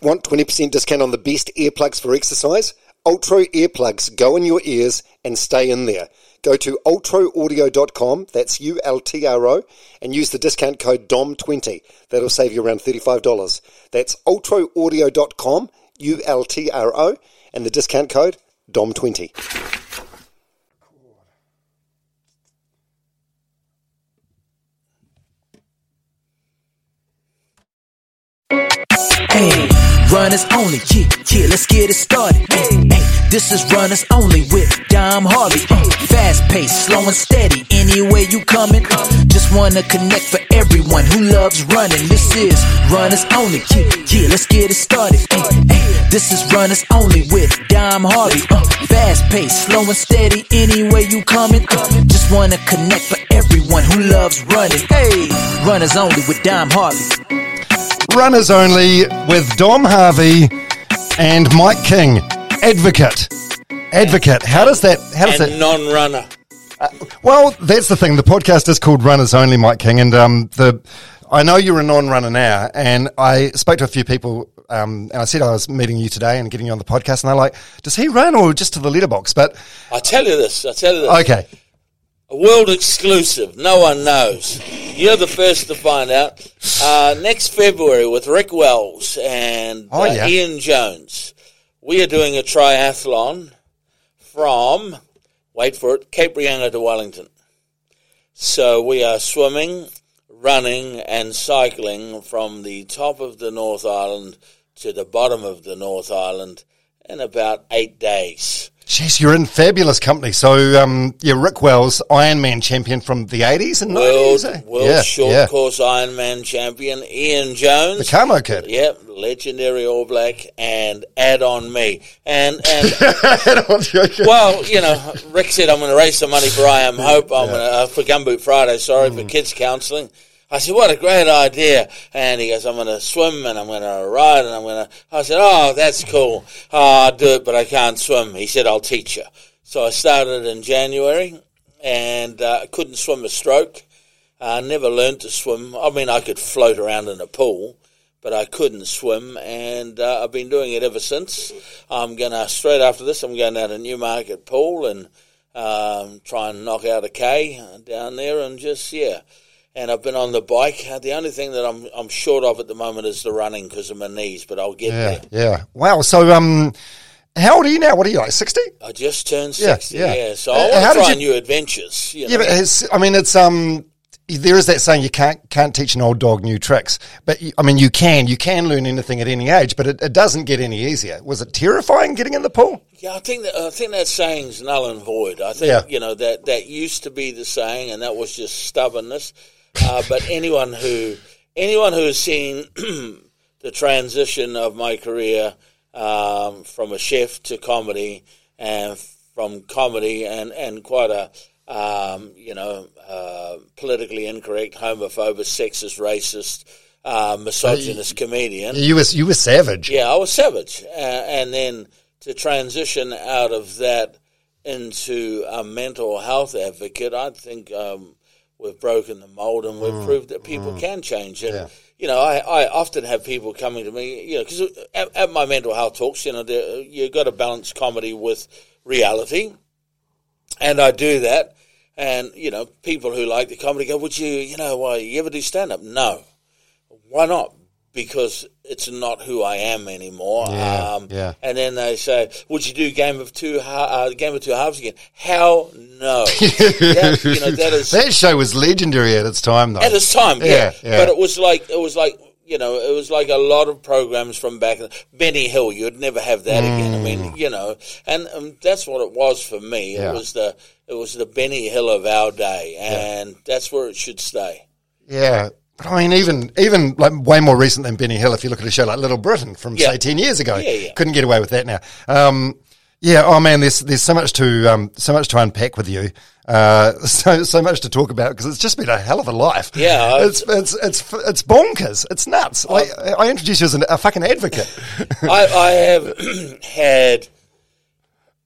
Want 20% discount on the best earplugs for exercise? Ultra earplugs go in your ears and stay in there. Go to ultraaudio.com, that's U L T R O, and use the discount code DOM20. That'll save you around $35. That's ultraaudio.com, U L T R O, and the discount code DOM20. Hey, runners only, yeah, yeah, let's get it started. Hey, hey, this is runners only with Dom Harvey. Uh, fast pace, slow and steady, anywhere you coming. Just wanna connect for everyone who loves running. This is runners only, yeah, yeah, let's get it started. Hey, this is runners only with Dom Harvey. Uh, fast pace, slow and steady, anywhere you coming. Uh, just wanna connect for everyone who loves running. Hey, runners only with Dom Harvey. Runners only with Dom Harvey and Mike King, advocate. Advocate. How does that? How does and that? non-runner. Well, that's the thing. The podcast is called Runners Only, Mike King, and um, the I know you're a non-runner now, and I spoke to a few people, um, and I said I was meeting you today and getting you on the podcast, and they're like, "Does he run or just to the letterbox?" But I tell you this. I tell you this. okay, A world exclusive. No one knows. You're the first to find out. Uh, next February with Rick Wells and Oh, uh, yeah. Ian Jones, we are doing a triathlon from, wait for it, Cape Reinga to Wellington. So we are swimming, running, and cycling from the top of the North Island to the bottom of the North Island in about eight days. Jeez, you're in fabulous company. So, um, yeah, Rick Wells, Ironman champion from the '80s and World, 90s. eh? world yeah, short yeah. course Ironman champion Ian Jones. the Kamo kid. Yep, legendary All Black, and add on me. And and I'm joking. well, you know, Rick said I'm going to raise some money for I Am Hope. I'm going to uh, for Gumboot Friday. Sorry Mm. for kids counselling. I said, what a great idea. And he goes, I'm going to swim and I'm going to ride and I'm going to, I said, oh, that's cool. Oh, I'll do it, but I can't swim. He said, I'll teach you. So I started in January and uh, couldn't swim a stroke. I never learned to swim. I mean, I could float around in a pool, but I couldn't swim, and uh, I've been doing it ever since. I'm gonna straight after this. I'm going down to Newmarket Pool and um, try and knock out a K down there, and just yeah. And I've been on the bike. Uh, The only thing that I'm I'm short of at the moment is the running because of my knees, but I'll get Yeah, there. yeah. Wow. So, um, how old are you now? What are you like? Sixty? I just turned sixty. yeah. Yeah, so Uh, I how want to try you- new adventures. You know? Yeah, but it's, I mean, it's um, there is that saying you can't can't teach an old dog new tricks, but I mean, you can you can learn anything at any age, but it, it doesn't get any easier. Was it terrifying getting in the pool? Yeah, I think that I think that saying's null and void. I think Yeah. you know that that used to be the saying, and that was just stubbornness. Uh, but anyone who anyone who has seen the transition of my career um, from a chef to comedy, and from comedy and and quite a um, you know uh, politically incorrect, homophobic, sexist, racist, uh, misogynist comedian. You was you were savage. Yeah, I was savage, uh, and then to transition out of that into a mental health advocate, I think um, we've broken the mold and we've mm, proved that people mm. can change. And you know, I, I often have people coming to me, you know, because at, at my mental health talks, you know, you've got to balance comedy with reality, and I do that. And you know, people who like the comedy go, "Would you, you know, why you ever do stand up?" No, why not? Because it's not who I am anymore. Yeah, um, yeah. And then they say, "Would you do Game of Two, uh, Game of Two Halves again?" Hell no. yeah, you know that is That show was legendary at its time, though. at its time. Yeah, Yeah, yeah. but it was like it was like you know it was like a lot of programs from back. Benny Hill, you'd never have that again. I mean, you know, and um, that's what it was for me. Mm. Yeah. It was the it was the Benny Hill of our day, and that's where it should stay. Yeah. But I mean, even even like way more recent than Benny Hill. If you look at a show like Little Britain from Yeah. say ten years ago, Yeah, yeah. couldn't get away with that now. Um, yeah. Oh man, there's there's so much to um, so much to unpack with you. Uh, so so much to talk about because it's just been a hell of a life. Yeah, it's it's it's it's bonkers. It's nuts. Like, I introduced you as an, a fucking advocate. I, I have had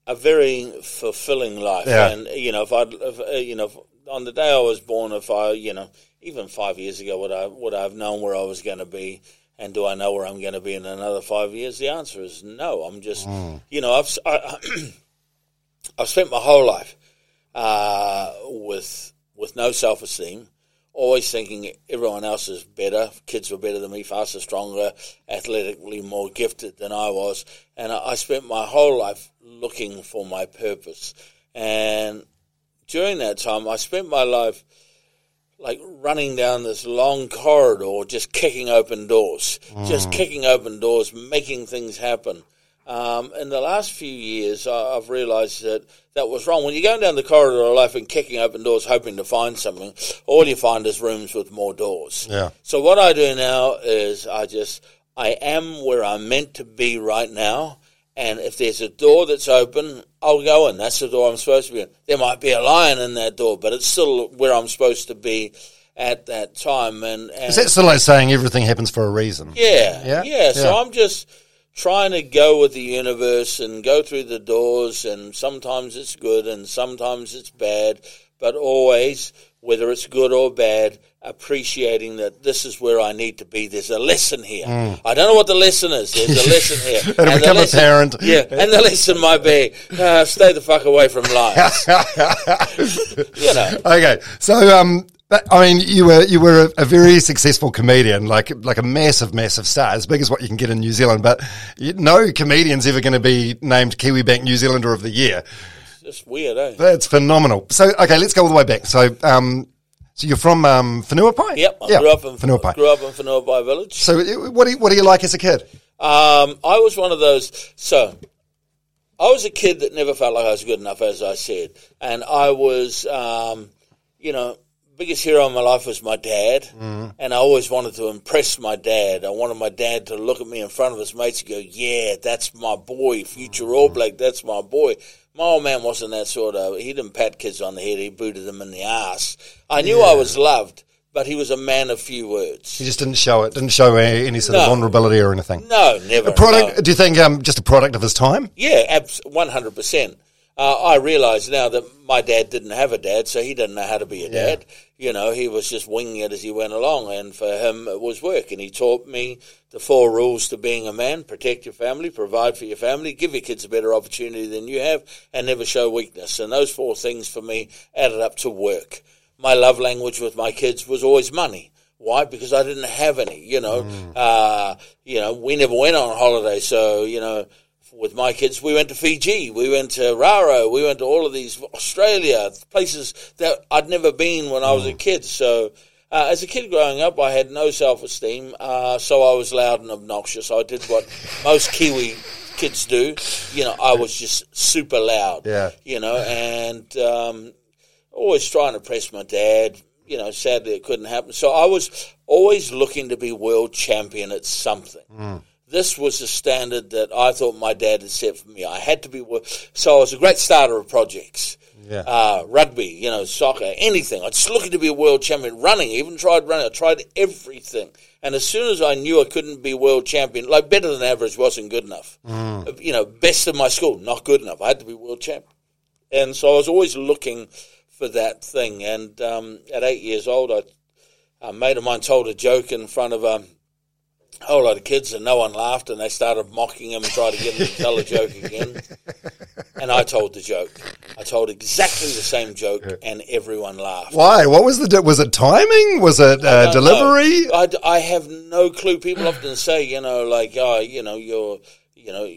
a very fulfilling life, Yeah. and you know, if I, if, uh, you know, on the day I was born, if I, you know, even five years ago, would I would I have known where I was going to be, and do I know where I'm going to be in another five years? The answer is no. I'm just, you know, I've I, I've spent my whole life uh, with with no self esteem, always thinking everyone else is better. Kids were better than me, faster, stronger, athletically more gifted than I was, and I, I spent my whole life looking for my purpose. And during that time, I spent my life like running down this long corridor, just kicking open doors, just kicking open doors, making things happen. Um, in the last few years, I, I've realised that that was wrong. When you're going down the corridor of life and kicking open doors, hoping to find something, all you find is rooms with more doors. Yeah. So what I do now is I just I am where I'm meant to be right now, and if there's a door that's open, I'll go in. That's the door I'm supposed to be in. There might be a lion in that door, but it's still where I'm supposed to be at that time. And, and Is that still like saying everything happens for a reason? yeah, Yeah? yeah, So Yeah. I'm just trying to go with the universe and go through the doors, and sometimes it's good and sometimes it's bad, but always, whether it's good or bad, appreciating that this is where I need to be. There's a lesson here. I don't know what the lesson is. There's a lesson here. Mm. It'll And the become lesson- apparent. Yeah, and the lesson might be uh, stay the fuck away from lions. you know. Okay, so um, I mean, you were you were a, a very successful comedian, like like a massive, massive star, as big as what you can get in New Zealand. But you, no comedian's ever going to be named Kiwibank New Zealander of the Year. Just weird, eh? That's phenomenal. So okay, let's go all the way back. So um, so you're from um, Whenuapai? Yep, I yeah, grew up in Whenuapai. grew up in Whenuapai village. So what do you, what do you like as a kid? Um, I was one of those. So, I was a kid that never felt like I was good enough, as I said, and I was, um, you know, biggest hero in my life was my dad, and I always wanted to impress my dad. I wanted my dad to look at me in front of his mates and go, "Yeah, that's my boy, future All Black. That's my boy." My old man wasn't that sort of. He didn't pat kids on the head. He booted them in the ass. I knew I was loved, but he was a man of few words. He just didn't show it. Didn't show any, any sort of vulnerability or anything. No, never. A product? no. Do you think um, just a product of his time? Yeah, one hundred percent. Uh, I realise now that my dad didn't have a dad, so he didn't know how to be a dad. You know, he was just winging it as he went along, and for him it was work. And he taught me the four rules to being a man: protect your family, provide for your family, give your kids a better opportunity than you have, and never show weakness. And those four things for me added up to work. My love language with my kids was always money. Why? Because I didn't have any. You know, uh, you know, we never went on holiday, so you know with my kids, we went to Fiji, we went to Raro, we went to all of these Australia places that I'd never been when I was a kid. So, uh, as a kid growing up, I had no self esteem, uh, so I was loud and obnoxious. I did what most Kiwi kids do. You know, I was just super loud. Yeah. You know, and um, always trying to press my dad. You know, sadly it couldn't happen. So I was always looking to be world champion at something. This was the standard that I thought my dad had set for me. I had to be. So I was a great starter of projects. Yeah. Uh, rugby, you know, soccer, anything. I was looking to be a world champion. Running, even tried running. I tried everything. And as soon as I knew I couldn't be world champion, like better than average wasn't good enough. You know, best of my school, not good enough. I had to be world champion. And so I was always looking for that thing. And um, at eight years old, I, a mate of mine told a joke in front of um, a whole lot of kids, and no one laughed, and they started mocking him and tried to get him to tell a joke again. And I told the joke. I told exactly the same joke, and everyone laughed. Why? What was the? Was it timing? Was it uh, know. delivery? I, I have no clue. People often say, you know, like, oh, you know, you're, you know,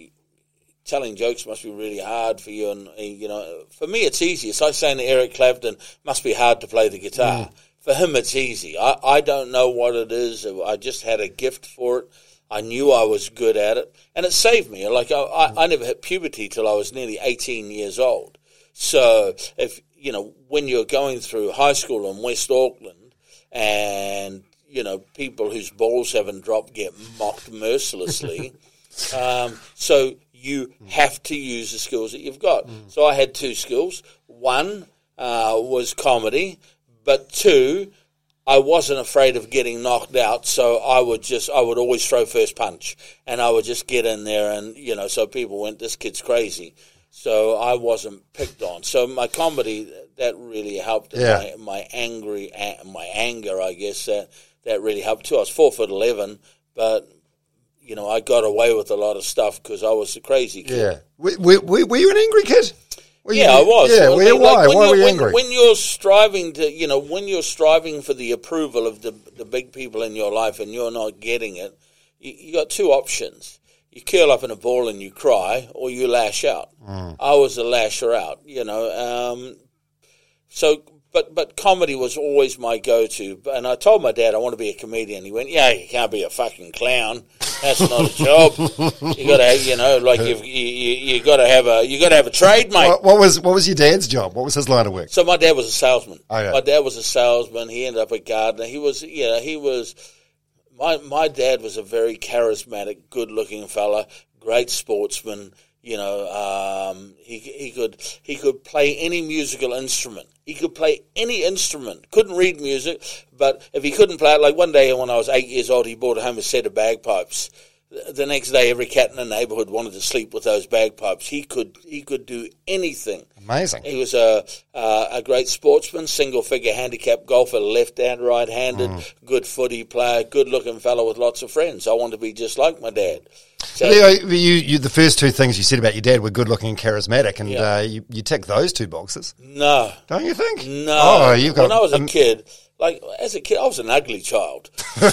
telling jokes must be really hard for you. And, you know, for me, it's easy. It's like saying to Eric Clapton, must be hard to play the guitar. For him, it's easy. I, I don't know what it is. I just had a gift for it. I knew I was good at it. And it saved me. Like, I, I, I never hit puberty till I was nearly 18 years old. So if, you know, when you're going through high school in West Auckland and you know people whose balls haven't dropped get mocked mercilessly. um, so you have to use the skills that you've got. So I had two skills. One uh, was comedy, but two, I wasn't afraid of getting knocked out. So I would just, I would always throw first punch, and I would just get in there, and you know, so people went, "This kid's crazy." So I wasn't picked on. So my comedy that really helped. Yeah. My, my angry, my anger, I guess that that really helped too. I was four foot eleven, but you know, I got away with a lot of stuff because I was a crazy kid. Yeah. Were, were, were you an angry kid? You- Yeah, I was. Yeah, I mean, you, like, why? when Why you- were you when, angry? When you're striving to, you know, when you're striving for the approval of the the big people in your life and you're not getting it, you, you got two options. You curl up in a ball and you cry, or you lash out. Mm. I was a lasher out, you know. Um, so, but but comedy was always my go-to. And I told my dad I want to be a comedian. He went, "Yeah, you can't be a fucking clown. That's not a job. You got to, you know, like you've, you you, you got to have a you got to have a trade, mate." what, what was what was your dad's job? What was his line of work? So my dad was a salesman. Oh, yeah. My dad was a salesman. He ended up a gardener. He was, yeah, he was. My my dad was a very charismatic, good-looking fella, great sportsman. You know, um, he he could he could play any musical instrument. He could play any instrument. Couldn't read music, but if he couldn't play it, like one day when I was eight years old, he brought home a set of bagpipes. The- next day, every cat in the neighborhood wanted to sleep with those bagpipes. He could he could do anything. Amazing. He was a uh, a great sportsman, single figure handicap golfer, left and right handed, Mm. good footy player, good looking fellow with lots of friends. I want to be just like my dad. So, Leo, you, you, the first two things you said about your dad were good looking and charismatic, and Yeah. uh, you, you tick those two boxes, no, don't you think? no. Oh, you've got. when I was a um, kid, like as a kid, I was an ugly child.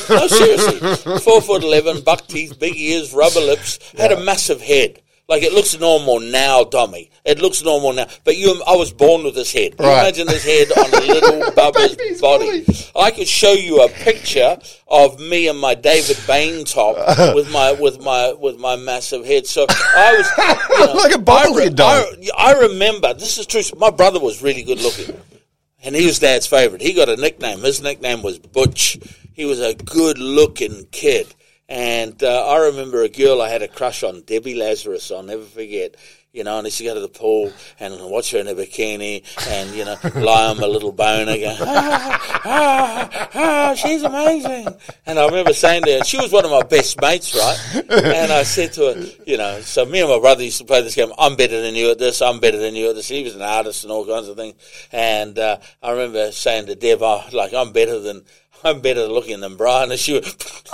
no, seriously, four foot eleven, buck teeth, big ears, rubber lips, had a massive head. Like it looks normal now, Dommy. It looks normal now. But you, I was born with this head. Right. imagine this head on a little bubba's body. I could show you a picture of me and my David Bain top with my with my with my massive head. So I was you know, Like a bubble I. I, I remember this is true. My brother was really good looking, and he was Dad's favorite. He got a nickname. His nickname was Butch. He was a good looking kid. And uh, I remember a girl I had a crush on, Debbie Lazarus. I'll never forget. You know, and to go to the pool and watch her in a bikini and, you know, lie on my little boner going, ah, ah, ah, she's amazing. And I remember saying to her, she was one of my best mates, right? And I said to her, you know, so me and my brother used to play this game. I'm better than you at this. I'm better than you at this. He was an artist and all kinds of things. And uh, I remember saying to Deb, oh, like, I'm better than, I'm better looking than Brian. And she went,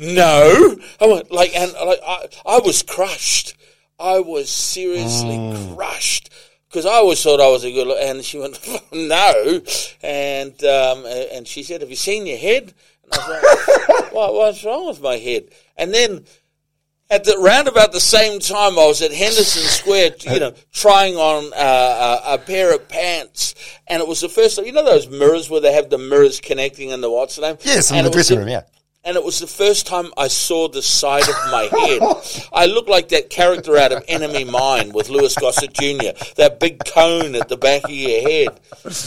no. I went, like, and like, I, I was crushed. I was seriously crushed because I always thought I was a good look. And she went, no. And um, and she said, have you seen your head? And I was like, what, what's wrong with my head? And then at the round about the same time, I was at Henderson Square, you know, trying on uh, a, a pair of pants, and it was the first time. You know those mirrors where they have the mirrors connecting and the what's the name? Yes, in the dressing room, yeah. And it was the first time I saw the side of my head. I looked like that character out of Enemy Mine with Louis Gossett Jr. That big cone at the back of your head.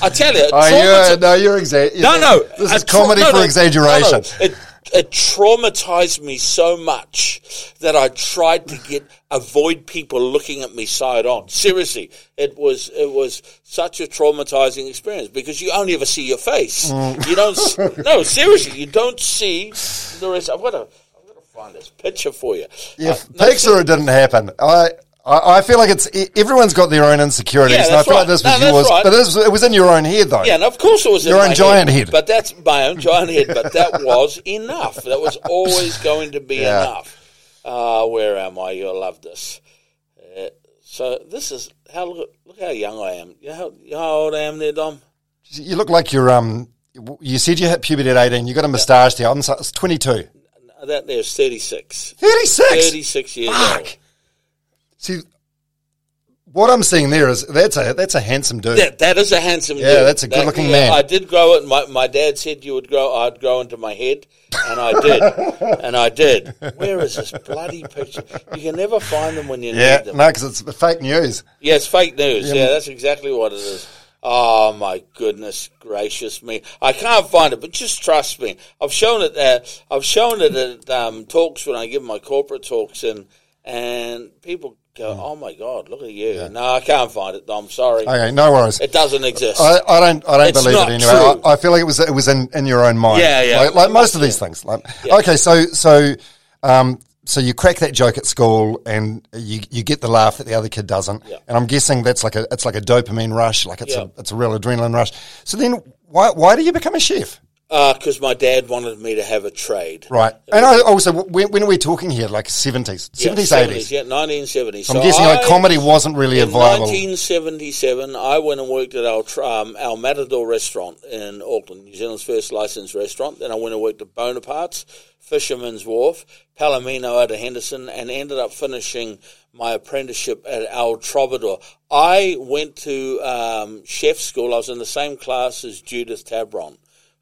I tell you, Oh, you're, no, you're exa- no, no. This is comedy no, for no, exaggeration. no. It, it traumatized me so much that I tried to get avoid people looking at me side on. Seriously, it was it was such a traumatizing experience because you only ever see your face. Mm. You don't. no, seriously, you don't see the rest. I've got to. I've got to find this picture for you. Yeah, Uh, no, Pixar, it didn't happen. I, I, I feel like it's everyone's got their own insecurities. Yeah, and I that's feel like right. this No, was that's yours, right. but this, it was in your own head, though. Yeah, and of course it was in Your my own giant head. But that's my own giant head. But that was enough. That was always going to be Yeah. enough. Uh, where am I? You'll love this. Uh, so this is how look, look how young I am. You know how, you know how old I am there, Dom? You look like you're. Um, you said you hit puberty at 18. You got a moustache there. I'm so- it's 22. That there's 36. 36. 36 years Fuck. old. See, what I'm seeing there is that's a that's a handsome dude. That, that is a handsome Yeah, dude. that's a That- good-looking yeah, man. I did grow it. My, my dad said you would grow. I'd grow into my head, and I did, and I did. Where is this bloody picture? You can never find them when you yeah, need them. no, because it's fake news. Yeah, it's fake news. Yeah, that's exactly what it is. Oh my goodness gracious me! I can't find it, but just trust me. I've shown it there. I've shown it at um, talks when I give my corporate talks, and and people go, "Oh my god, look at you!" No, I can't find it. I'm sorry. Okay, no worries. It doesn't exist. I, I don't. I don't It's believe it anyway. I, I feel like it was. It was in, in your own mind. Yeah, yeah. Like, like most of these things. Like, okay, so so um, so you crack that joke at school, and you you get the laugh that the other kid doesn't. Yeah. And I'm guessing that's like a it's like a dopamine rush. Like it's Yeah. a it's a real adrenaline rush. So then, why why do you become a chef? Because Uh, my dad wanted me to have a trade. Right. And I also, when, when are we talking here? Like seventies, Yeah, seventies, 70s, eighties. Yeah, 1970s. I'm So guessing like I- comedy wasn't really a viable. 1977, I went and worked at our, um, our Matador restaurant in Auckland, New Zealand's first licensed restaurant. Then I went and worked at Bonaparte's, Fisherman's Wharf, Palomino out of Henderson, and ended up finishing my apprenticeship at El Trovador. I went to um, chef school. I was in the same class as Judith Tabron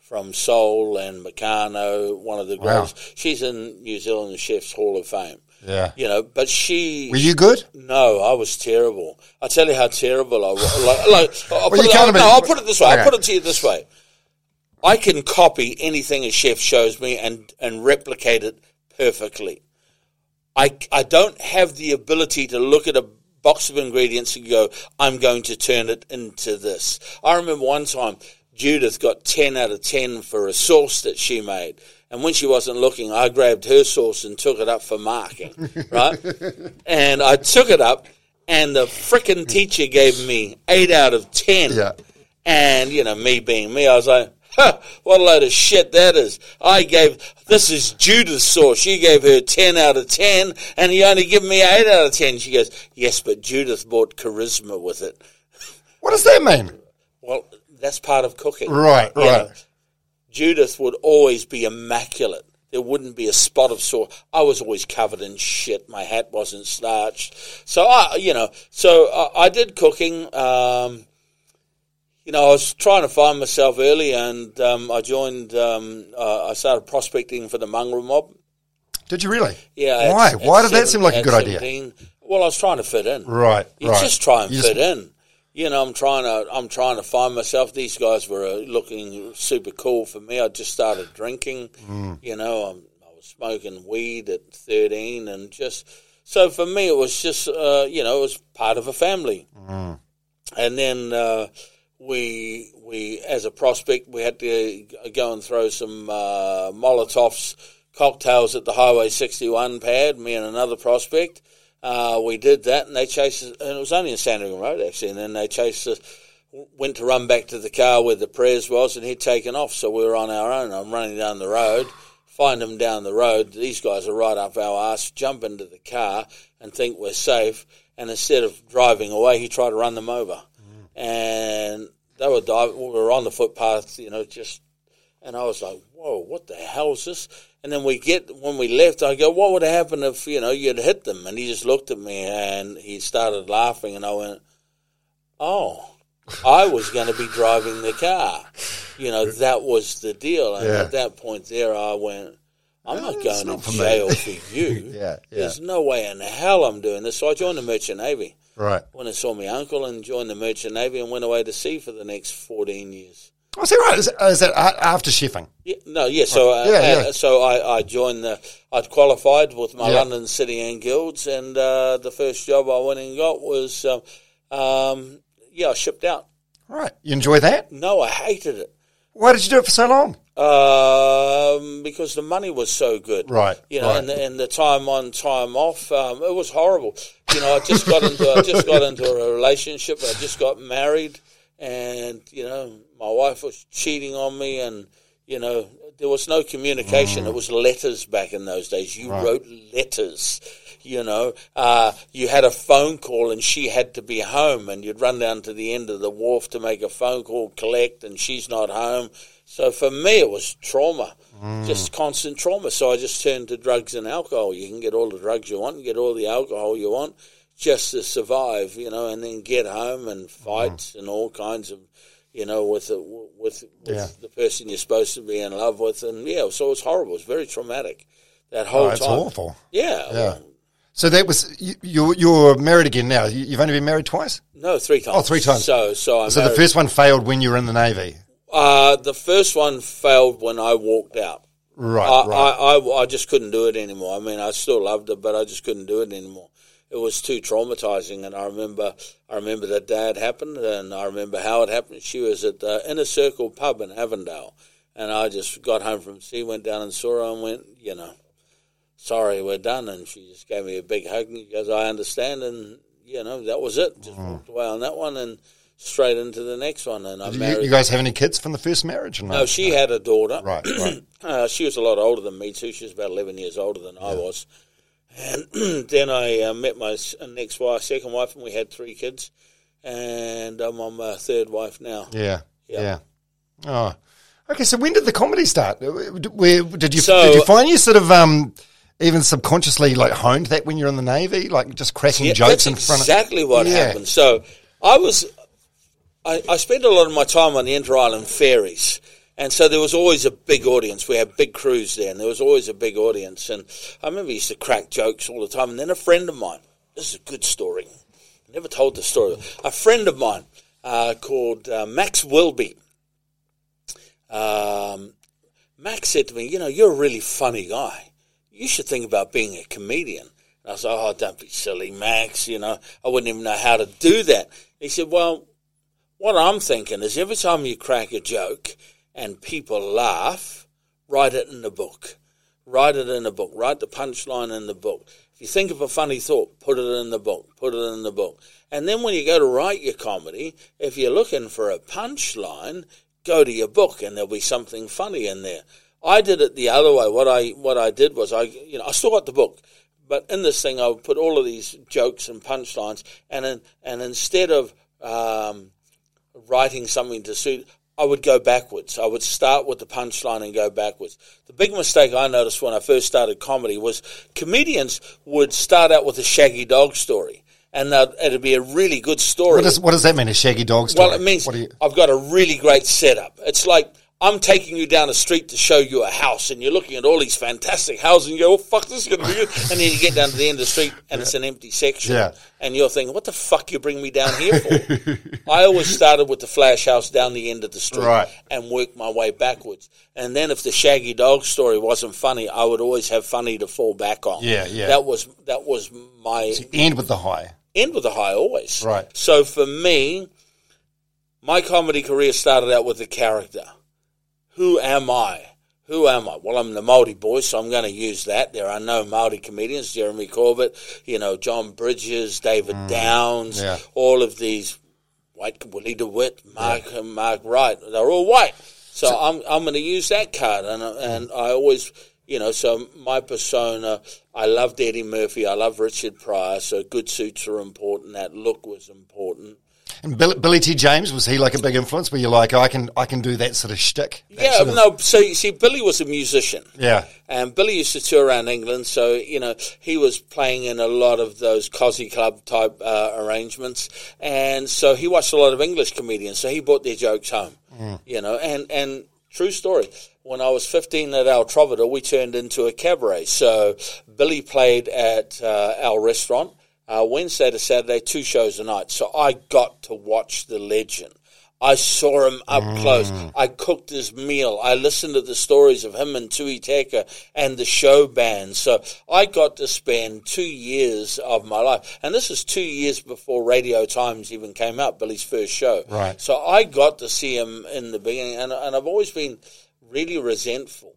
from Soul and Meccano, one of the Wow. greatest. She's in New Zealand Chefs Hall of Fame. yeah. You know, but she Were you good? no, I was terrible. I'll tell you how terrible I was. Like, like, I'll, put you it, I'll, no, I'll put it this way. Okay. I'll put it to you this way. I can copy anything a chef shows me and, and replicate it perfectly. I, I don't have the ability to look at a box of ingredients and go, I'm going to turn it into this. I remember one time Judith got 10 out of 10 for a sauce that she made. And when she wasn't looking, I grabbed her sauce and took it up for marking, right? and I took it up, and the frickin' teacher gave me 8 out of 10. Yeah. And, you know, me being me, I was like, huh, what a load of shit that is. I gave, this is Judith's sauce. You gave her 10 out of 10, and he only gave me 8 out of 10. She goes, yes, but Judith brought charisma with it. What does that mean? Well, that's part of cooking. Right, You know, right. Judith would always be immaculate. There wouldn't be a spot of sauce. I was always covered in shit. My hat wasn't starched. So I, you know, so I, I did cooking. Um, you know, I was trying to find myself early, and um, I joined. Um, uh, I started prospecting for the mongrel mob. Did you really? Yeah. at- Why? at Why did that seem like a at good idea? Well, I was trying to fit in. Right. You right. just try and You fit just- in. You know, I'm trying to I'm trying to find myself. These guys were uh, looking super cool for me. I just started drinking. Mm. You know, I'm, I was smoking weed at 13, and just so for me, it was just uh, you know, it was part of a family. Mm. And then uh, we we as a prospect, we had to go and throw some uh, Molotovs cocktails at the Highway 61 pad. Me and another prospect. Uh, we did that, and they chased us, and it was only in Sandringham Road actually. And then they chased us, went to run back to the car where the prayers was, and he'd taken off. So we were on our own. I'm running down the road, find them down the road. These guys are right up our ass. Jump into the car and think we're safe. And instead of driving away, he tried to run them over, and they were diving. We were on the footpath, you know, just and I was like, whoa, what the hell is this? And then we get, when we left, I go, what would have happened if, you know, you'd hit them? And he just looked at me and he started laughing and I went, oh, I was going to be driving the car. You know, that was the deal. And Yeah. at that point there, I went, I'm not going not for to me." jail for you. Yeah, yeah. There's no way in hell I'm doing this. So I joined the Merchant Navy. Right. When I saw my uncle and joined the Merchant Navy and went away to sea for the next 14 years. Oh, is that right? Is, is that after chefing? Yeah, no, yeah. So, uh, Yeah, yeah. so I, I joined the. I'd qualified with my Yeah. London City and Guilds, and uh, the first job I went and got was, um, um, yeah, I shipped out. Right. You enjoy that? No, I hated it Why did you do it for so long? um, because the money was so good. Right, You know, right. and, the, and the time on, time off, um, it was horrible. You know, I just got into I just got into a relationship. I just got married, and you know, my wife was cheating on me, and you know, there was no communication. It was letters back in those days. You wrote letters. You know, uh, you had a phone call, and she had to be home, and you'd run down to the end of the wharf to make a phone call, collect, and she's not home. So for me, it was trauma, just constant trauma. So I just turned to drugs and alcohol. You can get all the drugs you want, and get all the alcohol you want, just to survive, you know, and then get home and fights and all kinds of, you know, with the, with, with Yeah. the person you're supposed to be in love with, and yeah, so it was horrible. It was very traumatic. That whole Oh, it's time. awful. Yeah. Yeah. well, So that was you, you're, you're married again now. You- You've only been married twice. No, three times. Oh, three times. So, so I So the first one failed when you were in the navy. Uh, the first one failed when I walked out. Right, I, right. I, I, I just couldn't do it anymore. I mean, I still loved it, but I just couldn't do it anymore. It was too traumatizing, and I remember, I remember the day it happened, and I remember how it happened. She was at the Inner Circle pub in Avondale, and I just got home from sea, went down and saw her, and went, you know, sorry, we're done. And she just gave me a big hug, and she goes, I understand, and you know, that was it. Just Mm. walked away on that one, and straight into the next one, and I you, married. you guys have any kids from the first marriage? No? no, she had a daughter. Right, right. Uh, she was a lot older than me too. She was about eleven years older than I was. And then I uh, met my s- next wife, second wife, and we had three kids. And I'm on my third wife now. Yeah, Yeah. yeah. Oh, okay. So when did the comedy start? Where did you So- did you find you sort of um even subconsciously like honed that when you're in the navy, like just cracking Yeah, jokes in front exactly of what Yeah. happened. So I was, I, I spent a lot of my time on the Inter Island ferries. And so there was always a big audience. We had big crews there, and there was always a big audience. And I remember I used to crack jokes all the time. And then a friend of mine, this is a good story. I never told the story. A friend of mine uh, called uh, Max Wilby. Um, Max said to me, "You know, you're a really funny guy. You should think about being a comedian." And I like, "Oh, don't be silly, Max. You know, I wouldn't even know how to do that." He said, "Well, what I'm thinking is every time you crack a joke and people laugh, write it in the book. Write it in the book. Write the punchline in the book. If you think of a funny thought, put it in the book. Put it in the book. And then when you go to write your comedy, if you're looking for a punchline, go to your book and there'll be something funny in there. I did it the other way. What I what I did was I you know I still got the book, but in this thing I would put all of these jokes and punchlines, and in, and instead of um, writing something to suit, I would go backwards. I would start with the punchline and go backwards. The big mistake I noticed when I first started comedy was comedians would start out with a shaggy dog story, and it'd be a really good story. What does what does that mean? A shaggy dog story? Well, it means you, I've got a really great setup. It's like I'm taking you down a street to show you a house, and you're looking at all these fantastic houses, and you go, "Oh fuck, this is going to be good." And then you get down to the end of the street, and it's an empty section, Yeah. and you're thinking, "What the fuck you bring me down here for?" I always started with the flash house down the end of the street, Right. and worked my way backwards. And then if the shaggy dog story wasn't funny, I would always have funny to fall back on. Yeah, yeah. That was that was my end with the high. end with the high always. Right. So for me, my comedy career started out with a character. Who am I? Who am I? Well, I'm the Maori boy, so I'm going to use that. There are no Maori comedians. Jeremy Corbett, you know, Jon Bridges, David Downs, Mm. Yeah. all of these white Willy De Wit, Mark Mark Wright. They're all white. So, I'm I'm going to use that card, and and I always. You know, so my persona, I loved Eddie Murphy, I love Richard Pryor, so good suits are important. That look was important. And Billy, Billy T. James was he like a big influence? Where you're like, I can I can do that sort of shtick. Yeah, sort of- no. So you see, Billy was a musician. yeah, And Billy used to tour around England, so you know he was playing in a lot of those cozy club type uh, arrangements, and so he watched a lot of English comedians. So he brought their jokes home, you know. And and true story, when I was fifteen at El Trovador, we turned into a cabaret. So Billy played at uh, our restaurant uh, Wednesday to Saturday, two shows a night. So I got to watch the legend. I saw him up close. I cooked his meal. I listened to the stories of him and Tui Teka and the show band. So I got to spend two years of my life. And this is two years before Radio Times even came out, Billy's first show. Right. So I got to see him in the beginning. And, and I've always been really resentful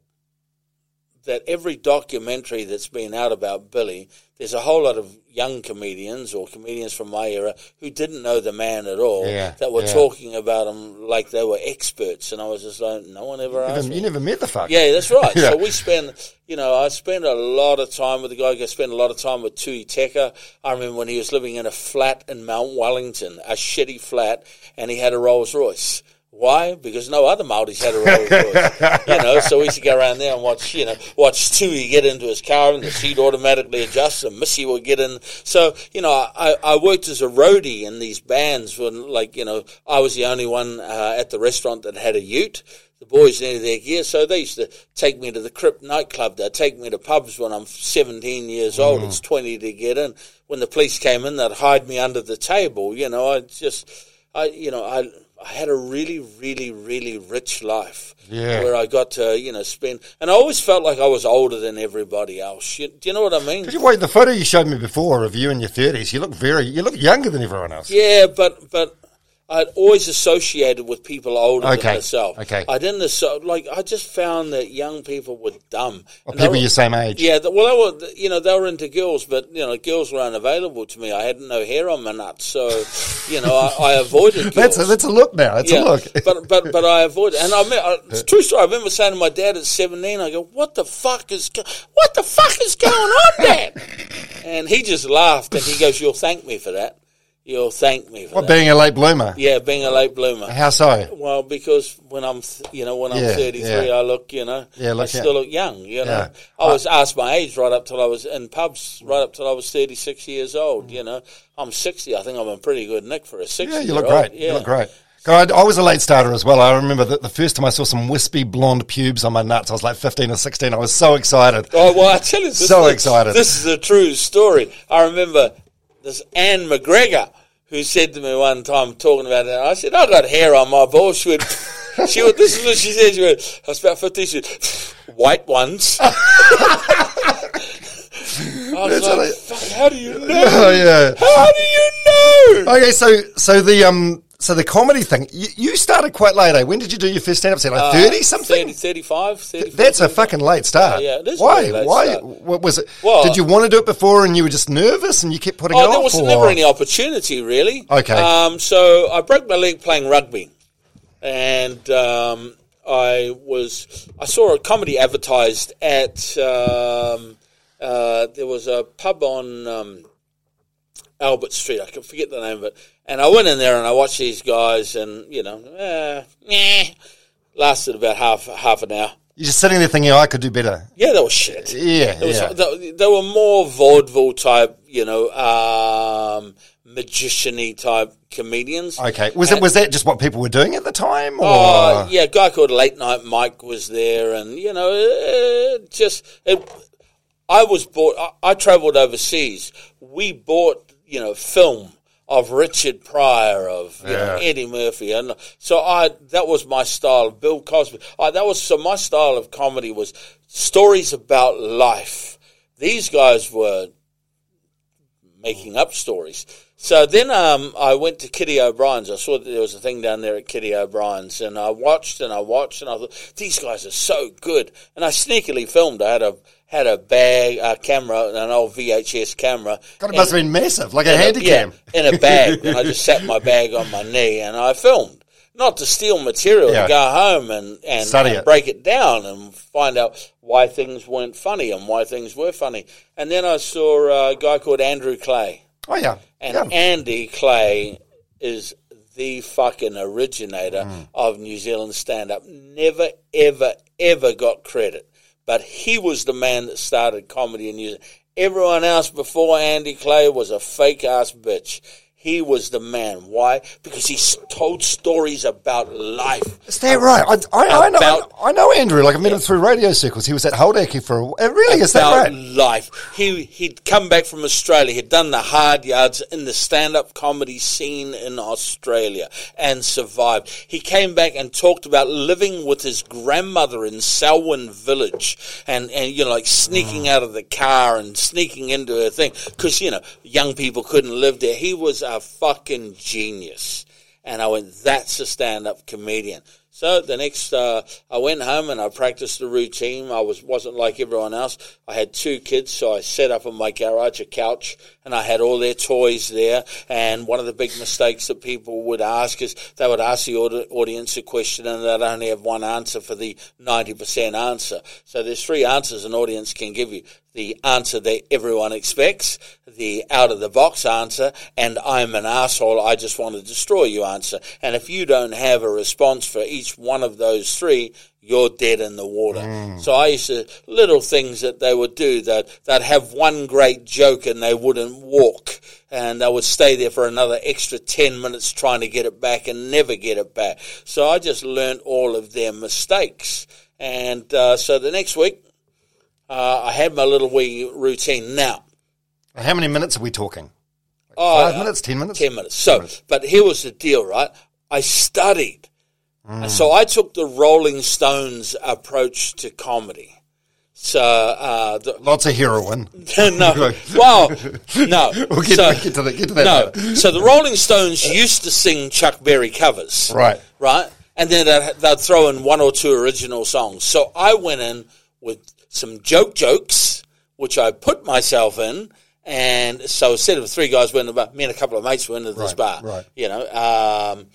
that every documentary that's been out about Billy, there's a whole lot of young comedians or comedians from my era who didn't know the man at all Yeah, that were yeah. talking about him like they were experts. And I was just like, no one ever asked Never- me. you never met the fuck. Yeah, that's right. Yeah. So we spend, you know, I spend a lot of time with the guy. I spend a lot of time with Tui Teka. I remember when he was living in a flat in Mount Wellington, a shitty flat, and he had a Rolls Royce. Why? Because no other Maoris had a Rolls Royce. you know, so we used to go around there and watch, you know, watch Tui get into his car and the seat automatically adjusts and Missy would get in. So, you know, I, I worked as a roadie in these bands when, like, you know, I was the only one uh, at the restaurant that had a ute. the boys needed their gear, so they used to take me to the Crypt nightclub. They'd take me to pubs when I'm 17 years old. It's 20 to get in. When the police came in, they'd hide me under the table. You know, I just, I, you know, I, I had a really, really, really rich life. Yeah. Where I got to, you know, spend, and I always felt like I was older than everybody else. You, do you know what I mean? Did you wait the photo you showed me before of you in your thirties? You look very, you look younger than everyone else. Yeah, but but I'd always associated with people older Okay, than myself. okay. I didn't asso- like. I just found that young people were dumb. People were- your same age. Yeah, th- well, they were. You know, they were into girls, but you know, girls were unavailable to me. I had no hair on my nuts, so you know, I, I avoided girls. That's a, that's a look now. That's a look. but but but I avoided, and I, me- I it's true story. I remember saying to my dad at seventeen, I go, "What the fuck is go- what the fuck is going on, Dad?" and he just laughed, and he goes, "You'll thank me for that. You'll thank me for that." being a late bloomer? yeah, being a late bloomer. How so? Well, because when I'm, th- you know, when I'm Yeah, 33, yeah. I look, you know, Yeah, I still look young. You know. I was asked my age right up till I was in pubs, right up till I was 36 years old. You know, I'm 60. I think I'm a pretty good nick for a 60. Yeah, you look great. You look great. God, I was a late starter as well. I remember that the first time I saw some wispy blonde pubes on my nuts, I was like 15 or 16. I was so excited. Oh well, I tell you, this So is- excited. This is a true story. I remember this Anne McGregor who said to me one time talking about it. I said, "I got hair on my balls." She would, she would. This is what she said. She went, "I was about 15. She went, white ones." I was That's like, I- "How do you know? Oh, yeah. How do you know?" Okay, so so the um so the comedy thing, you, you started quite late. Eh? When did you do your first stand up set? Like 30 something? 30, 35, 34, That's a fucking late start. Yeah, it is Why? late Why? start. What was it? Well, did you want to do it before and you were just nervous and you kept putting it Oh, off? there was or- never any opportunity, really. Okay. Um, so I broke my leg playing rugby, and um, I was I saw a comedy advertised at um, uh, there was a pub on um, Albert Street. I can forget the name of it, and I went in there and I watched these guys, and you know, uh, eh, lasted about half half an hour. You're just sitting there thinking, oh, I could do better. Yeah, that was shit. Yeah, was, yeah. there, there were more vaudeville type, you know, um, magician-y type comedians. Okay. Was it was that just what people were doing at the time? Or? Oh, yeah, a guy called Late Night Mike was there, and you know, uh, just it, I was bought. I, I travelled overseas. We bought, you know, film of Richard Pryor, of you know, Eddie Murphy, and so I that was my style. Of Bill Cosby. I, that was so my style of comedy was stories about life. These guys were making up stories. So then um, I went to Kitty O'Brien's. I saw that there was a thing down there at Kitty O'Brien's, and I watched and I watched, and I thought these guys are so good. And I sneakily filmed. I had a had a bag, a camera, an old VHS camera. God, it must have been massive, like a handy yeah, in a bag, and I just sat my bag on my knee and I filmed. Not to steal material Yeah. and go home and, and, and it. break it down and find out why things weren't funny and why things were funny. And then I saw a guy called Andrew Clay. Oh, yeah. And yeah. Andy Clay is the fucking originator Mm. of New Zealand stand up. Never, ever, ever got credit. But he was the man that started comedy New Zealand. Everyone else before Andy Clay was a fake ass bitch. He was the man. Why? Because he told stories about life. Is that right? I, I, I, know, About- I know Andrew. Like, I've met him through radio circles. He was at Holdacre for a while. Really? Is that right? life. He he'd come back from Australia. He'd done the hard yards in the stand-up comedy scene in Australia and survived. He came back and talked about living with his grandmother in Selwyn Village and and you know like sneaking Mm. out of the car and sneaking into her thing because you know young people couldn't live there. He was a fucking genius. And I went, that's a stand-up comedian. So the next, uh, I went home and I practiced the routine. I was wasn't like everyone else. I had two kids, so I set up in my garage a couch, and I had all their toys there. And one of the big mistakes that people would ask is they would ask the audience a question, and they'd only have one answer for the ninety percent answer. So there's three answers an audience can give you: the answer that everyone expects, the out of the box answer, and I'm an asshole, I just want to destroy you answer. And if you don't have a response for each one of those three, you're dead in the water. So I used to, little things that they would do, that they'd have one great joke and they wouldn't walk. And they would stay there for another extra 10 minutes trying to get it back and never get it back. So I just learned all of their mistakes. And uh, so the next week, uh, I had my little wee routine. Now, How many minutes are we talking? oh, Five minutes? Ten minutes? 10 minutes. So, but here was the deal, right? I studied. And so I took the Rolling Stones approach to comedy. So, uh, the, Lots of heroin. no, well, no. We'll get, so, get to that. Get to that. no. later. So the Rolling Stones used to sing Chuck Berry covers. Right. Right? And then they'd, they'd throw in one or two original songs. So I went in with some joke jokes, which I put myself in. And so instead of three guys went about, me and a couple of mates went into this Right, bar. right. You know, um,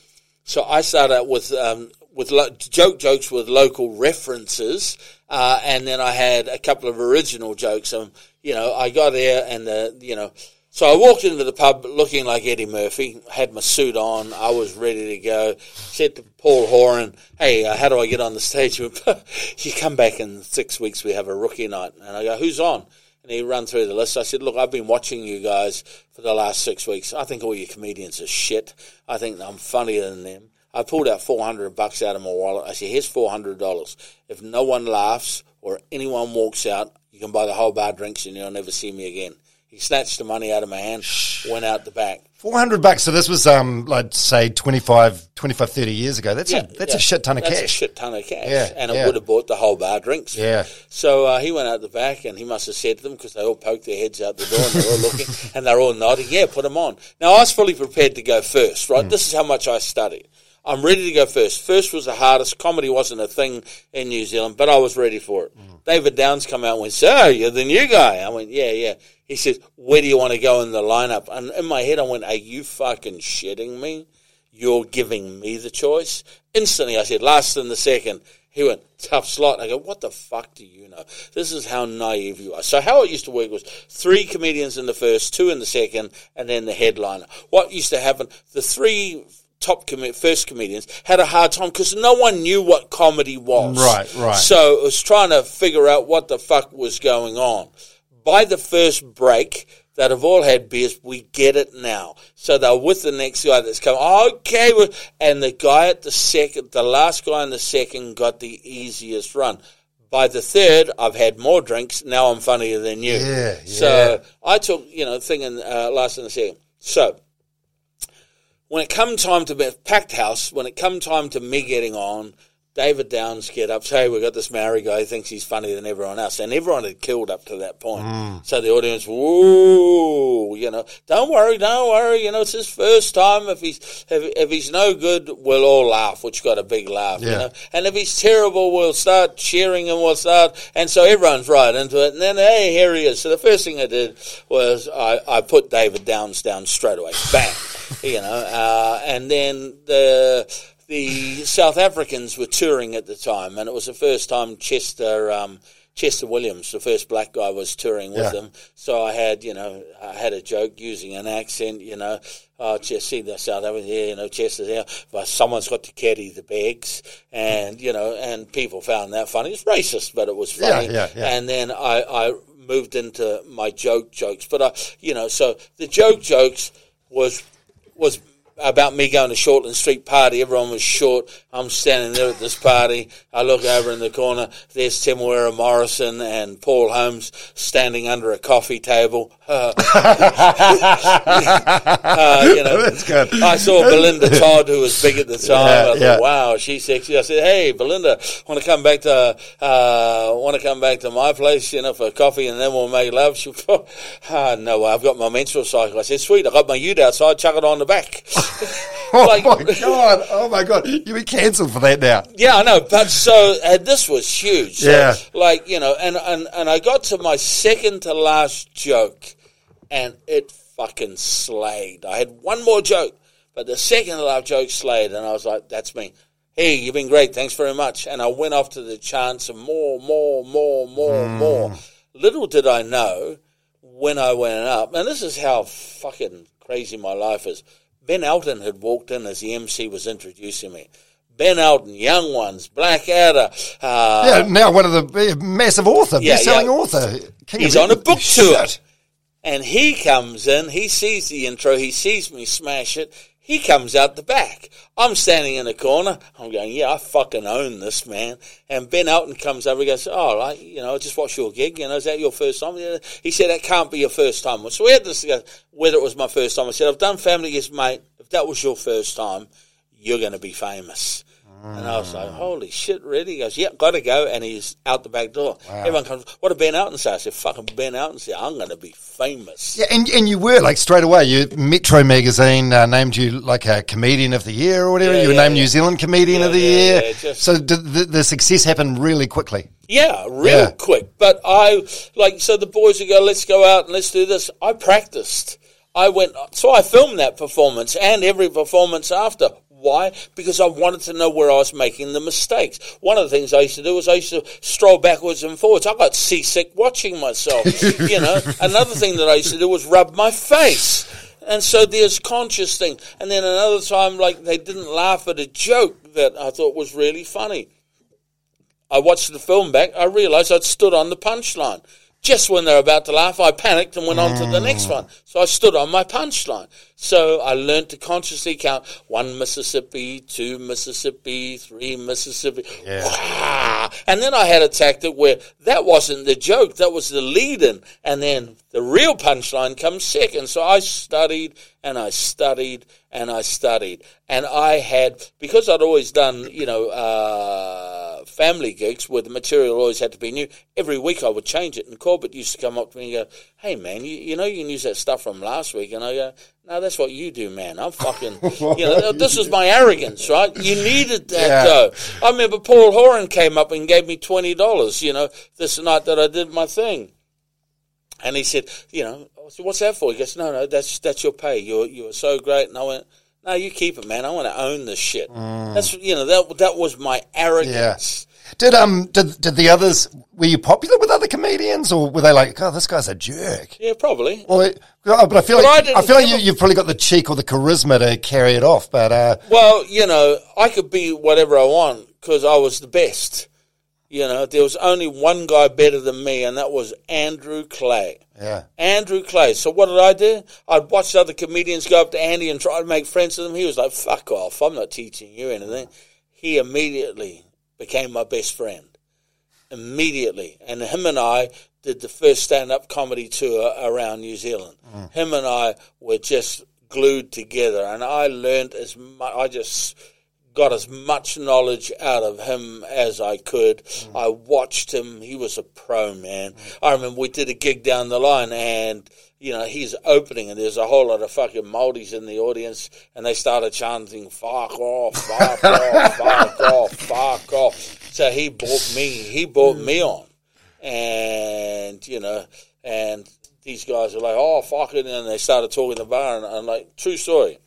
so I started out with um, with lo- joke jokes with local references, uh, and then I had a couple of original jokes. Um, you know, I got there and the you know, so I walked into the pub looking like Eddie Murphy, had my suit on, I was ready to go. Said to Paul Horan, "Hey, uh, how do I get on the stage?" You come back in six weeks. We have a rookie night, and I go, "Who's on?" And he run through the list. I said, "Look, I've been watching you guys for the last six weeks. I think all your comedians are shit. I think I'm funnier than them." I pulled out four hundred bucks out of my wallet. I said, "Here's four hundred dollars. If no one laughs or anyone walks out, you can buy the whole bar drinks, and you'll never see me again." He snatched the money out of my hand, went out the back. 400 bucks. So this was, um, like, say, 25, 25 30 years ago. That's, a, that's yeah. a shit ton of That's cash. a shit ton of cash, Yeah, and it yeah. would have bought the whole bar drinks. Yeah. So uh, he went out the back, and he must have said to them because they all poked their heads out the door, and they're all looking, and they're all nodding. Yeah, put them on. Now I was fully prepared to go first. Right, this is how much I studied. I'm ready to go first. First was the hardest. Comedy wasn't a thing in New Zealand, but I was ready for it. Hmm. David Downs come out and went, "So you're the new guy?" I went, "Yeah, yeah." He says, "Where do you want to go in the lineup?" And in my head, I went, "Are you fucking shitting me?" You're giving me the choice. Instantly, I said, last in the second. He went, tough slot. I go, what the fuck do you know? This is how naive you are. So how it used to work was three comedians in the first, two in the second, and then the headliner. What used to happen, the three top com- first comedians had a hard time because no one knew what comedy was. Right, right. So it was trying to figure out what the fuck was going on. By the first break, that have all had beers, we get it now. So they're with the next guy that's come. Okay, and the guy at the second, the last guy in the second, got the easiest run. By the third, I've had more drinks. Now I'm funnier than you. Yeah, So yeah. I took, you know, thing in uh, last in the second. So when it come time to be packed house, when it come time to me getting on, David Downs get up, say, we've got this Maori guy who thinks he's funnier than everyone else. And everyone had killed up to that point. Mm. So the audience, whoa, you know, don't worry, don't worry, you know, it's his first time. If he's, if, if he's no good, we'll all laugh, which got a big laugh, you know. And if he's terrible, we'll start cheering and we'll start, and so everyone's right into it. And then, hey, here he is. So the first thing I did was I, I put David Downs down straight away. Bang. you know, uh, and then the, the South Africans were touring at the time, and it was the first time Chester, um, Chester Williams, the first black guy, was touring with Yeah. them. So I had, you know, I had a joke using an accent, you know, oh, just see the South Africans here, you know, Chester's here, but someone's got to carry the bags, and you know, and people found that funny. It's racist, but it was funny. yeah, yeah. And then I, I moved into my joke jokes, but I, you know, so the joke jokes was was about me going to Shortland Street party. Everyone was short. I'm standing there at this party. I look over in the corner. There's Temuera Morrison and Paul Holmes standing under a coffee table. Uh, uh, you know, That's good. I saw Belinda Todd, who was big at the time. Yeah, I thought, yeah. wow, she's sexy. I said, hey, Belinda, want to come back to uh, want to come back to my place, you know, for coffee, and then we'll make love. She, ah, no, I've got my menstrual cycle. I said, sweet, I got my ute outside. Chuck it on the back. Oh Like- my god! Oh my god! You be cancelled for that now. Yeah, I know, but so uh, this was huge. So, Yeah. like you know, and, and and I got to my second to last joke, and it fucking slayed. I had one more joke, but the second to last joke slayed, and I was like, "That's me." Hey, you've been great. Thanks very much. And I went off to the chance of more, more, more, more, more. little did I know when I went up, and this is how fucking crazy my life is. Ben Elton had walked in as the MC was introducing me. Ben Elton, Young Ones, Blackadder. Uh, yeah, now one of the uh, massive author, Yeah, best-selling yeah. author. King He's on a book tour. And he comes in, he sees the intro, he sees me smash it, he comes out the back. I'm standing in the corner, I'm going, yeah, I fucking own this, man. And Ben Elton comes over, he goes, oh, right, you know, I just watched your gig, you know, is that your first time? He said, that can't be your first time. So we had this, whether it was my first time. I said, I've done Family Guest, mate. If that was your first time, you're going to be famous. And I was like, holy shit, really? He goes, yeah, got to go. And he's out the back door. Everyone comes, what did Ben Elton say? I said, fucking Ben Elton said, I'm going to be famous. Yeah, and, and you were like straight away. You Metro magazine uh, named you like a comedian of the year or whatever. Yeah, you were yeah, named. New Zealand comedian of the year. just- so the, the success happened really quickly. Yeah, real quick. But I like so the boys would go, let's go out and let's do this. I practiced. I went so I filmed that performance and every performance after. Why? Because I wanted to know where I was making the mistakes. One of the things I used to do was I used to stroll backwards and forwards. I got seasick watching myself. you know, another thing that I used to do was rub my face. And so there's conscious thing. And then another time, like they didn't laugh at a joke that I thought was really funny. I watched the film back. I realised I'd stood on the punchline. Just when they're about to laugh, I panicked and went on to the next one. So I stood on my punchline. So I learned to consciously count one Mississippi, two Mississippi, three Mississippi. Wah! And then I had a tactic where that wasn't the joke, that was the lead in. And then the real punchline comes second. So I studied and I studied and I studied. And I had, because I'd always done, you know, uh, family gigs where the material always had to be new, every week I would change it. And Corbett used to come up to me and go, hey, man, you, you know you can use that stuff from last week. And I go, no, that's what you do, man. I'm fucking, you know, this is my arrogance, right? You needed that, Yeah. though. I remember Paul Horan came up and gave me $20, you know, this night that I did my thing. And he said, you know, I said, what's that for? He goes, no, no, that's that's your pay. You're you're so great. And I went, no, you keep it, man. I want to own this shit. That's you know that that was my arrogance. Did um did did the others were you popular with other comedians or were they like oh this guy's a jerk? Yeah, probably. Well, it- oh, but I feel But like didn't I, feel like you, you've probably got the cheek or the charisma to carry it off. But uh, Well, you know, I could be whatever I want because I was the best. You know, there was only one guy better than me, and that was Andrew Clay. yeah, Andrew Clay. So what did I do? I'd watch other comedians go up to Andy and try to make friends with him. He was like, "Fuck off! I'm not teaching you anything." He immediately became my best friend. Immediately, and him and I did the first stand-up comedy tour around New Zealand. Mm. Him and I were just glued together, and I learned as much. I just got as much knowledge out of him as I could. Mm. I watched him. He was a pro, man. I remember we did a gig down the line and, you know, he's opening and there's a whole lot of fucking Maldives in the audience and they started chanting, fuck off, fuck off, fuck off, fuck off. So he bought me, he brought me mm. on. And, you know, and these guys are like, oh, fuck it. And they started talking the bar and I'm like, true story.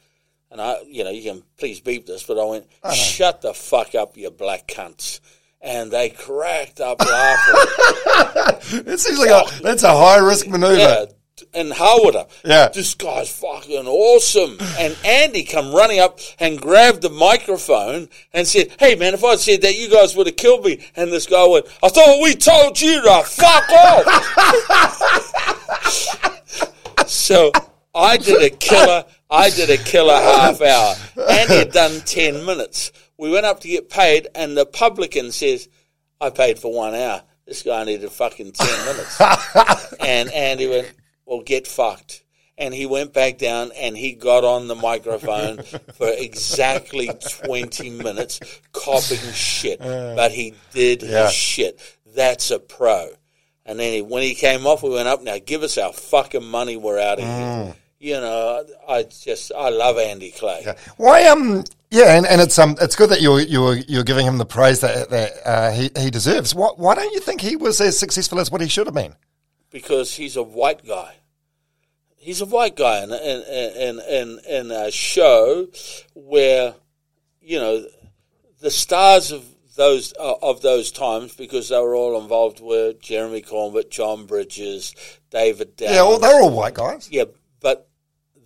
And I, you know, you can please beep this, but I went, shut the fuck up, you black cunts. And they cracked up laughing. it seems like a, that's a high risk maneuver. yeah. And Howard, Yeah. this guy's fucking awesome. And Andy come running up and grabbed the microphone and said, hey man, if I'd said that, you guys would have killed me. And this guy went, I thought we told you to fuck off. so I did a killer, I did a killer half hour. Andy had done 10 minutes. We went up to get paid and the publican says, I paid for one hour. This guy needed fucking 10 minutes. and Andy went, well, get fucked. And he went back down and he got on the microphone for exactly 20 minutes, copying shit. But he did Yeah. his shit. That's a pro. And then he, when he came off, we went up, now give us our fucking money, we're out of here. Mm. You know, I just, I love Andy Clay. Why um yeah, and, and it's um it's good that you're you're you're giving him the praise that that uh, he he deserves. Why why don't you think he was as successful as what he should have been? because he's a white guy. He's a white guy in in in in, in a show where you know the stars of those uh, of those times because they were all involved were Jeremy Corbett, Jon Bridges, David Down. Yeah, well, they're all white guys. Yeah,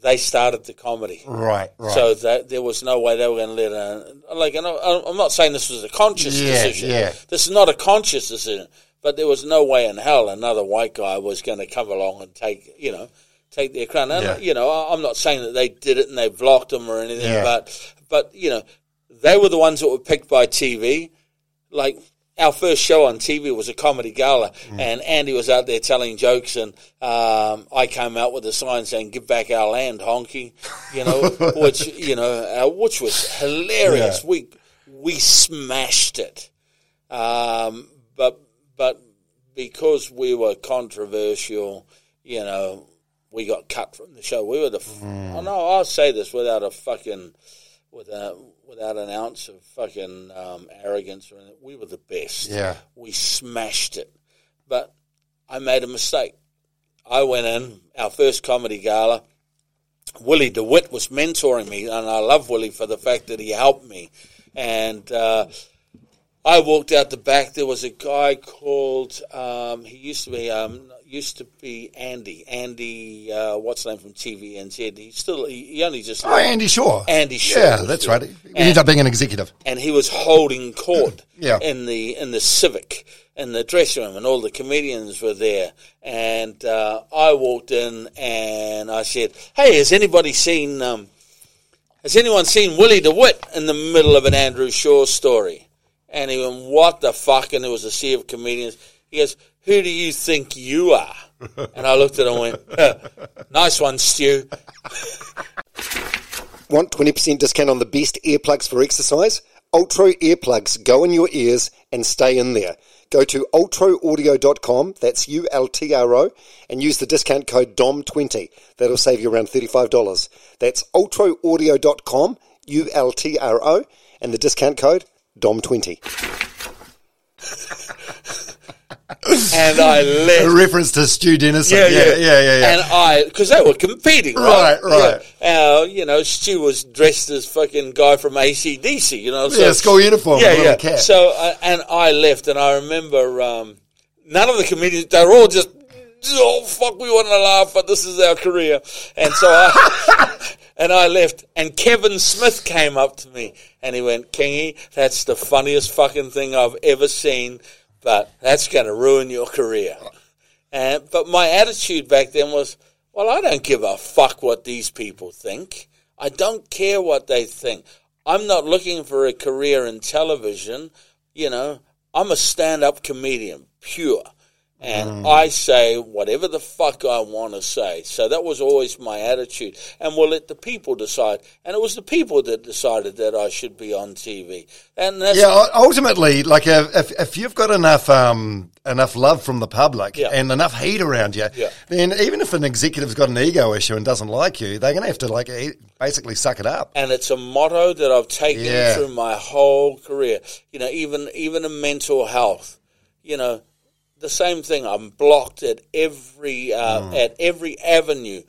they started the comedy. Right, right. So that there was no way they were going to let a like. And I- I'm not saying this was a conscious Yeah, decision. yeah. This is not a conscious decision. But there was no way in hell another white guy was going to come along and take you know take their crown. And Yeah. you know, I- I'm not saying that they did it and they blocked them or anything. Yeah. But but you know, they were the ones that were picked by TV. Like our first show on TV was a comedy gala, Mm. and Andy was out there telling jokes, and um, I came out with a sign saying "Give back our land, honky," you know, which you know, uh, which was hilarious. Yeah. We we smashed it, um, but but because we were controversial, you know, we got cut from the show. We were the. F- Mm. oh, no, I'll say this without a fucking without without an ounce of fucking um, arrogance or anything. We were the best. Yeah. we smashed it. But I made a mistake. I went in our first comedy gala. Willy De Wit was mentoring me, and I love Willy for the fact that he helped me. And uh, I walked out the back. There was a guy called. Um, he used to be. Um, used to be Andy. Andy. Uh, what's his name from TVNZ? He still. He, only just. Oh, Andy Shaw. Andy Shaw Yeah, that's right. He ended up being an executive. and he was holding court Yeah. in the in the Civic in the dressing room, and all the comedians were there. And uh, I walked in and I said, "Hey, has anybody seen? Um, has anyone seen Willy De Wit in the middle of an Andrew Shaw story?" And he went, "What the fuck?" And there was a sea of comedians. He goes, "Who do you think you are?" And I looked at him and went, "Nice one, Stu." Want 20% discount on the best earplugs for exercise? Ultra earplugs go in your ears and stay in there. Go to ultraaudio.com, that's U-L-T-R-O, and use the discount code DOM20. That'll save you around $35. That's ultraaudio.com, U-L-T-R-O, and the discount code DOM20. And I left. A reference to Stu Dennison. Yeah, yeah, yeah, yeah. yeah. And I, because they were competing, right? Right, right. Yeah. Uh, you know, Stu was dressed as fucking guy from ACDC, you know. So, Yeah, school uniform, Yeah, yeah. cap. So, uh, and I left, and I remember um, none of the comedians, they were all just, oh, fuck, we want to laugh, but this is our career. And so I, and I left, and Kevin Smith came up to me, and he went, Kingy, that's the funniest fucking thing I've ever seen, but that's going to ruin your career. And, but my attitude back then was, well, I don't give a fuck what these people think. I don't care what they think. I'm not looking for a career in television. You know, I'm a stand up comedian, pure. And I say whatever the fuck I want to say. So that was always my attitude. And we'll let the people decide. And it was the people that decided that I should be on TV. And that's Yeah, ultimately, like if, if you've got enough um enough love from the public Yeah. and enough heat around you, Yeah. then even if an executive's got an ego issue and doesn't like you, they're going to have to like basically suck it up. and it's a motto that I've taken Yeah. through my whole career. You know, even even in mental health, you know, the same thing. I'm blocked at every uh, Mm. at every avenue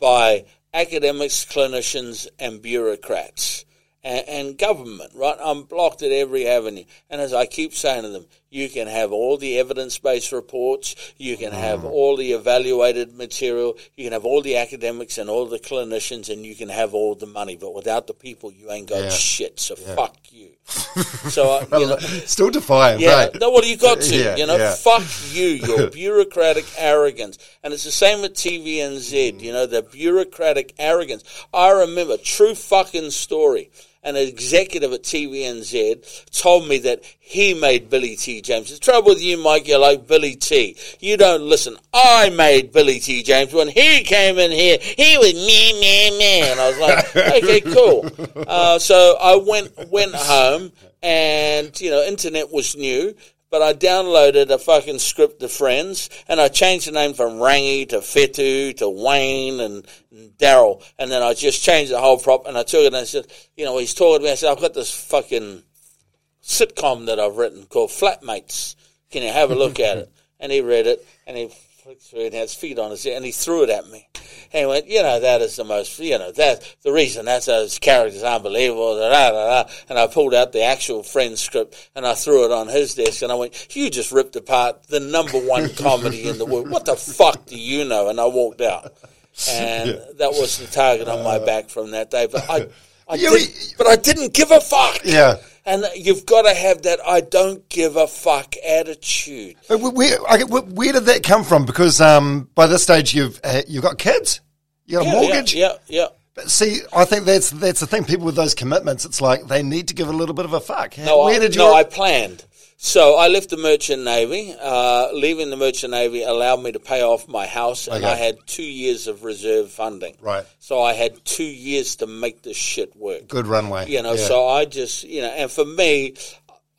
by academics, clinicians, and bureaucrats. And, and government, right? I'm blocked at every avenue. And as I keep saying to them, you can have all the evidence based reports, you can Mm. have all the evaluated material, you can have all the academics and all the clinicians, and you can have all the money. But without the people, you ain't got Yeah. shit. So fuck you. so, I, you know, Still defiant, yeah, right? no, what do you got to? Yeah, you know, yeah. fuck you, your bureaucratic arrogance. And it's the same with TVNZ, you know, the bureaucratic arrogance. I remember, true fucking story. An executive at TVNZ told me that he made Billy T. James. The trouble with you, Mike, you're like Billy T. You don't listen. I made Billy T. James. When he came in here, he was me, me, me. And I was like, okay, cool. Uh, so I went went home, and you know, internet was new. But I downloaded a fucking script to Friends, and I changed the name from Rangy to Fetu to Wayne and, and Daryl, and then I just changed the whole prop, and I took it and I said, you know, he's talking to me. I said, I've got this fucking sitcom that I've written called Flatmates. Can you have a look at it? And he read it, and he flicked through and had his feet on his head, and he threw it at me. And he went, you know, that is the most, you know, that the reason that's his character's unbelievable. Da, da, da, da. And I pulled out the actual Friends script and I threw it on his desk, and I went, you just ripped apart the number one comedy in the world. What the fuck do you know? And I walked out, and that was the target on my uh, back from that day. But I, I did, but I didn't give a fuck. Yeah. And you've got to have that I don't give a fuck attitude. But wh- where, where did that come from? Because um, by this stage, you've uh, you've got kids, you got a Yeah, mortgage. Yeah, yeah. But see, I think that's that's the thing. People with those commitments, it's like they need to give a little bit of a fuck. No, where I, did you? no, I planned. So I left the merchant navy. Uh, leaving the merchant navy allowed me to pay off my house, and Okay. I had two years of reserve funding. Right. So I had two years to make this shit work. Good runway. You know, Yeah. so I just you know, and for me,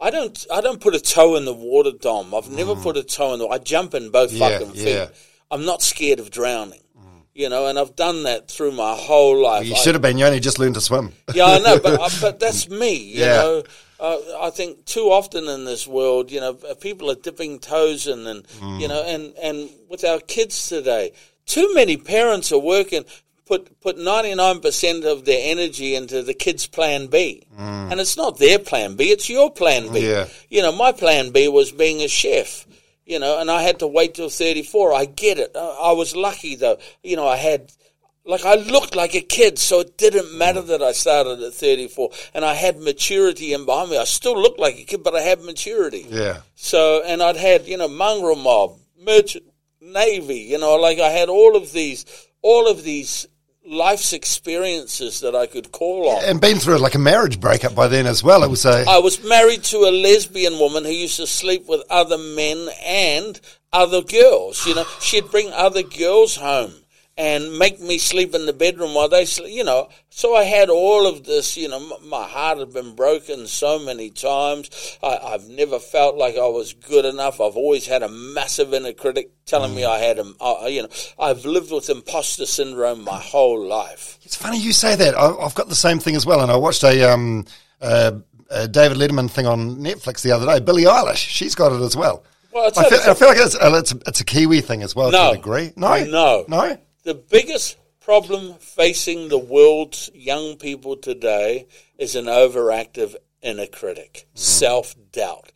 I don't I don't put a toe in the water, Dom. I've never put a toe in the. I jump in both Mm. Yeah, fucking feet. yeah. I'm not scared of drowning. You know, and I've done that through my whole life. you should have been. You only just learned to swim. yeah, I know, but uh, but that's me. You Yeah. know, uh, I think too often in this world, you know, people are dipping toes in, and Mm. you know, and and with our kids today, too many parents are working. Put put ninety nine percent of their energy into the kids' plan B, and it's not their plan B; it's your plan B. Mm. Yeah. You know, my plan B was being a chef. You know, and I had to wait till thirty four. I get it. Uh, I was lucky though. You know, I had like I looked like a kid, so it didn't matter that I started at 34, and I had maturity in behind me. I still looked like a kid, but I had maturity. Yeah. So, and I'd had you know mongrel mob, merchant navy, you know, like I had all of these, all of these life's experiences that I could call on. And been through like a marriage breakup by then as well. It was a I was married to a lesbian woman who used to sleep with other men and other girls. You know, she'd bring other girls home and make me sleep in the bedroom while they sleep. You know, so I had all of this. You know, m- my heart had been broken so many times. I, I've never felt like I was good enough. I've always had a massive inner critic telling me I had a. Uh, you know, I've lived with imposter syndrome my whole life. It's funny you say that. I, I've got the same thing as well, and I watched a um, uh, a David Letterman thing on Netflix the other day. Billie Eilish, she's got it as well. Well, I feel, I feel like it's, uh, it's, a, it's a Kiwi thing as well No. to a degree. No, No. no. The biggest problem facing the world's young people today is an overactive inner critic, self doubt.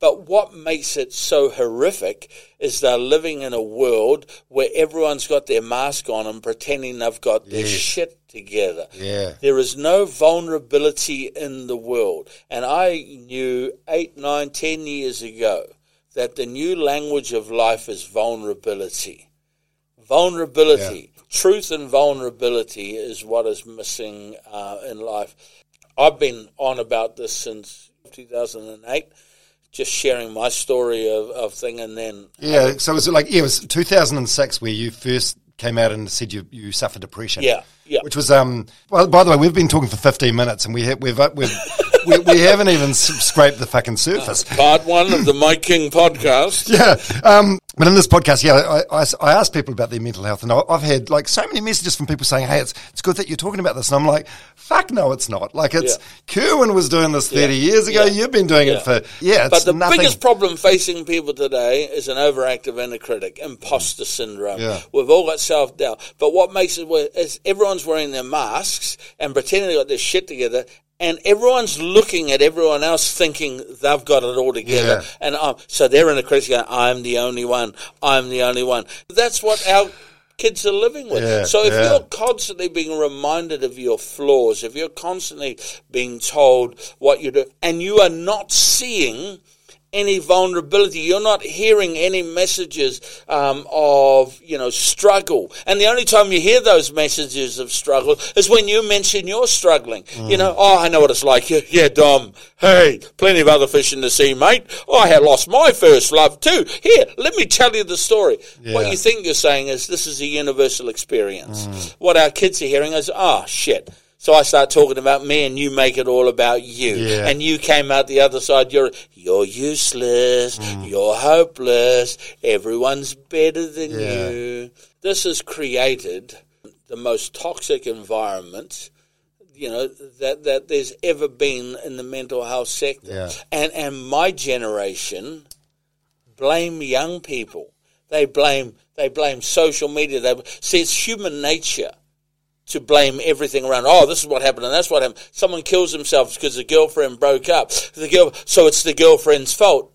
But what makes it so horrific is they're living in a world where everyone's got their mask on and pretending they've got their shit together. Yeah. There is no vulnerability in the world. And I knew eight, nine, ten years ago that the new language of life is vulnerability. Vulnerability, truth and vulnerability is what is missing uh, in life. I've been on about this since 2008, just sharing my story of, of thing, and then Yeah, so was it was like yeah, it was 2006 where you first came out and said you you suffered depression. Yeah, yeah. Which was um. Well, by the way, we've been talking for 15 minutes and we ha- we've we've we, we haven't even scraped the fucking surface. part one of the My King podcast. Yeah. Um, but in this podcast, yeah, I, I, I asked people about their mental health, and I've had like so many messages from people saying, "Hey, it's it's good that you're talking about this," and I'm like, "Fuck no, it's not." Like it's Kerwin was doing this 30 Yeah. years ago. Yeah. You've been doing Yeah. it for yeah. It's But the nothing. biggest problem facing people today is an overactive inner critic, imposter syndrome. Yeah. We've all got self doubt. But what makes it worse is everyone's wearing their masks and pretending they got their shit together. And everyone's looking at everyone else thinking they've got it all together. Yeah. And um, so they're in a critic going, I'm the only one. I'm the only one. That's what our kids are living with. Yeah, so if yeah. you're constantly being reminded of your flaws, if you're constantly being told what you do, and you are not seeing any vulnerability, you're not hearing any messages um, of you know struggle, and the only time you hear those messages of struggle is when you mention you're struggling. You know, mm. oh, I know what it's like. Yeah, yeah, Dom. Hey, plenty of other fish in the sea, mate. Oh, I had lost my first love too. Here, let me tell you the story. What you think you're saying is this is a universal experience. Mm. What our kids are hearing is, oh shit. So I start talking about me, and you make it all about you. Yeah. And you came out the other side. You're you're useless. Mm. You're hopeless. Everyone's better than Yeah. you. This has created the most toxic environment you know that that there's ever been in the mental health sector Yeah. and and my generation blame young people They blame they blame social media. They see it's human nature to blame everything around. Oh, this is what happened and that's what happened. Someone kills themselves because the girlfriend broke up. The girl, so it's the girlfriend's fault.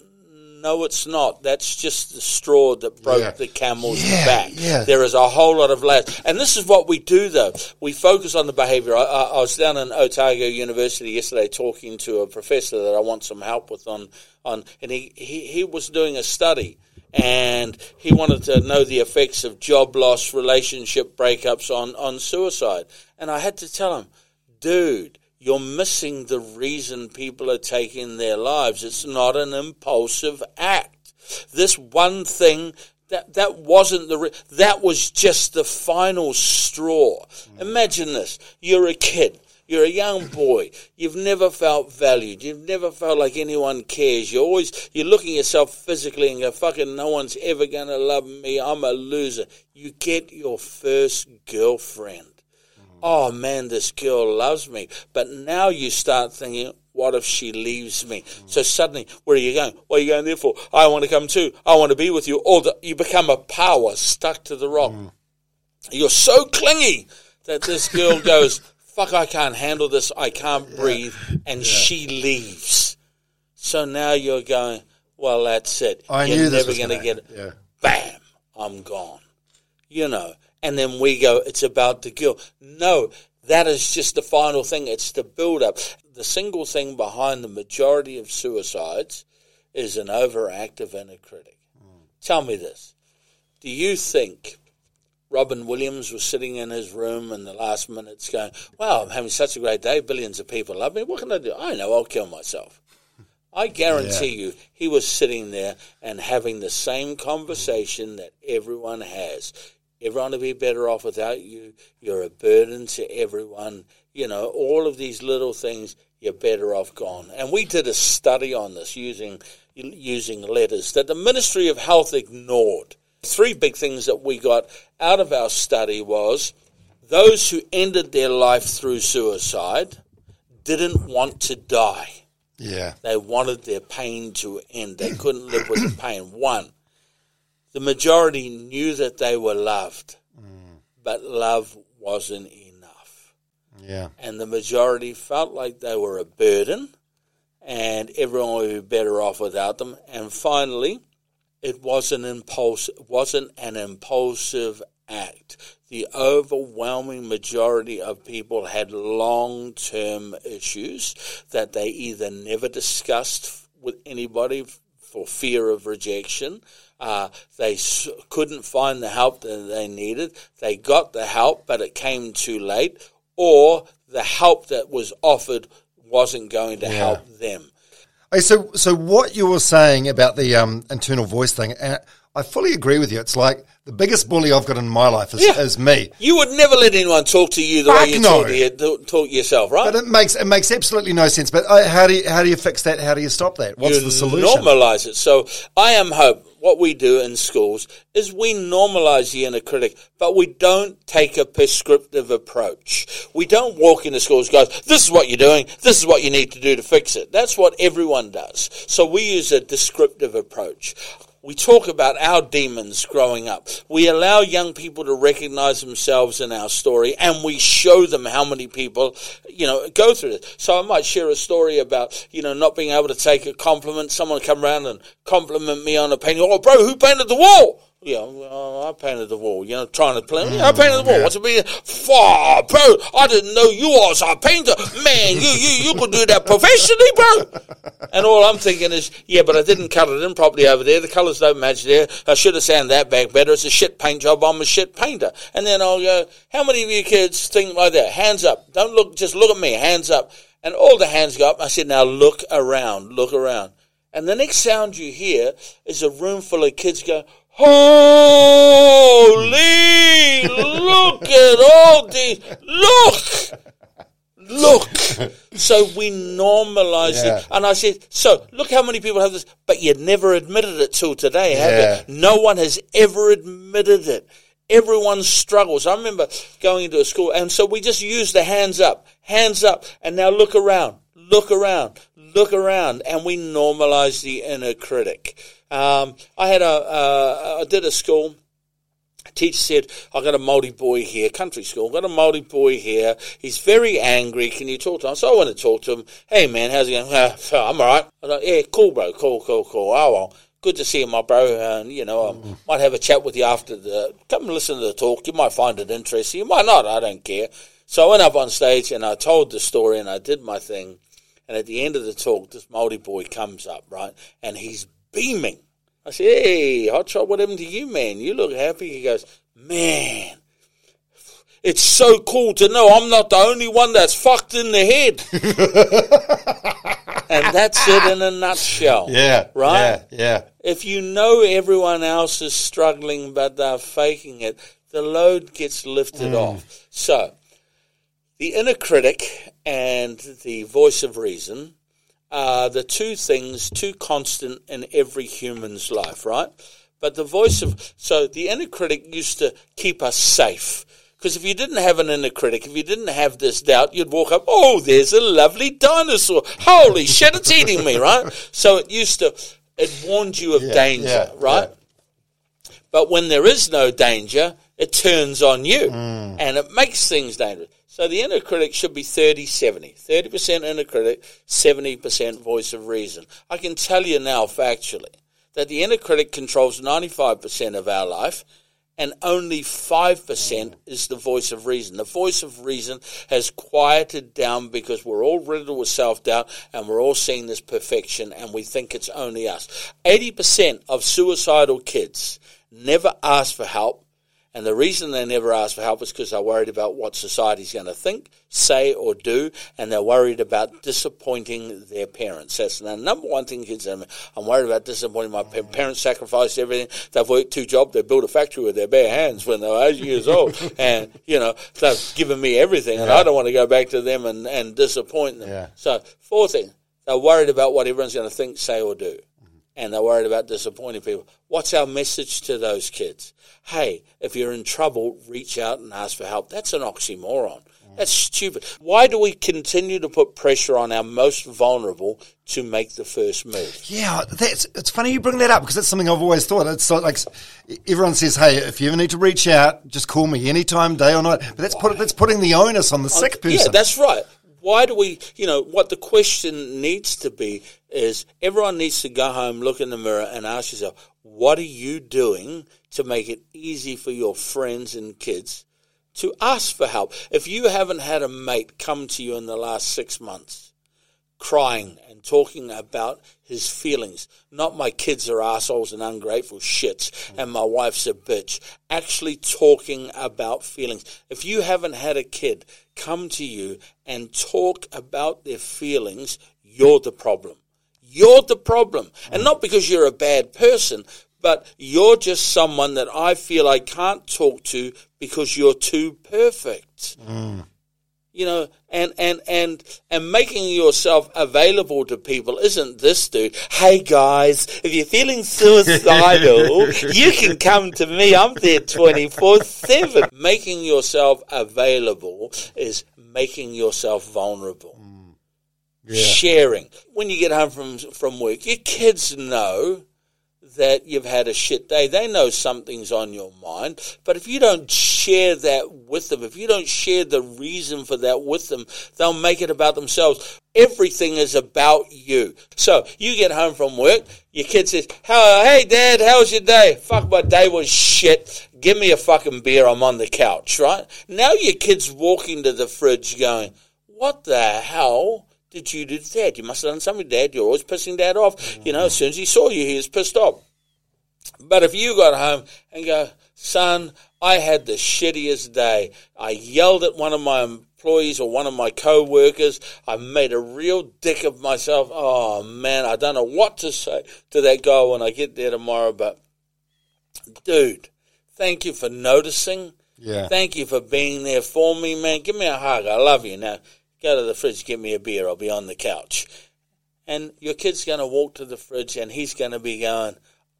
No, it's not. That's just the straw that broke Yeah. the camel's Yeah, back. yeah. There is a whole lot of layers. And this is what we do, though. We focus on the behavior. I, I, I was down in Otago University yesterday talking to a professor that I want some help with on, on and he, he, he was doing a study. And he wanted to know the effects of job loss, relationship breakups on, on suicide. And I had to tell him, dude, you're missing the reason people are taking their lives. It's not an impulsive act. This one thing that that wasn't the re- that was just the final straw. Mm. Imagine this: you're a kid. You're a young boy. You've never felt valued. You've never felt like anyone cares. You're always you're looking at yourself physically and go, "Fucking, no one's ever gonna love me. I'm a loser." You get your first girlfriend mm-hmm. oh man, this girl loves me. But now you start thinking, what if she leaves me? Mm-hmm. So suddenly, where are you going? What are you going there for? I want to come too. I want to be with you. Or the, you become a power stuck to the rock. Mm-hmm. You're so clingy that this girl goes, fuck, I can't handle this. I can't breathe. And she leaves. So now you're going, well, that's it. I you're never was going to get it. Yeah. Bam, I'm gone you know, and then we go, it's about the girl. No, that is just the final thing. It's the build up. The single thing behind the majority of suicides is an overactive inner critic. Hmm. Tell me this. Do you think Robin Williams was sitting in his room in the last minutes going, Wow, I'm having such a great day. Billions of people love me. What can I do? I know I'll kill myself. I guarantee you, he was sitting there and having the same conversation that everyone has. Everyone would be better off without you. You're a burden to everyone. You know, all of these little things, you're better off gone. And we did a study on this using using letters that the Ministry of Health ignored. Three big things that we got out of our study was those who ended their life through suicide didn't want to die. Yeah. They wanted their pain to end. They couldn't live with the pain. One, the majority knew that they were loved, but love wasn't enough. Yeah. And the majority felt like they were a burden and everyone would be better off without them. And finally, it was an impulse wasn't an impulsive act. The overwhelming majority of people had long term issues that they either never discussed with anybody for fear of rejection. Uh, they s- couldn't find the help that they needed. They got the help, but it came too late, or the help that was offered wasn't going to help them. Hey, so so what you were saying about the um, internal voice thing, and I fully agree with you. It's like the biggest bully I've got in my life is, Yeah. is me. You would never let anyone talk to you the Fuck way you no. talk, to you, talk to yourself, right? But it makes it makes absolutely no sense. But uh, how do you, how do you fix that? How do you stop that? What's you the solution? Normalize it. So I am hope. What we do in schools is we normalize the inner critic, but we don't take a prescriptive approach. We don't walk into schools and go, this is what you're doing, this is what you need to do to fix it. That's what everyone does. So we use a descriptive approach. We talk about our demons growing up. We allow young people to recognize themselves in our story and we show them how many people, you know, go through it. So I might share a story about, you know, not being able to take a compliment. Someone come around and compliment me on a painting. Oh, bro, who painted the wall? Yeah, uh, I painted the wall. You know, trying to play. Yeah, I mm, painted the wall. What's it mean? Far, bro. I didn't know you was a painter. Man, you you you could do that professionally, bro. And all I'm thinking is, yeah, but I didn't cut it in properly over there. The colours don't match there. I should have sanded that back better. It's a shit paint job. I'm a shit painter. And then I'll go, how many of you kids think like that? Hands up. Don't look. Just look at me. Hands up. And all the hands go up. I said, now look around. Look around. And the next sound you hear is a room full of kids go, Holy! Look at all these. Look! Look! So we normalize Yeah. it. And I said, so look how many people have this, but you never admitted it till today, have Yeah. you? No one has ever admitted it. Everyone struggles. I remember going into a school, and so we just use the hands up, hands up, and now look around, look around, look around, and we normalize the inner critic. Um, I had a, uh, I did a school. Teacher said, I got a Māori boy here, country school, I got a Māori boy here. He's very angry. Can you talk to him? So I went to talk to him. Hey, man, how's it going? I'm all right. I was like, yeah, cool, bro. Cool, cool, cool. Oh, well, good to see you, my bro. And, you know, I might have a chat with you after the, come and listen to the talk. You might find it interesting. You might not. I don't care. So I went up on stage and I told the story and I did my thing. And at the end of the talk, this Māori boy comes up, right? And he's beaming. I said, hey, hot shot, what happened to you, man? You look happy. He goes, man, it's so cool to know I'm not the only one that's fucked in the head. and that's it in a nutshell. Yeah. Right? Yeah. Yeah. If you know everyone else is struggling but they're faking it, the load gets lifted mm. off. So, the inner critic and the voice of reason are the two things, two constant in every human's life, right? But the voice of, so the inner critic used to keep us safe. Because if you didn't have an inner critic, if you didn't have this doubt, you'd walk up, oh, there's a lovely dinosaur. Holy shit, it's eating me, right? So it used to, it warned you of Yeah, danger, yeah, right? yeah. But when there is no danger, it turns on you mm. and it makes things dangerous. So the inner critic should be 30 70. 30% inner critic, 70% voice of reason. I can tell you now factually that the inner critic controls 95% of our life and only 5% mm. is the voice of reason. The voice of reason has quieted down because we're all riddled with self doubt and we're all seeing this perfection and we think it's only us. 80% of suicidal kids never ask for help. And the reason they never ask for help is because they're worried about what society's going to think, say, or do, and they're worried about disappointing their parents. That's the number one thing kids say. I'm worried about disappointing my pa- parents. Sacrificed everything. They've worked two jobs. They built a factory with their bare hands when they were eight years old, and you know they've given me everything, and I don't want to go back to them and, and disappoint them. Yeah. So, fourth thing, they're worried about what everyone's going to think, say, or do and they're worried about disappointing people. What's our message to those kids? Hey, if you're in trouble, reach out and ask for help. That's an oxymoron. That's stupid. Why do we continue to put pressure on our most vulnerable to make the first move? Yeah, that's it's funny you bring that up because that's something I've always thought. It's sort of like everyone says, "Hey, if you ever need to reach out, just call me anytime, day or night." But that's put, that's putting the onus on the sick person. Yeah, that's right. Why do we, you know, what the question needs to be is everyone needs to go home, look in the mirror, and ask yourself, what are you doing to make it easy for your friends and kids to ask for help? If you haven't had a mate come to you in the last six months, crying talking about his feelings. Not my kids are assholes and ungrateful shits and my wife's a bitch. Actually talking about feelings. If you haven't had a kid come to you and talk about their feelings, you're the problem. You're the problem. And not because you're a bad person, but you're just someone that I feel I can't talk to because you're too perfect mm. You know, and, and, and, and making yourself available to people isn't this dude. Hey guys, if you're feeling suicidal, you can come to me. I'm there 24 7. Making yourself available is making yourself vulnerable. Mm. Sharing. When you get home from, from work, your kids know that you've had a shit day. They know something's on your mind. But if you don't share that with them, if you don't share the reason for that with them, they'll make it about themselves. Everything is about you. So you get home from work, your kid says, Hey dad, how was your day? Fuck, my day was shit. Give me a fucking beer. I'm on the couch, right? Now your kid's walking to the fridge going, What the hell? Did you do to dad? You must have done something, dad. You're always pissing dad off. You know, as soon as he saw you, he was pissed off. But if you got home and go, son, I had the shittiest day. I yelled at one of my employees or one of my co-workers. I made a real dick of myself. Oh man, I don't know what to say to that guy when I get there tomorrow, but dude, thank you for noticing. Yeah. Thank you for being there for me, man. Give me a hug. I love you. Now, go to the fridge, get me a beer. I'll be on the couch. And your kid's going to walk to the fridge and he's going to be going,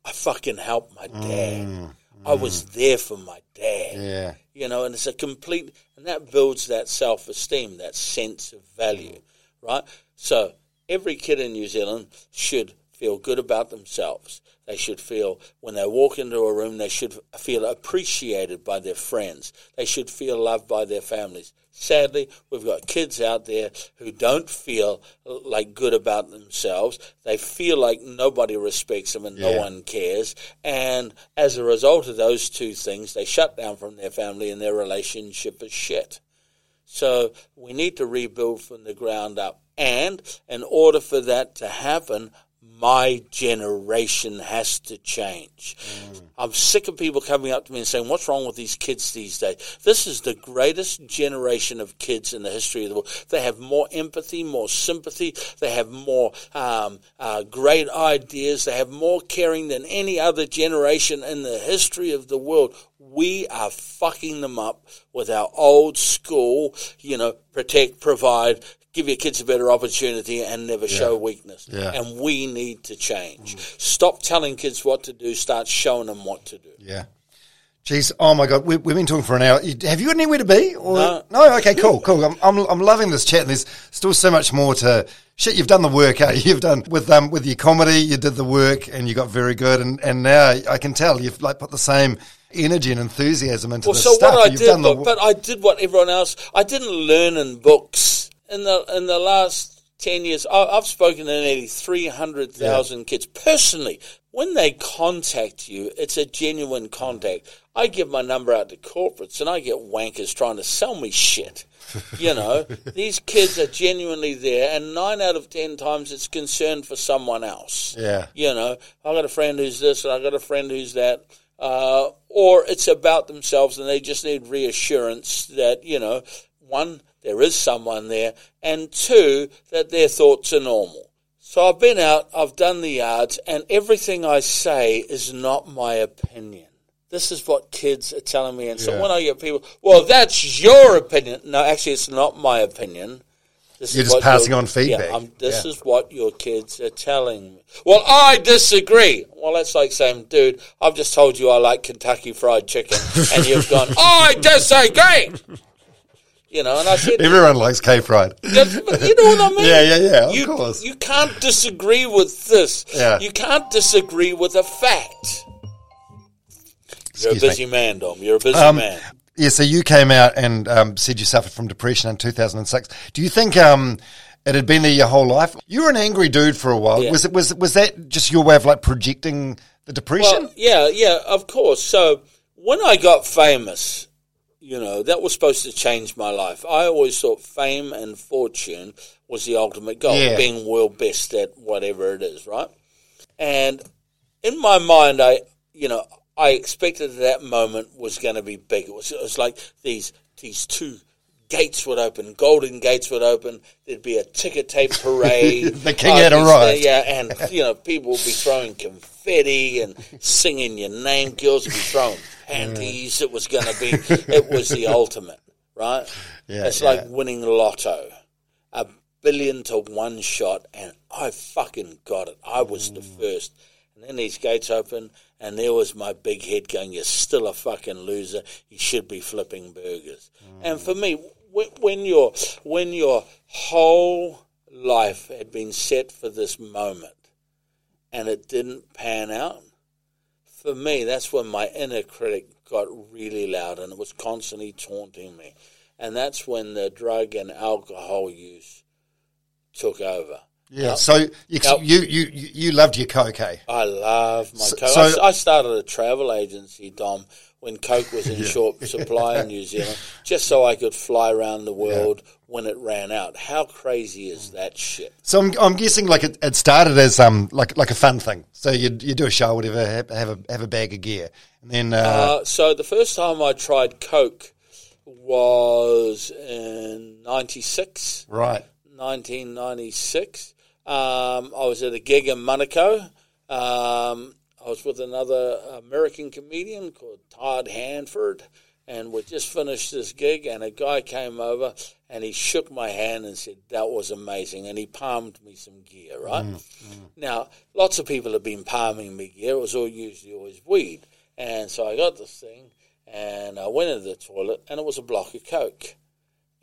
I fucking helped my dad. Mm, I was mm. there for my dad. Yeah. You know, and it's a complete, and that builds that self esteem, that sense of value, mm. right? So every kid in New Zealand should feel good about themselves. They should feel when they walk into a room, they should feel appreciated by their friends. They should feel loved by their families. Sadly, we've got kids out there who don't feel uh, like good about themselves. They feel like nobody respects them and no one cares. And as a result of those two things, they shut down from their family and their relationship is shit. So we need to rebuild from the ground up. And in order for that to happen, my generation has to change. I'm sick of people coming up to me and saying, What's wrong with these kids these days? This is the greatest generation of kids in the history of the world. They have more empathy, more sympathy, they have more um, uh, great ideas, they have more caring than any other generation in the history of the world. We are fucking them up with our old school, you know, protect, provide, give your kids a better opportunity and never show weakness. Yeah. And we need to change. Stop telling kids what to do, start showing them what to do. Yeah. Jeez, oh my God, we, we've been talking for an hour. You- Have you got anywhere to be? Or, No. Okay, cool, cool. I'm, I'm, I'm loving this chat. And there's still so much more to shit. You've done the work. Eh? You've done with um with your comedy. You did the work, and you got very good. And and now I can tell you've like put the same energy and enthusiasm into Well, this so stuff. what I You've did, done the but, but I did what everyone else. I didn't learn in books in the in the last ten years. I've spoken to nearly three hundred thousand kids personally. When they contact you, it's a genuine contact. I give my number out to corporates, and I get wankers trying to sell me shit. You know, these kids are genuinely there, and nine out of ten times it's concerned for someone else. Yeah. You know, I got a friend who's this, and I got a friend who's that. Uh, or it's about themselves, and they just need reassurance that you know, one, there is someone there, and two, that their thoughts are normal. So I've been out, I've done the yards, and everything I say is not my opinion. This is what kids are telling me. And so Yeah. when I get people, well, that's your opinion. No, actually, it's not my opinion. This You're is just passing on feedback. Yeah, this Yeah. is what your kids are telling me. Well, I disagree. Well, that's like saying, dude, I've just told you I like Kentucky Fried Chicken, and you've gone, I disagree. You know, and I said, everyone likes K Pride. you know what I mean? Yeah, yeah, yeah, of you, course. You can't disagree with this. Yeah. You can't disagree with a fact. You're a me. busy man, Dom. You're a busy Um, man. Yeah, so you came out and um, said you suffered from depression in 2006. Do you think um, it had been there your whole life? You were an angry dude for a while. Yeah. Was it was was that just your way of like projecting the depression? Well, yeah, yeah, of course. So when I got famous, you know, that was supposed to change my life. I always thought fame and fortune was the ultimate goal, Yeah. being world best at whatever it is, right? And in my mind, I, you know, I expected that moment was going to be big. It was, it was like these these two gates would open, golden gates would open. There'd be a ticker tape parade. The king had arrived. Yeah, and you know, people would be throwing confetti and singing your name. Girls would be throwing panties. It was going to be. It was the ultimate, right? Yeah, it's yeah. like winning the lotto, a billion to one shot, and I fucking got it. I was the mm. first. And then these gates open, and there was my big head going, "You're still a fucking loser. You should be flipping burgers." And for mm. me, when, when your when your whole life had been set for this moment, and it didn't pan out, for me, that's when my inner critic got really loud, and it was constantly taunting me. And that's when the drug and alcohol use took over. yeah. So you, Now- you you you loved your coke, eh? I love my So- Coke. so- I I, started a travel agency, Dom, when Coke was in short supply in New Zealand, just so I could fly around the world when it ran out. How crazy is that shit? So I'm, I'm guessing like it, it started as um like like a fun thing. So you you do a show, whatever, have, have a have a bag of gear, and then uh, Uh, so the first time I tried Coke was in '96. right. 1996. Um, I was at a gig in Monaco. Um, I was with another American comedian called Todd Hanford, and we just finished this gig. And a guy came over and he shook my hand and said, "That was amazing," and he palmed me some gear. Right mm, mm. now, lots of people have been palming me gear. It was all usually always weed, and so I got this thing, and I went into the toilet, and it was a block of coke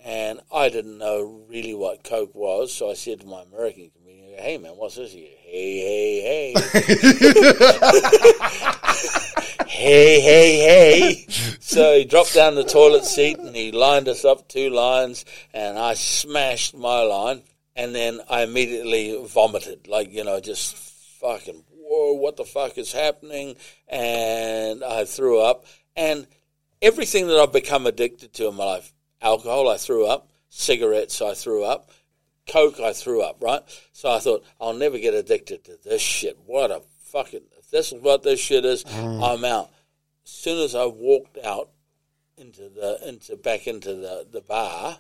and I didn't know really what coke was, so I said to my American comedian, "Hey man, what's this? You hey, hey, hey. hey, hey, hey. So he dropped down the toilet seat and he lined us up two lines, and I smashed my line, and then I immediately vomited, like, you know, just fucking, whoa, what the fuck is happening? And I threw up. And everything that I've become addicted to in my life alcohol, I threw up, cigarettes, I threw up. Coke, I threw up, right? So I thought, I'll never get addicted to this shit. What a fucking, if this is what this shit is, mm. I'm out. As soon as I walked out into the, into, back into the, the bar,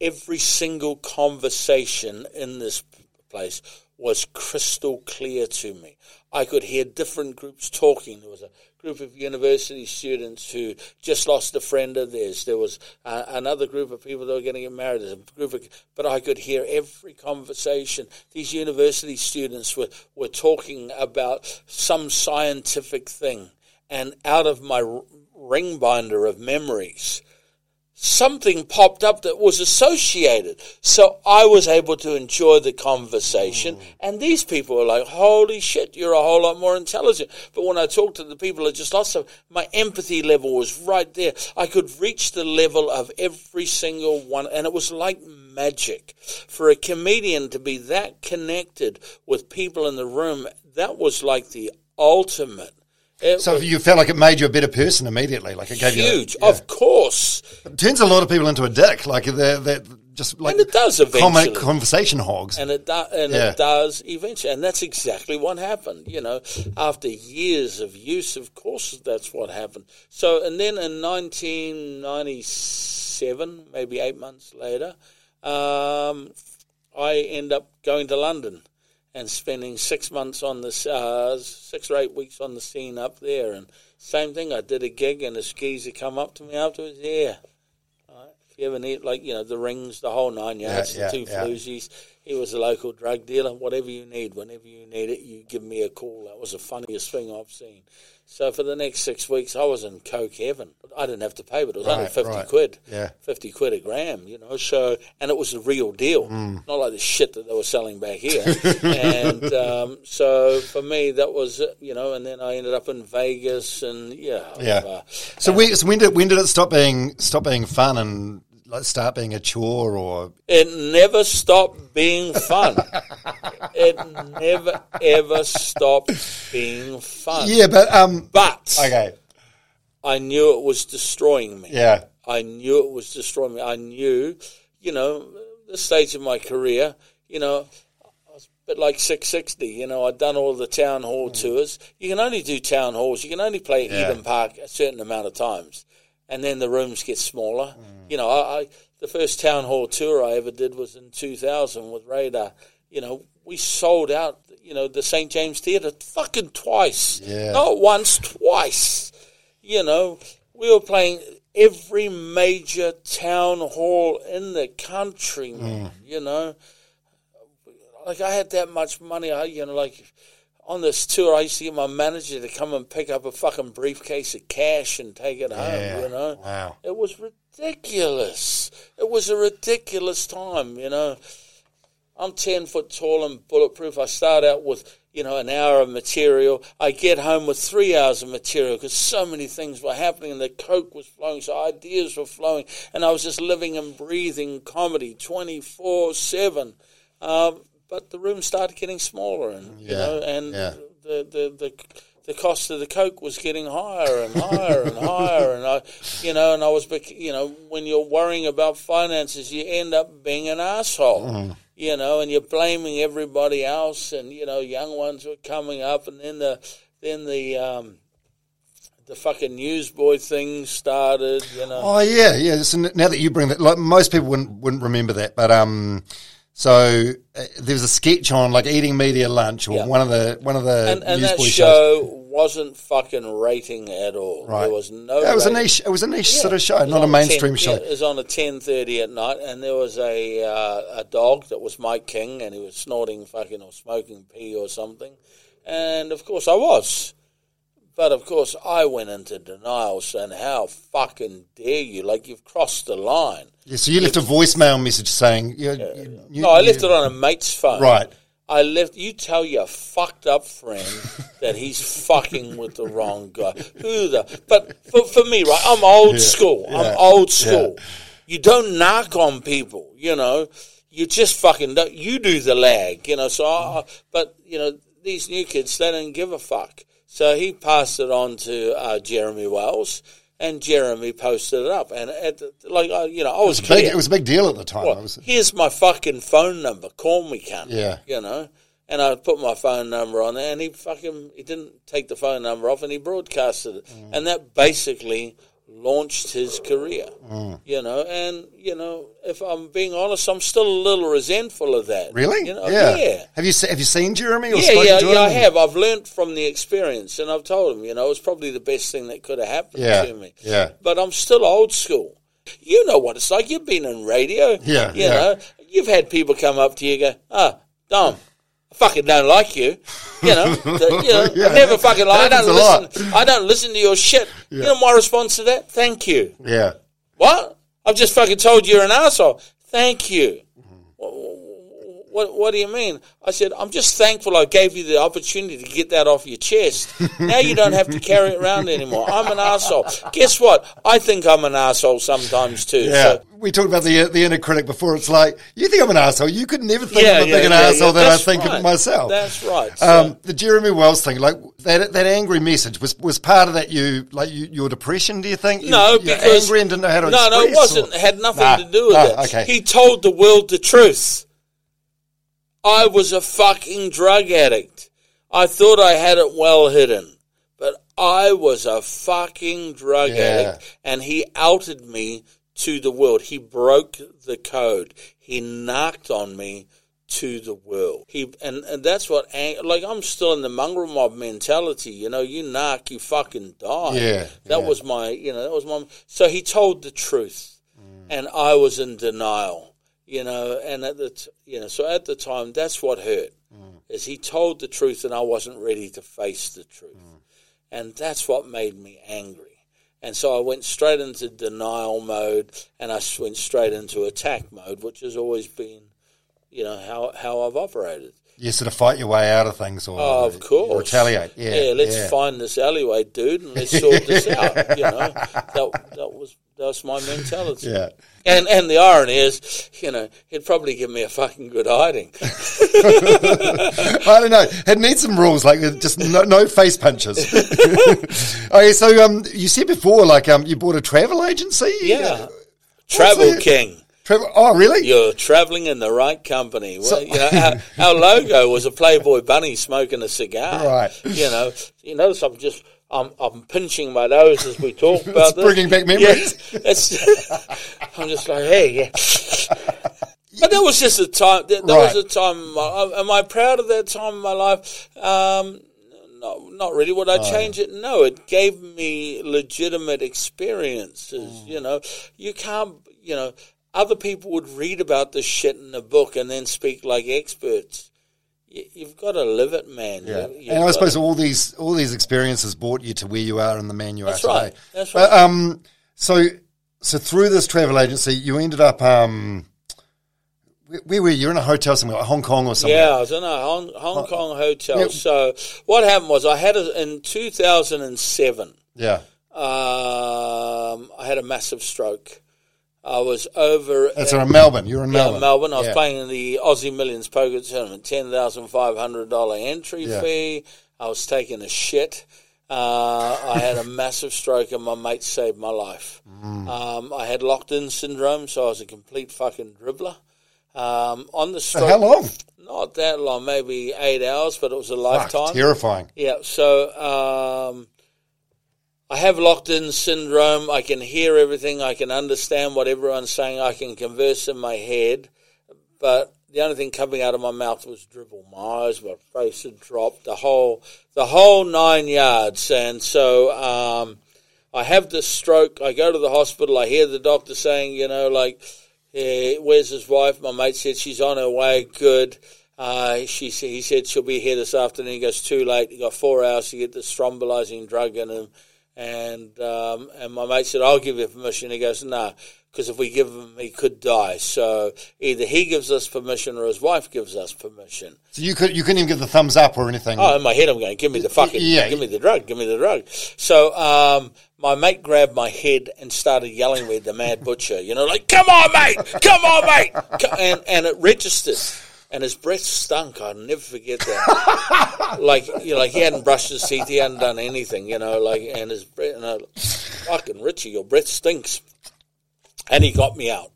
every single conversation in this place was crystal clear to me. I could hear different groups talking. There was a group of university students who just lost a friend of theirs. There was uh, another group of people that were going to get married. A group of, but I could hear every conversation. These university students were, were talking about some scientific thing. And out of my ring binder of memories, something popped up that was associated. So I was able to enjoy the conversation. Mm. And these people were like, holy shit, you're a whole lot more intelligent. But when I talked to the people that just lost them, my empathy level was right there. I could reach the level of every single one. And it was like magic. For a comedian to be that connected with people in the room, that was like the ultimate. It So was you felt like it made you a better person immediately. Like it gave you huge, yeah. of course. It turns a lot of people into a dick. Like they're, they're just like And it does eventually. conversation hogs. and it do, and Yeah. it does eventually, and that's exactly what happened. You know, after years of use, of course, that's what happened. So, and then in 1997, maybe eight months later, um, I end up going to London and spending six months on the uh, six or eight weeks on the scene up there, and same thing. I did a gig, and a geezer come up to me afterwards. Yeah, if you ever need, like, you know, the rings, the whole nine yards, Yeah, the yeah, two yeah. floozies. He was a local drug dealer. Whatever you need, whenever you need it, you give me a call. That was the funniest thing I've seen. So for the next six weeks, I was in coke heaven. I didn't have to pay, but it was only 50 right. quid. Yeah. 50 quid a gram, you know. So, and it was the real deal, Mm. not like the shit that they were selling back here. and um, so for me, that was, you know, and then I ended up in Vegas and, yeah. Yeah. uh, So, we, so when did when did it stop being stop being fun and start being a chore or It never stopped being fun. it never ever stopped being fun. yeah? But um, But okay, I knew it was destroying me. yeah, I knew it was destroying me. I knew, you know, the stage of my career, you know, I was a bit like 660. You know, I'd done all the town hall tours. You can only do town halls. You can only play Yeah. Eden Park a certain amount of times. And then the rooms get smaller. You know, I, I the first town hall tour I ever did was in 2000 with Radar. You know, we sold out, you know, the St. James Theatre fucking twice. Yeah. Not once, twice you know, we were playing every major town hall in the country, man, mm. you know. Like, I had that much money, I, you know, like, on this tour, I used to get my manager to come and pick up a fucking briefcase of cash and take it Yeah. home, you know. Wow. It was ridiculous. It was a ridiculous time, you know. I'm 10 foot tall and bulletproof. I start out with, you know, an hour of material. I get home with three hours of material because so many things were happening and the coke was flowing, so ideas were flowing. And I was just living and breathing comedy 24 7. Um, but the room started getting smaller and, you Yeah, know, and yeah. the, the, the, the cost of the coke was getting higher and higher and higher, and I, you know, and I was, bec- you know, when you're worrying about finances, you end up being an asshole, Mm-hmm. you know, and you're blaming everybody else, and you know, young ones were coming up, and then the, then the, um, the fucking newsboy thing started, you know. Oh yeah, yeah. So now that you bring that, like most people wouldn't wouldn't remember that, but um, so uh, there was a sketch on like eating media lunch or Yeah. one of the one of the and, and that newsboy show wasn't fucking rating at all. Right. There was no. Yeah, it was a niche. It was a niche Yeah. sort of show, not a mainstream 10 show. It was on at ten thirty at night, and there was a uh, a dog that was Mike King, and he was snorting fucking or smoking pee or something, and of course I was, but of course I went into denial, saying, "How fucking dare you? Like you've crossed the line." Yeah, so you left a voicemail message saying, you, you, you- No, I left it on a mate's phone. Right. I left. You tell your fucked up friend that he's fucking with the wrong guy. Who the? But for, for me, right? I'm old school. I'm old school. You don't knock on people. You know, you just fucking don't. You do the lag. You know. So, I, but you know, these new kids they don't give a fuck. So he passed it on to uh, Jeremy Wells. And Jeremy posted it up, and at like uh, you know, I was Big, it was a big deal at the time. Well, I was, here's my fucking phone number. Call me, cunt. Yeah. You know? And I put my phone number on there, and he fucking he didn't take the phone number off, and he broadcasted it, Mm. and that basically launched his career. Mm. You know, and you know, if I'm being honest, I'm still a little resentful of that. really? You know? yeah. yeah. Have you se- have you seen Jeremy? Or Yeah, yeah, yeah, I have. I've learned from the experience, and I've told him, you know, it's probably the best thing that could have happened Yeah, to me. yeah. But I'm still old school. You know what it's like. You've been in radio. Yeah, You yeah. know, you've had people come up to you and go, ah, Dom, I fucking don't like you. You know, the- you know Yeah, I never fucking like. I don't listen. I don't listen to your shit. You know my response to that? Thank you. Yeah. What? I've just fucking told you you're an asshole. Thank you. What, what do you mean? I said, I'm just thankful I gave you the opportunity to get that off your chest. now you don't have to carry it around anymore. I'm an asshole. Guess what? I think I'm an asshole sometimes too. Yeah. So, we talked about the the inner critic before. It's like you think I'm an asshole. You could never think yeah, I'm a yeah, big an yeah, asshole than I think right. of myself. That's right. So- Um, the Jeremy Wells thing, like that, that angry message was, was part of that. You like you, your depression? Do you think? You- No, you're because angry and didn't know how to. no, no, it wasn't. or- It had nothing Nah, to do with it. Okay, He told the world the truth. I was a fucking drug addict. I thought I had it well hidden, but I was a fucking drug Yeah. addict, and he outed me to the world. He broke the code. He knocked on me to the world. He and, and that's what like I'm still in the mongrel mob mentality. You know, you knock, you fucking die. Yeah, that yeah. was my you know that was my. So he told the truth, mm. and I was in denial. You know, and at the t- you know so at the time that's what hurt. Mm. Is he told the truth and I wasn't ready to face the truth, mm. and that's what made me angry. And so I went straight into denial mode, and I went straight into attack mode, which has always been, you know, how how I've operated. you sort of fight your way out of things, or Oh, of course. or retaliate. Yeah, let's yeah. find this alleyway, dude, and let's sort this out. You know, that that was that's my mentality. Yeah. And and the irony is, you know, he'd probably give me a fucking good hiding. I don't know. It needs some rules, like just no, no face punches. okay, so um, you said before, like um, you bought a travel agency. Yeah. Travel King. Travel. Oh, really? You're traveling in the right company. Well, you know, our, our logo was a Playboy bunny smoking a cigar. Right. You know, you notice I'm just I'm I'm pinching my nose as we talk about this. bringing back memories. Yeah, I'm just like, hey, yeah. But that was just a time. That, that was a time. my- Am I proud of that time in my life? Um, no, not really. Would I change it? No. It gave me legitimate experiences. Mm. You know, you can't. You know, other people would read about this shit in a book and then speak like experts. You, you've got to live it, man. Yeah. You- and I suppose to- all these all these experiences brought you to where you are and the man you That's are right. today. That's right. But, um, so so through this travel agency, you ended up um, where, were you? You're in a hotel somewhere, like Hong Kong or something. Yeah, I was in a Hong, Hong Kong hotel. So what happened was I had a, in 2007. Yeah. Um, I had a massive stroke. I was over. That's in, in Melbourne. You're in yeah, Melbourne. Melbourne. I was Yeah. playing in the Aussie Millions poker tournament. Ten thousand five hundred dollar entry Yeah. fee. I was taking a shit. Uh, I had a massive stroke, and my mate saved my life. Mm. Um, I had locked in syndrome, so I was a complete fucking dribbler. Um, on the stroke, how long? not that long, maybe eight hours, but it was a lifetime. terrifying. Yeah, so um, I have locked in syndrome. I can hear everything. I can understand what everyone's saying. I can converse in my head. But the only thing coming out of my mouth was dribble. My eyes, my face had dropped, the whole, the whole nine yards. And so um, I have this stroke. I go to the hospital. I hear the doctor saying, you know, like, where's his wife? My mate said she's on her way. Good. Uh, she he said she'll be here this afternoon. He goes, too late. You got four hours to get the thrombolizing drug in him. And um, and my mate said, "I'll give you permission." He goes, "No." Because if we give him, he could die. So either he gives us permission or his wife gives us permission. So you could you couldn't even give the thumbs up or anything. Oh, in my head, I'm going, give me the fucking, Yeah. give me the drug, give me the drug. So, um, my mate grabbed my head and started yelling with the mad butcher, you know, like, come on, mate, come on, mate. And, and it registered. And his breath stunk. I'll never forget that. like, you know, like he hadn't brushed his teeth, he hadn't done anything, you know, like, and his breath, and I, fucking Richie, your breath stinks. And he got me out.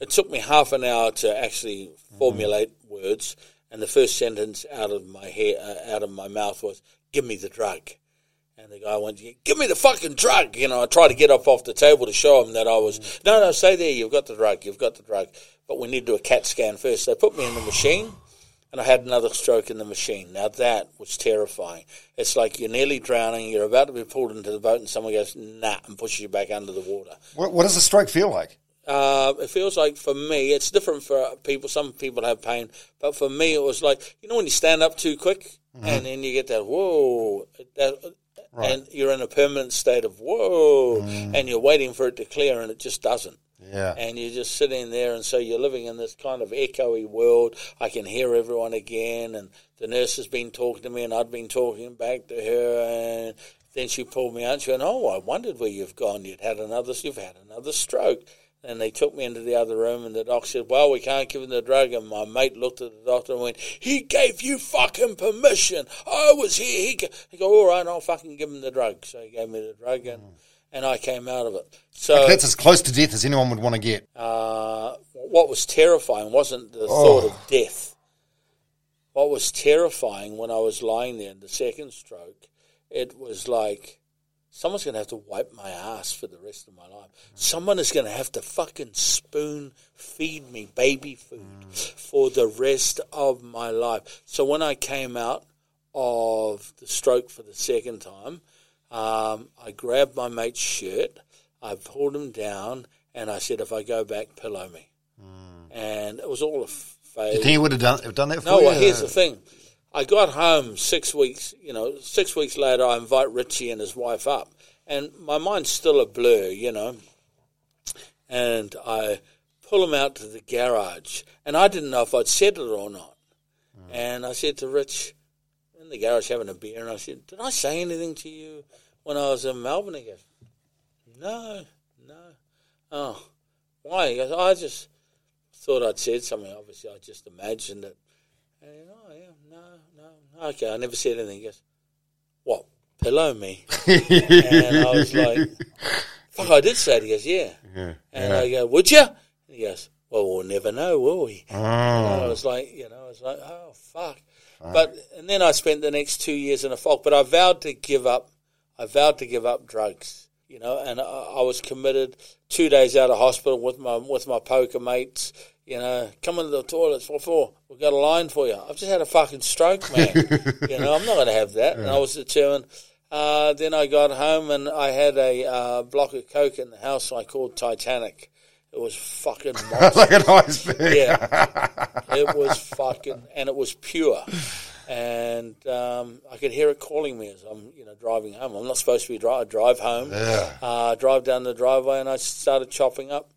It took me half an hour to actually formulate words, and the first sentence out of my hair, uh, out of my mouth was, "Give me the drug." And the guy went, "Give me the fucking drug!" You know, I tried to get up off the table to show him that I was, "No, no, stay there. You've got the drug. You've got the drug." But we need to do a CAT scan first. They put me in the machine, and I had another stroke in the machine. Now that was terrifying. It's like you're nearly drowning. You're about to be pulled into the boat, and someone goes, "Nah," and pushes you back under the water. What, what does a stroke feel like? Uh, it feels like for me, it's different for people. Some people have pain, but for me, it was like you know when you stand up too quick, and then you get that whoa, that, and you're in a permanent state of whoa, mm. and you're waiting for it to clear, and it just doesn't. Yeah. And you're just sitting there, and so you're living in this kind of echoey world. I can hear everyone again, and the nurse has been talking to me, and I'd been talking back to her, and then she pulled me out. She went, "Oh, I wondered where you've gone. You'd had another. You've had another stroke." And they took me into the other room, and the doctor said, "Well, we can't give him the drug." And my mate looked at the doctor and went, "He gave you fucking permission. I was here." He go, he go "All right, I'll fucking give him the drug." So he gave me the drug, and and I came out of it. So That's as close to death as anyone would want to get. uh, what was terrifying wasn't the Oh. thought of death. What was terrifying when I was lying there in the second stroke, it was like someone's going to have to wipe my ass for the rest of my life. Someone is going to have to fucking spoon feed me baby food for the rest of my life. So when I came out of the stroke for the second time, um, I grabbed my mate's shirt, I pulled him down, and I said, "If I go back, pillow me." And it was all a Do you think he would have done, have done that for No, you? well, here's the thing. I got home six weeks, you know, six weeks later, I invite Richie and his wife up. And my mind's still a blur, you know. And I pull them out to the garage. And I didn't know if I'd said it or not. Mm. And I said to Rich, in the garage having a beer, and I said, Did I say anything to you when I was in Melbourne? He goes, No, no. Oh, why? He goes, I just thought I'd said something. Obviously, I just imagined it. And he goes, oh, yeah, no. Okay, I never said anything. He goes, what, pillow me? and I was like, fuck, I did say it. He goes, yeah. And I go, would you? And he goes, well, we'll never know, will we? Oh. And I was like, you know, I was like, oh, fuck. But, and then I spent the next two years in a fog. But I vowed to give up, I vowed to give up drugs, you know, and I, I was committed two days out of hospital with my, with my poker mates, you know, come into the toilets, what for? We've got a line for you. I've just had a fucking stroke, man. you know, I'm not going to have that. And I was determined. Uh, then I got home and I had a uh, block of coke in the house I called Titanic. It was fucking like an iceberg. Yeah, it was fucking, and it was pure. And um, I could hear it calling me as I'm, you know, driving home. I'm not supposed to be drive. I drive home, uh, drive down the driveway, and I started chopping up.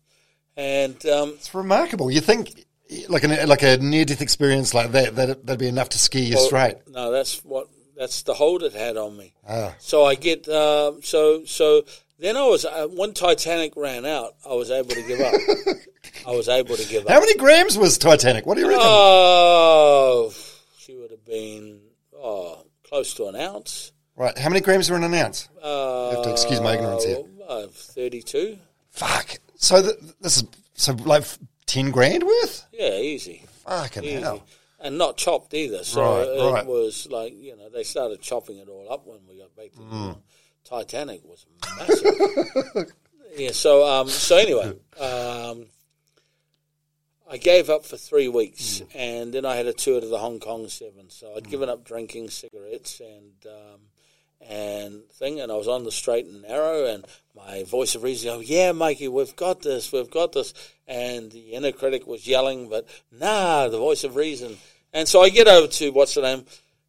And um, It's remarkable. You think like an like a near death experience like that that that'd be enough to scare you straight. no, that's what that's the hold it had on me. Ah. So I get um, so so then I was uh, when Titanic ran out, I was able to give up. I was able to give up. How many grams was Titanic? What do you reckon? Oh, she would have been oh close to an ounce. right. How many grams are in an ounce? Uh, You have to excuse my ignorance here. uh, Thirty-two. Fuck. So th- this is so like ten grand worth. Yeah, easy, Fucking easy, hell. and not chopped either. So Right, it right. was like you know they started chopping it all up when we got back to Mm. the Titanic was massive. yeah. So um. So anyway, um. I gave up for three Mm. weeks, and then I had a tour to the Hong Kong Seven. So I'd given up drinking cigarettes and um, and thing, and I was on the straight and narrow, and my voice of reason, oh yeah, Mikey, we've got this, we've got this, and the inner critic was yelling, but nah, the voice of reason, and so I get over to what's the name,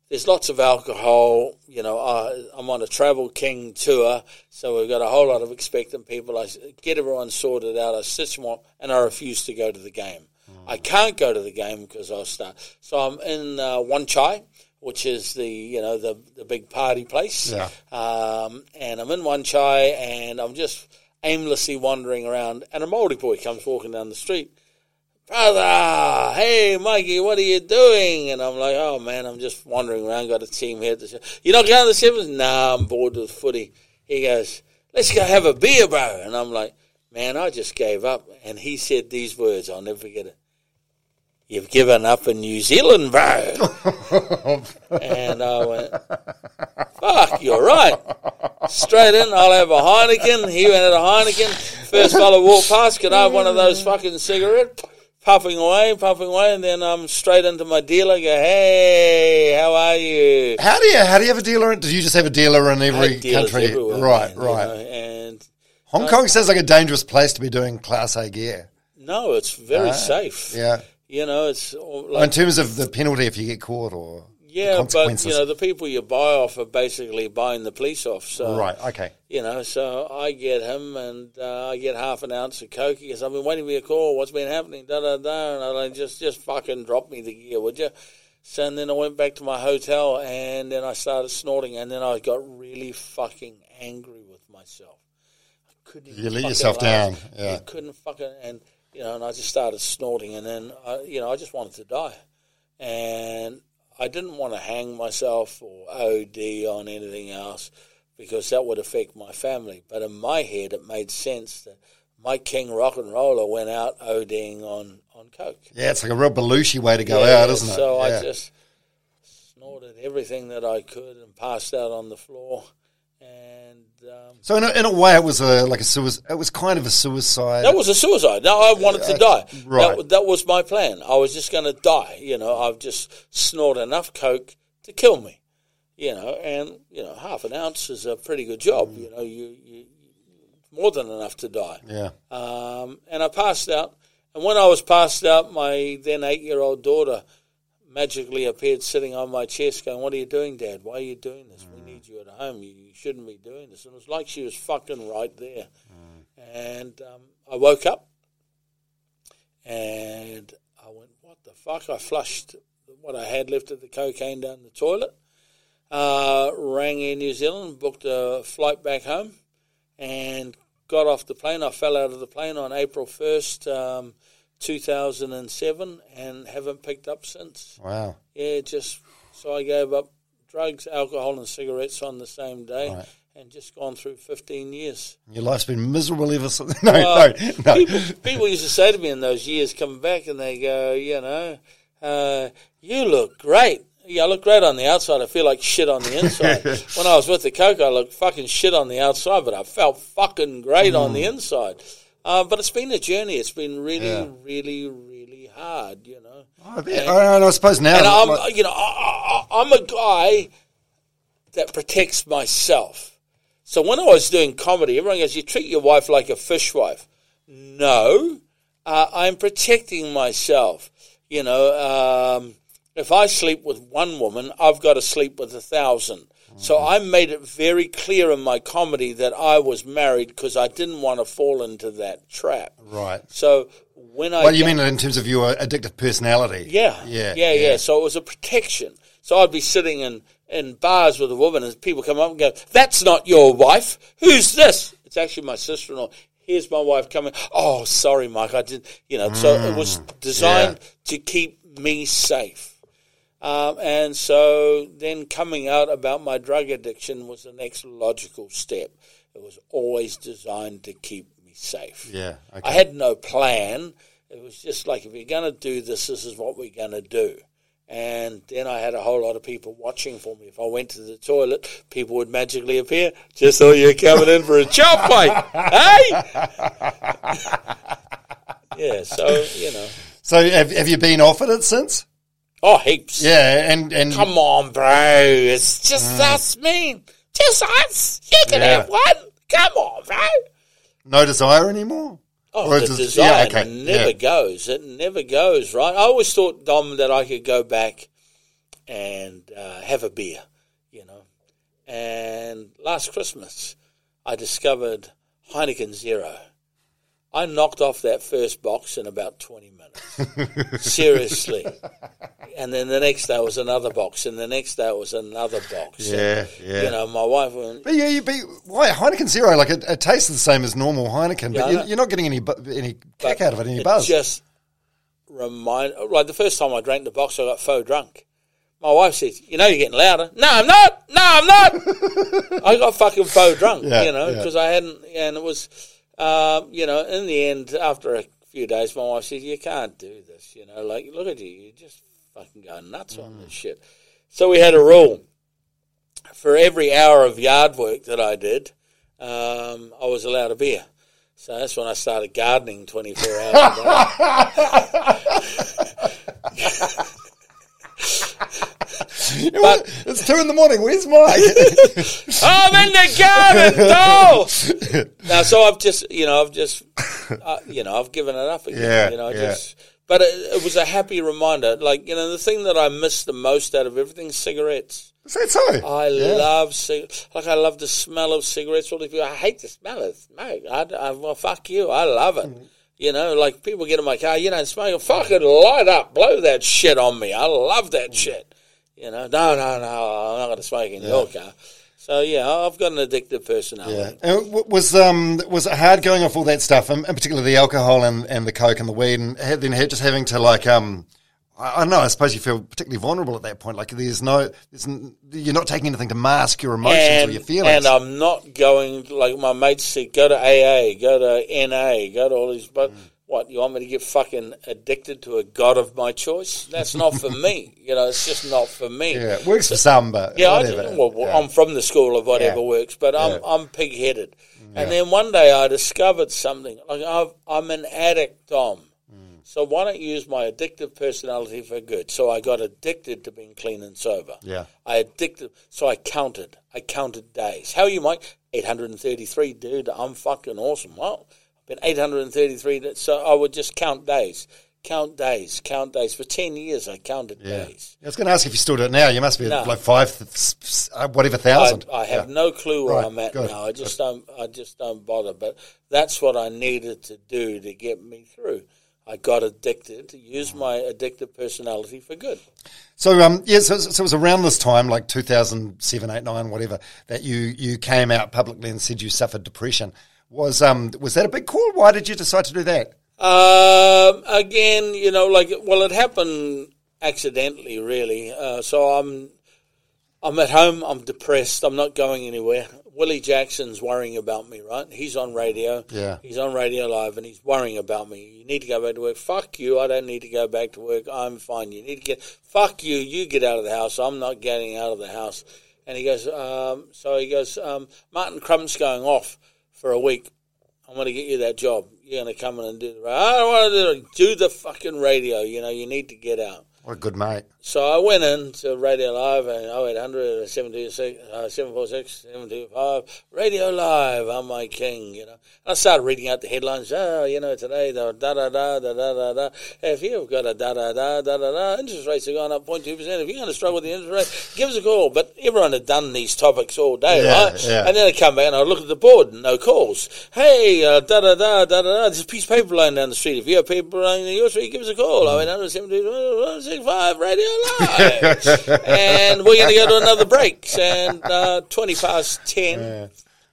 there's lots of alcohol. You know, I, I'm on a travel king tour, so we've got a whole lot of expectant people. I get everyone sorted out. I sit them up, and I refuse to go to the game. I can't go to the game because I'll start. So I'm in uh, Wan Chai, which is the you know the the big party place. Yeah. Um, and I'm in Wan Chai, and I'm just aimlessly wandering around, and a Maori boy comes walking down the street brother, hey, Mikey, what are you doing? And I'm like, oh, man, I'm just wandering around, got a team here. You're not going to the Sevens? Nah, I'm bored with footy. He goes, let's go have a beer, bro. And I'm like, man, I just gave up. And he said these words, I'll never forget it. You've given up a New Zealand, bro. and I went, fuck, you're right. Straight in, I'll have a Heineken. He went at a Heineken. First fellow walked past, could I have one of those fucking cigarettes? Puffing away, puffing away, and then I'm straight into my dealer. Go, hey, how are you? How do you how do you have a dealer? in Did you just have a dealer in every country? right, man, you right. know, and Hong Kong sounds like a dangerous place to be doing Class A gear. no, it's very safe. Yeah. You know, it's all in terms of the penalty if you get caught or the yeah, but you know, the people you buy off are basically buying the police off. So right, okay. You know, so I get him and uh, I get half an ounce of coke. He goes, I've been waiting for your call. What's been happening? Da da da. And I like, just just fucking drop me the gear, would you? So and then I went back to my hotel and then I started snorting and then I got really fucking angry with myself. I couldn't. You let yourself laugh. down, yeah. I couldn't fucking and you know, and I just started snorting and then I, you know I just wanted to die, and I didn't want to hang myself or OD on anything else because that would affect my family. But in my head, it made sense that my king rock and roller went out ODing on on coke. Yeah, it's like a real Belushi way to go Yeah, out, isn't it? So yeah. I just snorted everything that I could and passed out on the floor. And um, so in a, in a way, it was a like a suicide. It was kind of a suicide. that was a suicide. No, I wanted to die. right. That, that was my plan. I was just going to die. You know, I've just snorted enough coke to kill me. You know, and you know, half an ounce is a pretty good job. You know, you, you more than enough to die. yeah. Um, and I passed out. And when I was passed out, my then eight year old daughter magically appeared sitting on my chest going, What are you doing, Dad? Why are you doing this? We need you at home. You, you shouldn't be doing this. And it was like she was fucking right there. And um, I woke up and I went, What the fuck? I flushed what I had left of the cocaine down the toilet. Uh, rang Air New Zealand, booked a flight back home, and got off the plane. I fell out of the plane on April 1st, um, 2007, and haven't picked up since. Wow. Yeah, just so I gave up drugs, alcohol, and cigarettes on the same day, Right. and just gone through 15 years. Your life's been miserable ever since. No, Well, no, no. People, people used to say to me in those years, coming back, and they go, you know, uh, you look great. Yeah, I look great on the outside. I feel like shit on the inside. when I was with the coke, I looked fucking shit on the outside, but I felt fucking great on the inside. Uh, but it's been a journey. It's been really, Yeah. really, really hard, you know. I bet- and I suppose now, And I'm, like- you know, I, I, I'm a guy that protects myself. So when I was doing comedy, everyone goes, "You treat your wife like a fishwife." No, uh, I'm protecting myself. You know, um, if I sleep with one woman, I've got to sleep with a thousand. So I made it very clear in my comedy that I was married because I didn't want to fall into that trap. right. So when I Well, you mean in terms of your addictive personality? yeah, yeah, yeah, yeah, So it was a protection. So I'd be sitting in, in bars with a woman, and people come up and go, "That's not your wife. Who's this?" It's actually my sister-in-law. Here's my wife coming. Oh, sorry, Mike. I didn't, You know. so it was mm, designed to keep me safe. Um, and so then coming out about my drug addiction was the next logical step. It was always designed to keep me safe. Yeah, okay. I had no plan. It was just like, if you're going to do this, this is what we're going to do. And then I had a whole lot of people watching for me. If I went to the toilet, people would magically appear. Just saw you coming in for a chop fight. hey? yeah, so, you know. So have, have you been offered it since? Oh, heaps. Yeah, and and Come on, bro. It's just us, man. Just us. You can Yeah. have one. Come on, bro. no desire anymore. Oh, Or the desire yeah, okay, never yeah. goes. It never goes, right? I always thought, Dom, that I could go back and uh, have a beer, you know. And last Christmas, I discovered Heineken Zero. I knocked off that first box in about 20 minutes. Seriously. And then the next day was another box, and the next day was another box. Yeah, And, yeah. You know, my wife went, But yeah, you be why Heineken Zero? Like it, it tastes the same as normal Heineken, Yeah, but you, you're not getting any any kick out of it, any it buzz. Just remind like the first time I drank the box, I got faux drunk. My wife says, "You know, you're getting louder." No, I'm not. No, I'm not. I got fucking faux drunk, Yeah, you know, yeah. because I hadn't, and it was, um, you know, in the end, after a few days, my wife said, "You can't do this," you know, like look at you, you just fucking going nuts on Mm. this shit. So we had a rule for every hour of yard work that I did, um, I was allowed a beer. So that's when I started gardening 24 hours a day. But, it's two in the morning. Where's Mike? I'm in the garden, doll. now, so I've just, you know, I've just, uh, you know, I've given it up again. Yeah, you know, yeah. just. But it, it was a happy reminder. Like, you know, the thing that I miss the most out of everything cigarettes. Is that so? I Yeah. love cig- like I love the smell of cigarettes. All these people, I hate the smell of smoke. I, I, well, fuck you. I love it. Mm. You know, like people get in my car, you don't smoke. Fucking light up, blow that shit on me. I love Mm. that shit. You know, no, no, no, I'm not going to smoke in your car. So yeah, I've got an addictive personality. Yeah. And was um was it hard going off all that stuff, and, and particularly the alcohol and, and the coke and the weed, and then just having to like um. I I don't know. I suppose you feel particularly vulnerable at that point. Like there's no, there's, n- you're not taking anything to mask your emotions or your feelings. and I'm not going like my mates say. Go to AA, go to NA, go to all these. Mm. But what you want me to get fucking addicted to a god of my choice? That's not for me. You know, it's just not for me. yeah, it works for some, but Yeah, I, whatever. well, Yeah. I'm from the school of whatever Yeah. works, but I'm Yeah. I'm pig headed. And then one day I discovered something. Like I've, I'm an addict, Tom. So why don't you use my addictive personality for good? So I got addicted to being clean and sober. Yeah. I addicted. So I counted. I counted days. How are you, Mike? 833, dude. I'm fucking awesome. Well, I've been 833. So I would just count days. Count days. Count days. For 10 years, I counted Yeah. days. I was going to ask if you still do it now. You must be No. like five, th- s- s- uh, whatever I, thousand. I have Yeah. no clue where Right, I'm at good, now. I just don't. I just don't bother. But that's what I needed to do to get me through. I got addicted to use my addictive personality for good. So um yeah, so, so it was around this time, like 2007, 8, 9, whatever, that you you came out publicly and said you suffered depression. Was um was that a big call? Why did you decide to do that? Um, again, you know, like well, it happened accidentally, really. Uh, so I'm, I'm at home. I'm depressed. I'm not going anywhere. Willie Jackson's worrying about me, right? He's on radio. Yeah. He's on Radio Live, and he's worrying about me. You need to go back to work. Fuck you. I don't need to go back to work. I'm fine. You need to get. Fuck you. You get out of the house. I'm not getting out of the house. And he goes. Um, so he goes. Um, Martin Crump's going off for a week. I'm going to get you that job. You're going to come in and do the. I don't want to do. Do the fucking radio. You know, you need to get out. What a good mate. So I went in to Radio Live and I 726, 746 725. Radio Live, I'm my king, you know. And I started reading out the headlines. Oh, you know, today, da da da da da da da. If you've got a da da da da da da, interest rates have gone up 0.2%. If you're going to struggle with the interest rate, give us a call. But everyone had done these topics all day, yeah, right? Yeah. And then I come back and I look at the board and no calls. Hey, uh, da da da da da da. There's a piece of paper lying down the street. If you have paper lying in your street, give us a call. 0800 726 365 Radio Live. and we're going to go to another break. And uh, 20 past 10. Yeah.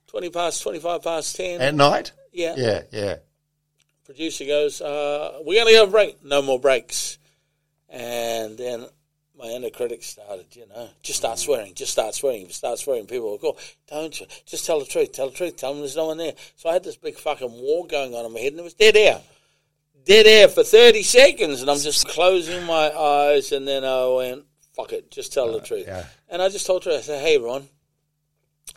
20 past, 25 past 10. At night? Yeah. Yeah, yeah. Producer goes, uh, we're going to go break. No more breaks. And then my inner critic started, you know, just start mm. swearing, just start swearing, just start swearing. People will go, don't you? Just tell the truth, tell the truth, tell them there's no one there. So I had this big fucking war going on in my head and it was dead air. Dead air for 30 seconds, and I'm just closing my eyes, and then I went, fuck it, just tell the truth. yeah. And I just told her, I said, hey, Ron,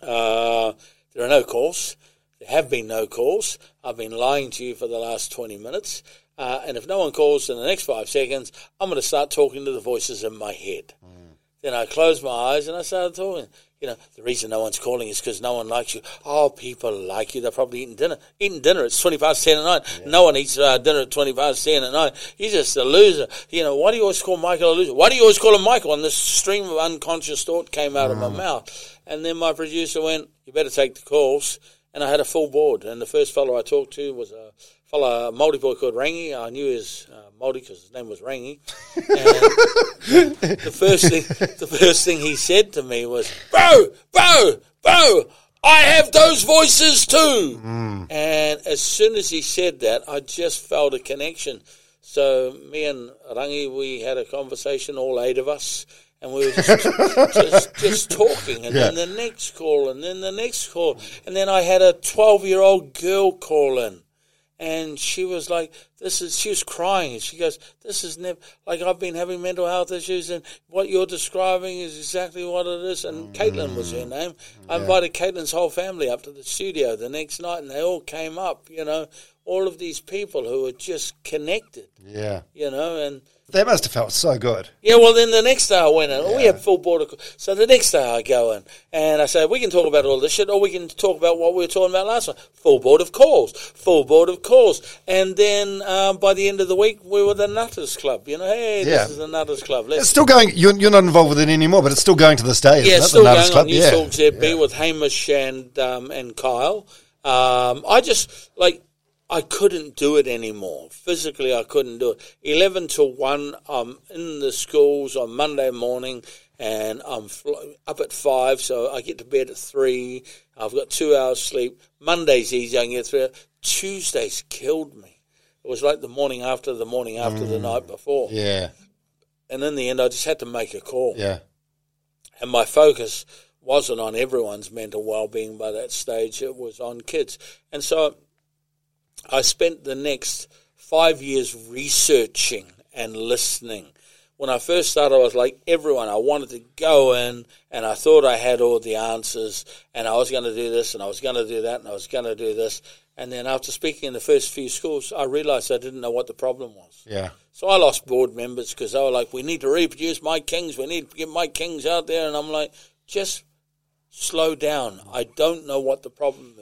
uh, there are no calls. There have been no calls. I've been lying to you for the last 20 minutes. Uh, and if no one calls in the next five seconds, I'm going to start talking to the voices in my head. Then I closed my eyes and I started talking. You know, the reason no one's calling is because no one likes you. Oh, people like you. They're probably eating dinner. Eating dinner. It's 20 past 10 at night. No one eats uh, dinner at 20 past 10 at night. You're just a loser. You know, why do you always call Michael a loser? Why do you always call him Michael? And this stream of unconscious thought came out of my mouth. And then my producer went, you better take the calls. And I had a full board. And the first fellow I talked to was a fellow, a Māori boy called Rangi. I knew his uh, Because his name was Rangi. And the first thing, the first thing he said to me was, "Bro, bro, bro, I have those voices too." Mm. And as soon as he said that, I just felt a connection. So me and Rangi, we had a conversation, all eight of us, and we were just just, just talking. And then the next call, and then the next call, and then I had a twelve-year-old girl call in and she was like, "This is." She was crying, and she goes, "This is never like I've been having mental health issues, and what you're describing is exactly what it is." And Caitlin was her mm. name. Mm. I invited Caitlin's whole family up to the studio the next night, and they all came up. You know, all of these people who were just connected. Yeah. You know, and That must have felt so good. yeah, well, then the next day I went in. We had full border. So the next day I go in and I say, we can talk about all this shit or we can talk about what we were talking about last time. Full board of calls. Full board of calls. And then um, by the end of the week, we were the Nutters Club. You know, hey, Yeah. this is the Nutters Club. It's Let's still going. You're, you're not involved with it anymore, but it's still going to this day. yeah, it? still the Nutters going Club? on News yeah. Talk ZB with Hamish and um, and Kyle. Um, I just like I couldn't do it anymore. Physically, I couldn't do it. Eleven to one, I'm in the schools on Monday morning, and I'm up at five, so I get to bed at three. I've got two hours sleep. Monday's easy; I can get through. it. Tuesdays killed me. It was like the morning after the morning after the mm. night before, Yeah, and in the end, I just had to make a call yeah, and my focus wasn't on everyone's mental well-being by that stage it was on kids and so i spent the next five years researching and listening when i first started i was like everyone i wanted to go in and i thought i had all the answers and i was going to do this and i was going to do that and i was going to do this and then after speaking in the first few schools i realized i didn't know what the problem was yeah. so I lost board members because they were like, "We need to reproduce Mike Kings. We need to get Mike Kings out there." And I'm like, "Just slow down. I don't know what the problem is.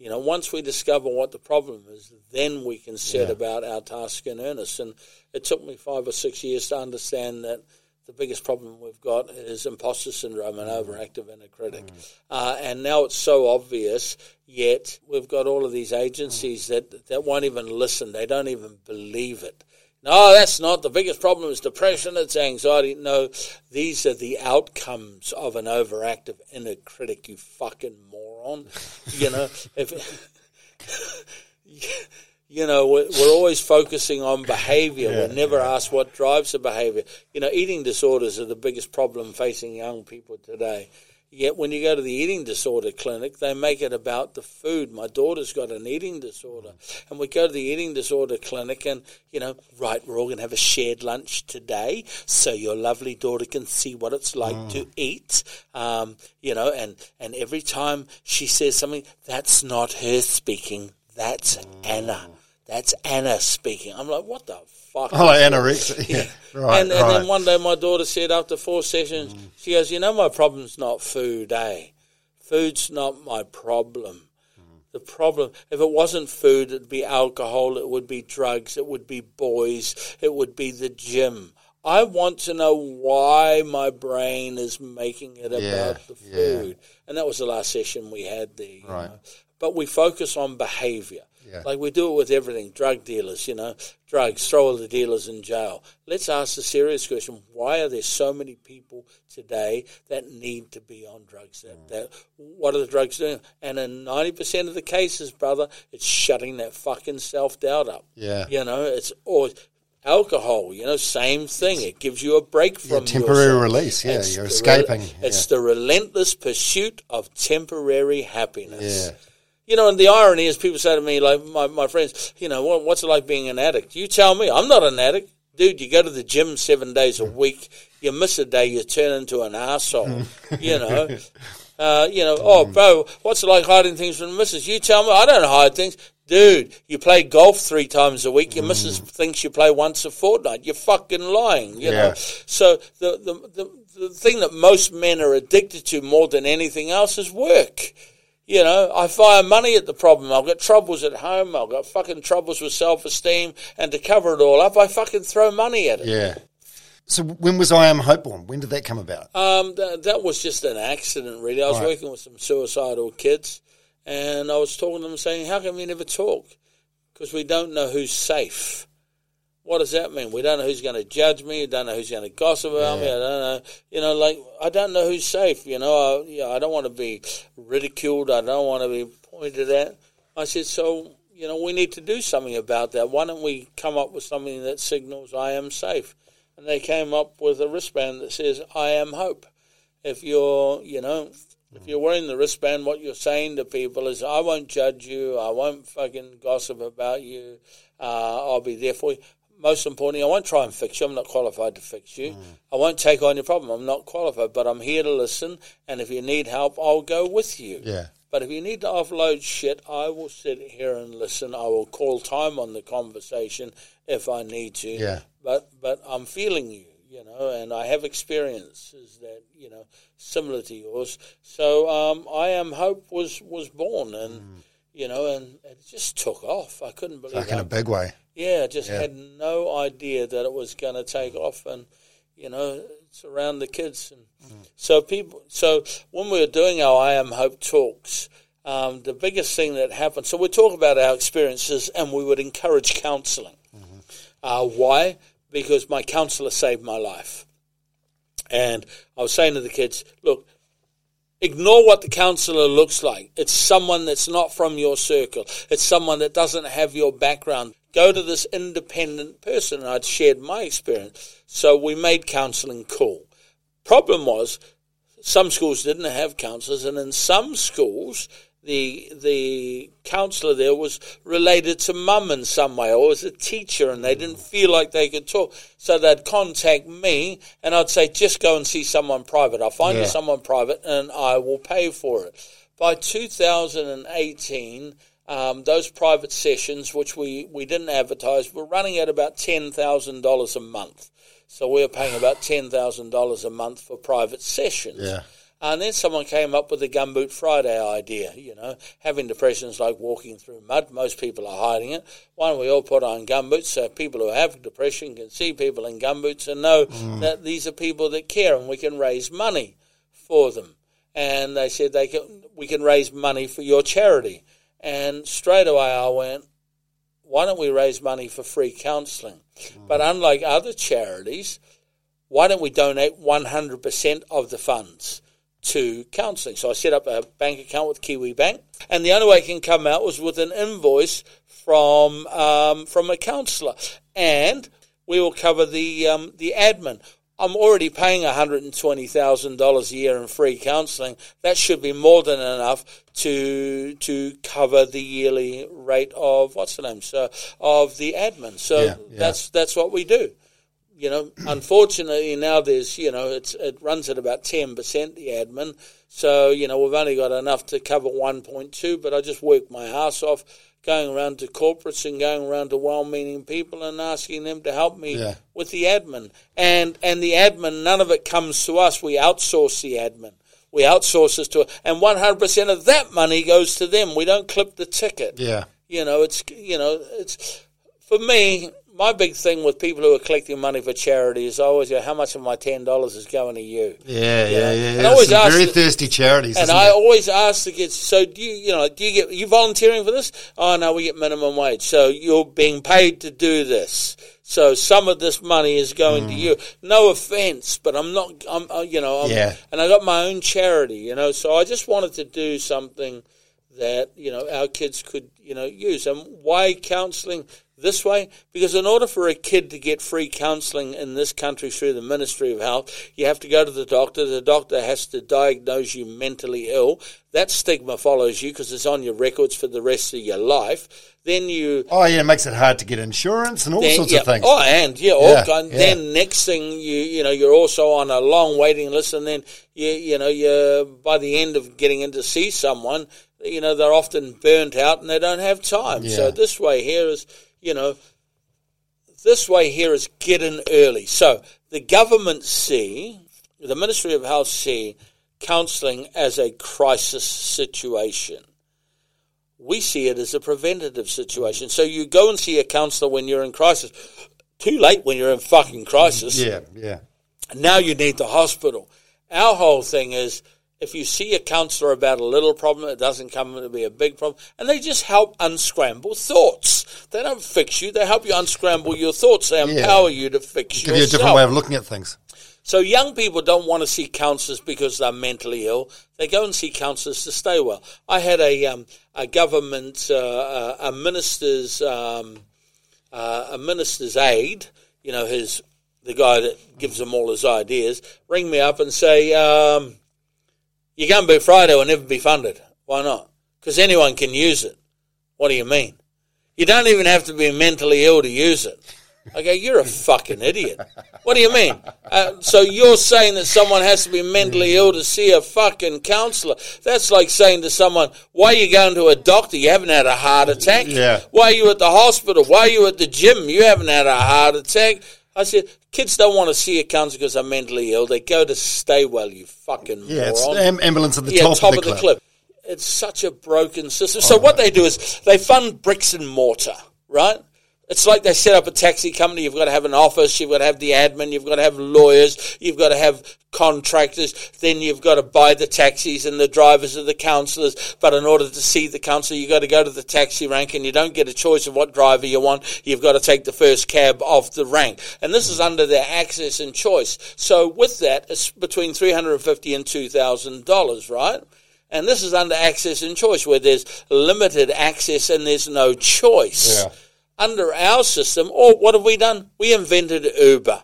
You know, once we discover what the problem is, then we can set about our task in earnest." And it took me five or six years to understand that the biggest problem we've got is imposter syndrome and mm-hmm. overactive inner critic. Mm-hmm. Uh, and now it's so obvious, yet we've got all of these agencies mm-hmm. that, that won't even listen. They don't even believe it. No, that's not. The biggest problem is depression, it's anxiety. No, these are the outcomes of an overactive inner critic, you fucking moron. You know, if. You know, we're we're always focusing on behavior. we're never asked what drives the behavior. You know, eating disorders are the biggest problem facing young people today. Yet when you go to the eating disorder clinic, they make it about the food. My daughter's got an eating disorder. And we go to the eating disorder clinic and, you know, right, we're all going to have a shared lunch today so your lovely daughter can see what it's like to eat. Um, you know, and, and every time she says something, that's not her speaking, that's Anna. That's Anna speaking. I'm like, what the fuck? Oh, anorexia. Yeah. Right, and, and right. then one day my daughter said after four sessions, she goes, You know, my problem's not food, eh? Food's not my problem. The problem, if it wasn't food, it'd be alcohol, it would be drugs, it would be boys, it would be the gym. I want to know why my brain is making it Yeah, about the yeah. food. And that was the last session we had there. you Right. know. But we focus on behavior. Yeah. Like we do it with everything. Drug dealers, you know, drugs, throw all the dealers in jail. Let's ask the serious question why are there so many people today that need to be on drugs? That, mm. that What are the drugs doing? And in 90% of the cases, brother, it's shutting that fucking self doubt up. Yeah. You know, it's always. Alcohol, you know, same thing. It gives you a break from temporary yourself. release, yeah, It's you're escaping, It's the relentless pursuit of temporary happiness. Yeah. You know, and the irony is people say to me, like my, my friends, you know, what, what's it like being an addict? You tell me. I'm not an addict. Dude, you go to the gym seven days a week. You miss a day, you turn into an asshole. you know. Uh, you know, oh, bro, what's it like hiding things from the missus? You tell me. I don't hide things. Dude, you play golf three times a week. Your missus thinks you play once a fortnight. You're fucking lying, you Yeah. know. So the, the, the, the thing that most men are addicted to more than anything else is work. You know, I fire money at the problem. I've got troubles at home. I've got fucking troubles with self esteem. And to cover it all up, I fucking throw money at it. Yeah. So when was I Am Hope born? When did that come about? Um, that, that was just an accident, really. I was Right. working with some suicidal kids, and I was talking to them saying, How come we never talk? Because we don't know who's safe. What does that mean? We don't know who's going to judge me. We don't know who's going to gossip about me. I don't know. You know, like, I don't know who's safe. You know, I, yeah, I don't want to be ridiculed. I don't want to be pointed at. I said, So, you know, we need to do something about that. Why don't we come up with something that signals I am safe? And they came up with a wristband that says, I am hope. If you're, you know, if you're wearing the wristband, what you're saying to people is, I won't judge you. I won't fucking gossip about you. Uh, I'll be there for you. Most importantly, I won't try and fix you. I'm not qualified to fix you. I won't take on your problem. I'm not qualified, but I'm here to listen. And if you need help, I'll go with you. Yeah. But if you need to offload shit, I will sit here and listen. I will call time on the conversation if I need to. Yeah. But but I'm feeling you, you know, and I have experiences that you know similar to yours. So um, I am hope was was born, and you know, and it just took off. I couldn't believe Like in a big way. yeah, just Yeah. had no idea that it was going to take off, and you know, it's around the kids, and so people. So when we were doing our I Am Hope talks, um, the biggest thing that happened. So we talk about our experiences, and we would encourage counselling. Uh, why? Because my counsellor saved my life, and I was saying to the kids, look. Ignore what the counsellor looks like. It's someone that's not from your circle. It's someone that doesn't have your background. Go to this independent person. And I'd shared my experience. So we made counselling cool. Problem was, some schools didn't have counsellors, and in some schools, the the counsellor there was related to mum in some way, or was a teacher, and they didn't feel like they could talk. So they'd contact me, and I'd say, just go and see someone private. I'll find you someone private, and I will pay for it. By 2018, um, those private sessions, which we, we didn't advertise, were running at about $10,000 a month. So we were paying about $10,000 a month for private sessions. Yeah. And then someone came up with the Gumboot Friday idea, you know, having depression is like walking through mud. Most people are hiding it. Why don't we all put on gumboots so people who have depression can see people in gumboots and know mm. that these are people that care and we can raise money for them. And they said they can, we can raise money for your charity. And straight away I went, why don't we raise money for free counselling? Mm. But unlike other charities, why don't we donate 100% of the funds to counselling? So I set up a bank account with Kiwibank, and the only way it can come out was with an invoice from um, from a counsellor, and we will cover the um, the admin. I'm already paying $120,000 a year in free counselling. That should be more than enough to to cover the yearly rate of what's the name? So of the admin. So Yeah, yeah. that's that's what we do you know, unfortunately now there's, you know, it's it runs at about ten percent the admin. So you know we've only got enough to cover one point two. But I just work my ass off going around to corporates and going around to well-meaning people and asking them to help me Yeah. with the admin. And and the admin, none of it comes to us. We outsource the admin. We outsource this to, and one hundred percent of that money goes to them. We don't clip the ticket. Yeah. You know, it's you know, it's for me. My big thing with people who are collecting money for charity is I always go, how much of my ten dollars is going to you? Yeah, yeah, yeah. And yeah. I always Some ask very the- thirsty charities. And I there? always ask the kids, so do you, you know, do you get, you volunteering for this? Oh, no, we get minimum wage. So you're being paid to do this. So some of this money is going to you. No offense, but I'm not, I'm, uh, you know, I'm, Mm. Yeah. and I got my own charity, you know, so I just wanted to do something that, you know, our kids could, you know, use. And why counseling this way? Because in order for a kid to get free counseling in this country through the Ministry of Health, you have to go to the doctor. The doctor has to diagnose you mentally ill. That stigma follows you because it's on your records for the rest of your life. Then you Oh, yeah, it makes it hard to get insurance and all then, sorts yeah. of things. Oh, and yeah, all Yeah, kind. yeah. Then next thing you you know you're also on a long waiting list, and then you you know you're, by the end of getting in to see someone, you know they're often burnt out and they don't have time. So this way here is you know this way here is get in early. So the government see the Ministry of Health see counselling as a crisis situation. We see it as a preventative situation. So you go and see a counsellor when you're in crisis. Too late when you're in fucking crisis. Yeah, yeah. Now you need the hospital. Our whole thing is if you see a counsellor about a little problem, it doesn't come to be a big problem. And they just help unscramble thoughts. They don't fix you. They help you unscramble your thoughts. They Yeah. empower you to fix Give you a different way of looking at things. So young people don't want to see counsellors because they're mentally ill. They go and see counsellors to stay well. I had a um, a government uh, uh, a minister's um, uh, a minister's aide, you know, his the guy that gives them all his ideas, ring me up and say, um, "Your Gumboot Friday will never be funded. Why not? Because anyone can use it. What do you mean? You don't even have to be mentally ill to use it." I go, you're a fucking idiot. What do you mean? Uh, so you're saying that someone has to be mentally ill to see a fucking counsellor? That's like saying to someone, why are you going to a doctor? You haven't had a heart attack. Yeah. Why are you at the hospital? Why are you at the gym? You haven't had a heart attack. I said, kids don't want to see a because they're mentally ill. They go to stay well, you fucking Yeah, it's moron ambulance at the yeah, top, top of the, cliff. It's such a broken system. So oh, what they do is they fund bricks and mortar, right? It's like they set up a taxi company. You've got to have an office. You've got to have the admin. You've got to have lawyers. You've got to have contractors. Then you've got to buy the taxis and the drivers of the councillors. But in order to see the councillor, you've got to go to the taxi rank and you don't get a choice of what driver you want. You've got to take the first cab off the rank. And this is under their access and choice. So with that, it's between 350 and $2,000, right? And this is under access and choice, where there's limited access and there's no choice. Yeah. Under our system, or what have we done? We invented Uber.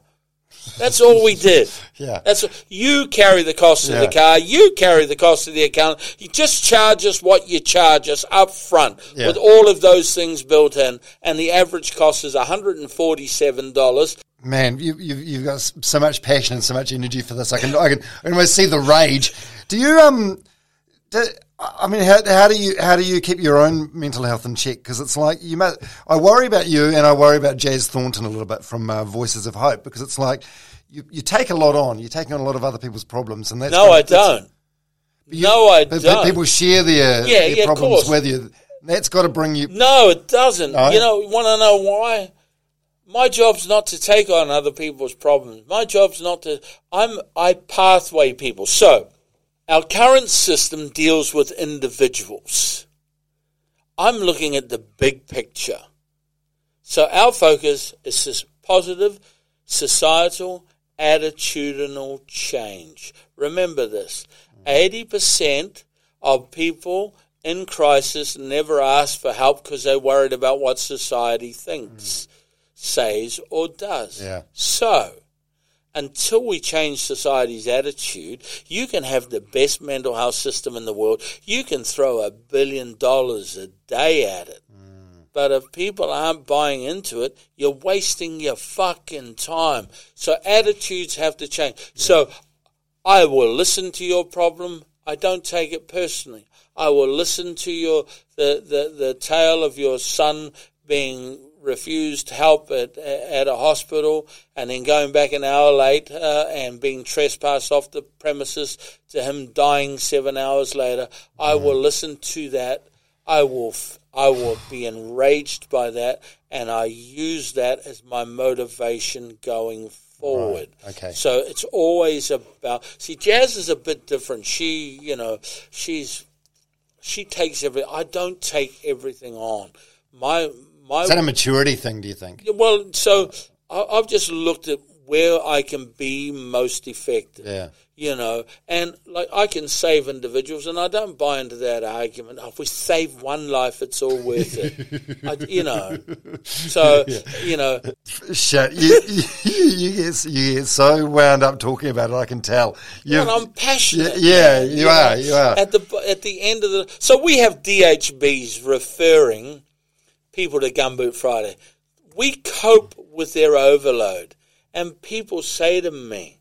That's all we did. Yeah. That's you carry the cost of Yeah. the car. You carry the cost of the account. You just charge us what you charge us up front Yeah. with all of those things built in, and the average cost is one hundred and forty-seven dollars. Man, you, you, you've got so much passion and so much energy for this. I can, I can almost see the rage. Do you, um, do, I mean, how, how do you, how do you keep your own mental health in check? Because it's like you must, I worry about you and I worry about Jazz Thornton a little bit from uh, Voices of Hope because it's like you, you take a lot on. You're taking on a lot of other people's problems, and that's No, I don't. no, I But, don't. but people share their, Yeah, their yeah, problems with you. That's got to bring you. No, it doesn't. No? You know, want to know why? My job's not to take on other people's problems. My job's not to. I'm I pathway people. So, our current system deals with individuals. I'm looking at the big picture. So our focus is this positive societal attitudinal change. Remember this 80% of people in crisis never ask for help because they're worried about what society thinks, mm. says, or does. Yeah. So, until we change society's attitude, you can have the best mental health system in the world. You can throw a billion dollars a day at it. Mm. But if people aren't buying into it, you're wasting your fucking time. So attitudes have to change. So I will listen to your problem. I don't take it personally. I will listen to your the, the, the tale of your son being refused help at at a hospital and then going back an hour late uh, and being trespassed off the premises to him dying seven hours later. I will listen to that. I will f- I will be enraged by that, and I use that as my motivation going forward. okay. So it's always about. See, Jazz is a bit different. She, you know, she's she takes every. I don't take everything on. My my Is that a maturity thing, do you think? well, so I, I've just looked at where I can be most effective. Yeah. You know, and like I can save individuals, and I don't buy into that argument. Oh, if we save one life, it's all worth it. I, you know, so you know, Shit, you, you, you, get, you get so wound up talking about it, I can tell. You, well, I'm passionate. yeah, yeah, you are, you are. At the at the end of the so we have DHBs referring people to Gumboot Friday. We cope with their overload, and people say to me,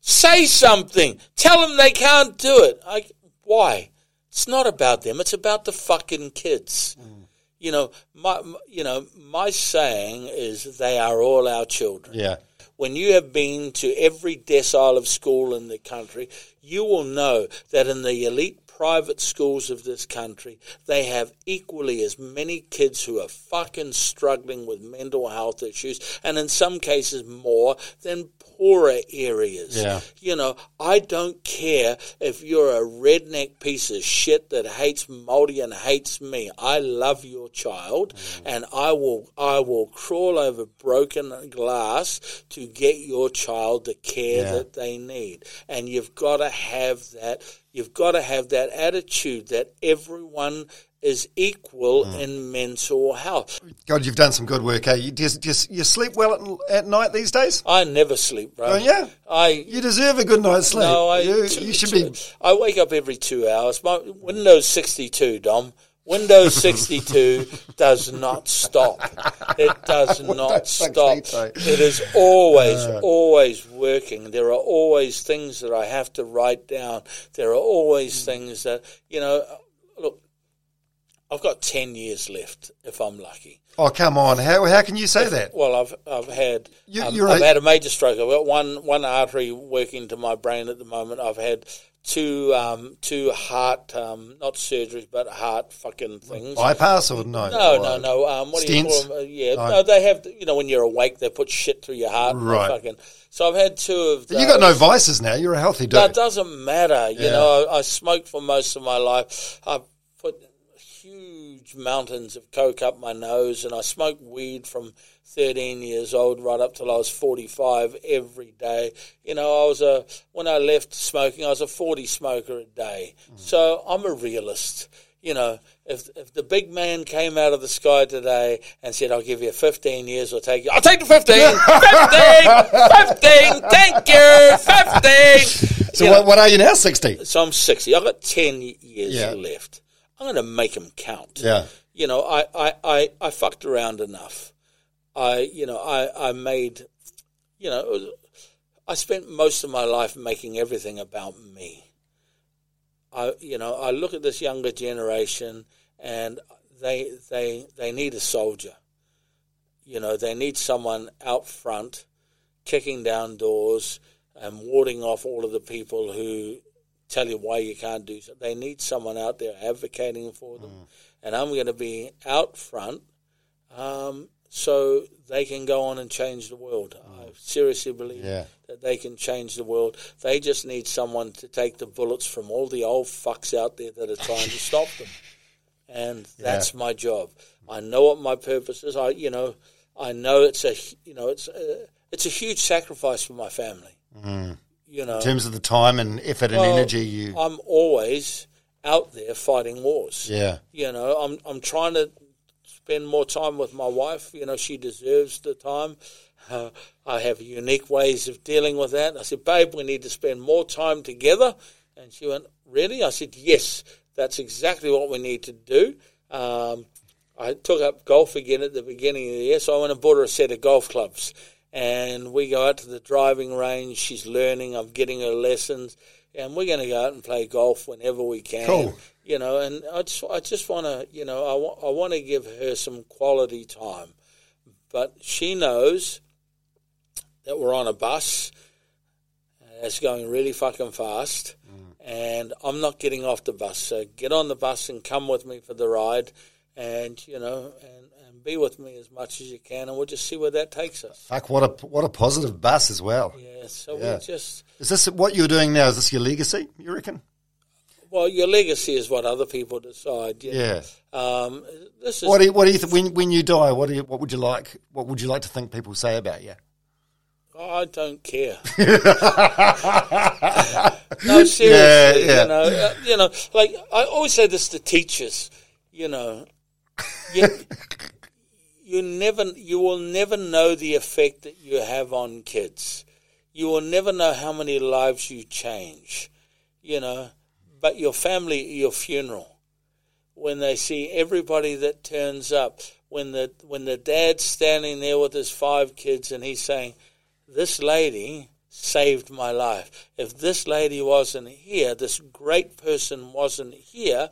"Say something. Tell them they can't do it." I why? It's not about them. It's about the fucking kids. Mm. You know, my you know my saying is they are all our children yeah. when you have been to every decile of school in the country, you will know that in the elite private schools of this country, they have equally as many kids who are fucking struggling with mental health issues, and in some cases more than poorer areas. Yeah. You know, I don't care if you're a redneck piece of shit that hates Māori and hates me. I love your child, mm. and I will I will crawl over broken glass to get your child the care Yeah. that they need. And you've got to have that. You've got to have that attitude that everyone is equal Mm. in mental health. God, you've done some good work, eh? You, do, you, you- you sleep well at, at night these days? I never sleep, bro. Oh, yeah? I You deserve a good night's sleep. No, I, you, two- you should two- be. I wake up every two hours. My Windows 62, Dom. Windows 62 does not stop. It does not stop. 62. It is always, Uh. always working. There are always things that I have to write down. There are always things that, you know, look, I've got 10 years left if I'm lucky. Oh, come on. How, how can you say that? Well, I've I've had You- um, I've a- had a major stroke. I've got one one artery working to my brain at the moment. I've had two um, two heart um, not surgeries but heart fucking things. Bypass or no? no, no, no. Um, what do you call Stents? them? Uh, yeah, Oh. no, they have. You know, when you're awake, they put shit through your heart. Right. Fucking. So I've had two of. Those. You got no vices now. You're a healthy dude. That doesn't matter. You Yeah. know, I, I smoked for most of my life. I put huge mountains of coke up my nose, and I smoked weed from 13 years old right up till I was 45 every day. You know, I was a when I left smoking, I was a 40 smoker a day. Mm. So I'm a realist. You know, if if the big man came out of the sky today and said, "I'll give you 15 years, I'll take you," I'll take the 15, 15, 15. Thank you, 15. so You what, know, what are you now? 60? so I'm 60. I've got 10 years Yeah. left. I'm going to make them count. Yeah. You know, I, I, I, I fucked around enough. I, you know, I, I made, you know, I spent most of my life making everything about me. I, you know, I look at this younger generation and they, they, they need a soldier. You know, they need someone out front kicking down doors and warding off all of the people who tell you why you can't do so. They need someone out there advocating for them. And I'm going to be out front um, so they can go on and change the world. I mm. seriously believe Yeah. that they can change the world. They just need someone to take the bullets from all the old fucks out there that are trying to stop them. And that's my job. I know what my purpose is. I, you know, I know it's a, you know, it's a, it's a huge sacrifice for my family. Mm. You know, In terms of the time and effort and energy you. I'm always out there fighting wars. Yeah. You know, I'm I'm trying to spend more time with my wife. You know, she deserves the time. Uh, I have unique ways of dealing with that. I said, babe, we need to spend more time together. And she went, really? I said, yes, that's exactly what we need to do. Um, I took up golf again at the beginning of the year, so I went and bought her a set of golf clubs. And we go out to the driving range. She's learning. I'm getting her lessons, and we're going to go out and play golf whenever we can. Cool. You know, and I just, I just want to, you know, I, wa- I want to give her some quality time, but she knows that we're on a bus. that's going really fucking fast, mm. and I'm not getting off the bus. So get on the bus and come with me for the ride, and you know, and be with me as much as you can, and we'll just see where that takes us. Fuck, what a what a positive bus as well. Yeah. So Yeah. we just Is this what you're doing now? Is this your legacy? You reckon? well, your legacy is what other people decide. Yeah. Um, this is What do you, what do you th- when when you die? What do you, what would you like? What would you like to think people say about you? I don't care. no, seriously. yeah. You know, uh, you know, like I always say this to teachers. You know, you, you never, you will never know the effect that you have on kids. You will never know how many lives you change. You know, but your family, your funeral, when they see everybody that turns up, when the when the dad's standing there with his five kids and he's saying, "This lady saved my life. If this lady wasn't here, this great person wasn't here,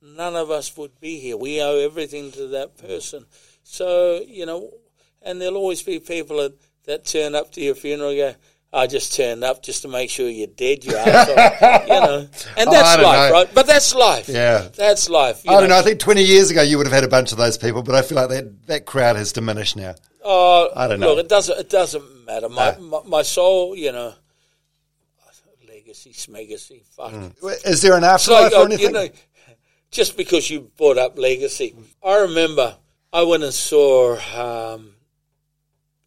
none of us would be here. We owe everything to that person." So you know, and there'll always be people that that turn up to your funeral go, I just turned up just to make sure you're dead, you asshole. you know, and Oh, that's don't life, know. right? But that's life. Yeah. that's life. you I don't know. I think 20 years ago you would have had a bunch of those people, but I feel like that, that crowd has diminished now. Oh, I don't know. Look, it doesn't. It doesn't matter. My No. my, my soul, you know, legacy, smegacy, fuck. Mm. Is there an afterlife like, or oh, anything? you know, just because you brought up legacy, I remember I went and saw um,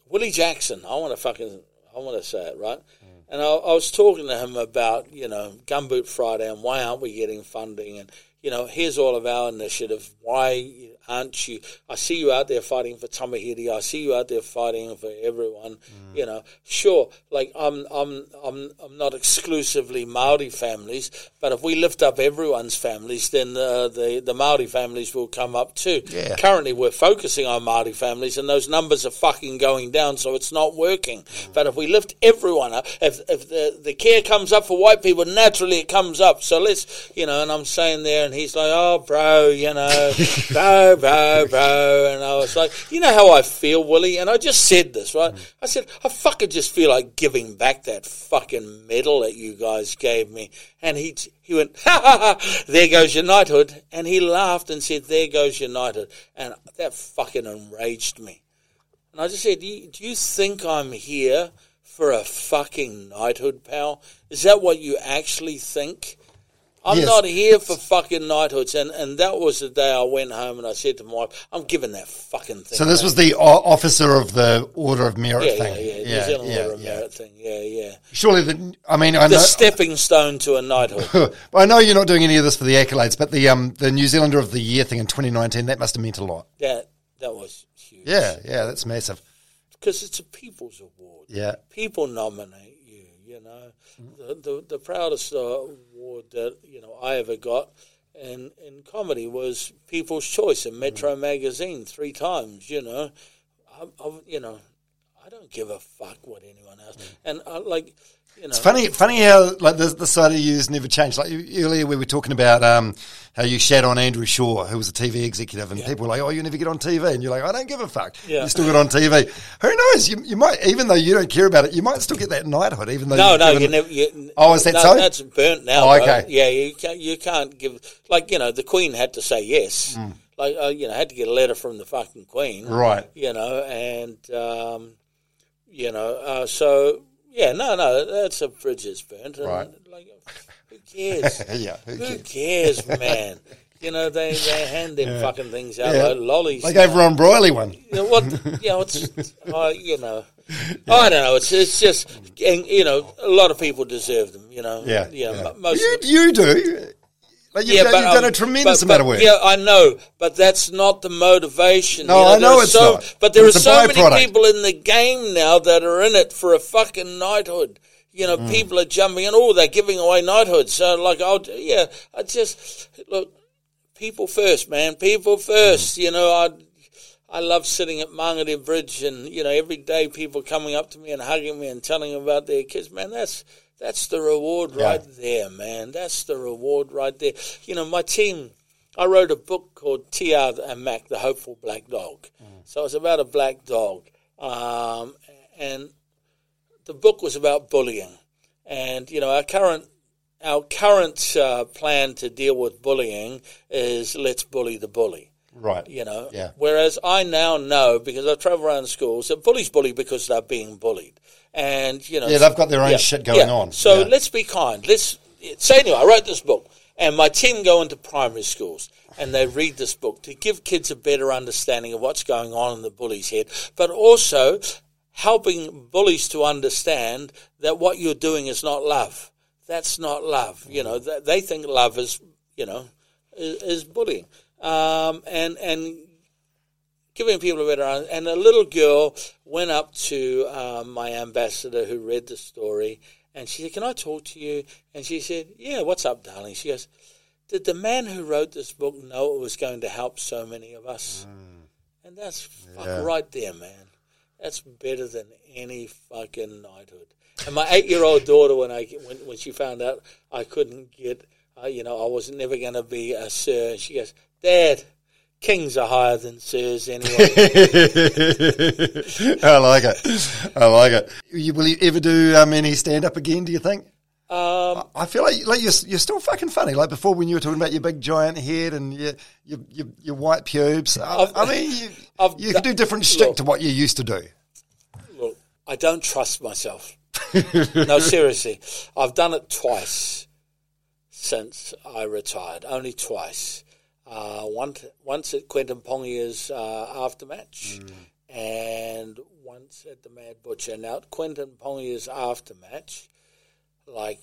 Willie Jackson. I want to fucking, I want to say it right. And I, I was talking to him about, you know, Gumboot Friday and why aren't we getting funding? And, you know, here's all of our initiative. Why aren't you? I see you out there fighting for Tamahiti. I see you out there fighting for everyone. You know, sure, like I'm, I'm, I'm, I'm not exclusively Maori families, but if we lift up everyone's families, then uh, the the Maori families will come up too. Yeah. Currently, we're focusing on Maori families, and those numbers are fucking going down, so it's not working. But if we lift everyone up, if if the the care comes up for white people, naturally it comes up. So let's, you know, and I'm saying there, and he's like, "Oh, bro, you know, bro, bro, bro," and I was like, "You know how I feel, Willie?" And I just said this, right? I said, "I fucking just feel like giving back that fucking medal that you guys gave me," and he. He went, ha ha ha, there goes your knighthood. And he laughed and said, there goes your knighthood. And that fucking enraged me. And I just said, do you, do you think I'm here for a fucking knighthood, pal? Is that what you actually think? I'm Yes. not here for fucking knighthoods. And, and that was the day I went home and I said to my wife, I'm giving that fucking thing. So this back." was the o- officer of the Order of Merit yeah, thing. yeah, yeah, New Zealand yeah, Order of yeah. Merit thing. Yeah, yeah. Surely, the, I mean, I The know, stepping stone to a knighthood. I know you're not doing any of this for the accolades, but the um, the New Zealander of the Year thing in 2019 that must have meant a lot. that, that was huge. Yeah, yeah, that's massive. Because it's a people's award. Yeah, people nominate you. Know, the, the the proudest uh, award that you know I ever got in in comedy was People's Choice in Metro Magazine three times. You know, I, I, you know, I don't give a fuck what anyone else. And I, like, you know, it's funny, funny how like the, the side of you has never changed. Like earlier, we were talking about um, how you shat on Andrew Shaw, who was a TV executive, and people were like, "Oh, you never get on TV," and you're like, "I don't give a fuck." Yeah. You still get on TV. Who knows? You, you might, even though you don't care about it, you might still get that knighthood, even though No, no, you never. You, Oh, is that no, so? That's burnt now. Oh, bro. okay. Yeah, you can't. You can't give like you know the Queen had to say yes. Like uh, you know, had to get a letter from the fucking Queen. Right. You know, and um, you know, uh, so yeah, no, no, that's a bridge is burnt. And, Right. Like, who cares? Yeah, who who cares? cares, man? You know, they they hand them fucking things out Yeah. like lollies. They gave Ron Brierley one. You know, what? You know, it's uh, you know, I don't know. It's it's just and, you know, a lot of people deserve them. You know, Yeah, you know, yeah. most. you, you do. Like you've, yeah, done, but, you've done um, a tremendous but- amount of work. Yeah, I know, but that's not the motivation. No, you I know it's so, not. But there It's are so many people in the game now that are in it for a fucking knighthood. You know, Mm. people are jumping in. Oh, they're giving away knighthoods. So, like, I'll yeah, I just look. People first, man. People first. Mm. You know, I I love sitting at Mangere Bridge and, you know, every day people coming up to me and hugging me and telling about their kids. Man, that's that's the reward Yeah. right there, man. That's the reward right there. You know, my team, I wrote a book called TR and Mac, The Hopeful Black Dog. So it's about a black dog. Um, and the book was about bullying. And, you know, our current our current uh, plan to deal with bullying is let's bully the bully right. you know. Yeah. Whereas I now know because I travel around schools that bullies bully because they're being bullied, and you know. Yeah, they've got their own shit going on. So Yeah. let's be kind. Let's. So anyway, I wrote this book, and my team go into primary schools. And they read this book to give kids a better understanding of what's going on in the bully's head, but also helping bullies to understand that what you're doing is not love. That's not love. You know, th- they think love is, you know, is, is bullying. Um, and and giving people a better and a little girl went up to um, my ambassador who read the story and she said can i talk to you and she said yeah what's up darling she goes did the man who wrote this book know it was going to help so many of us and that's Yeah. right there man that's better than any fucking knighthood and my eight-year-old daughter when i when, when she found out i couldn't get uh, you know i was never going to be a sir she goes dad kings are higher than sirs anyway. I like it. I like it. Will you ever do um, any stand up again? Do you think? Um, I feel like like you're, you're still fucking funny. Like before, when you were talking about your big giant head and your your your, your white pubes. I, I've- mean, you, I've you can do different shit to what you used to do. look, I don't trust myself. no, seriously, I've done it twice since I retired. Only twice. Uh, once, once at Quentin Pongia's uh, aftermatch, and once at the Mad Butcher. Now, at Quentin Pongia's aftermatch, like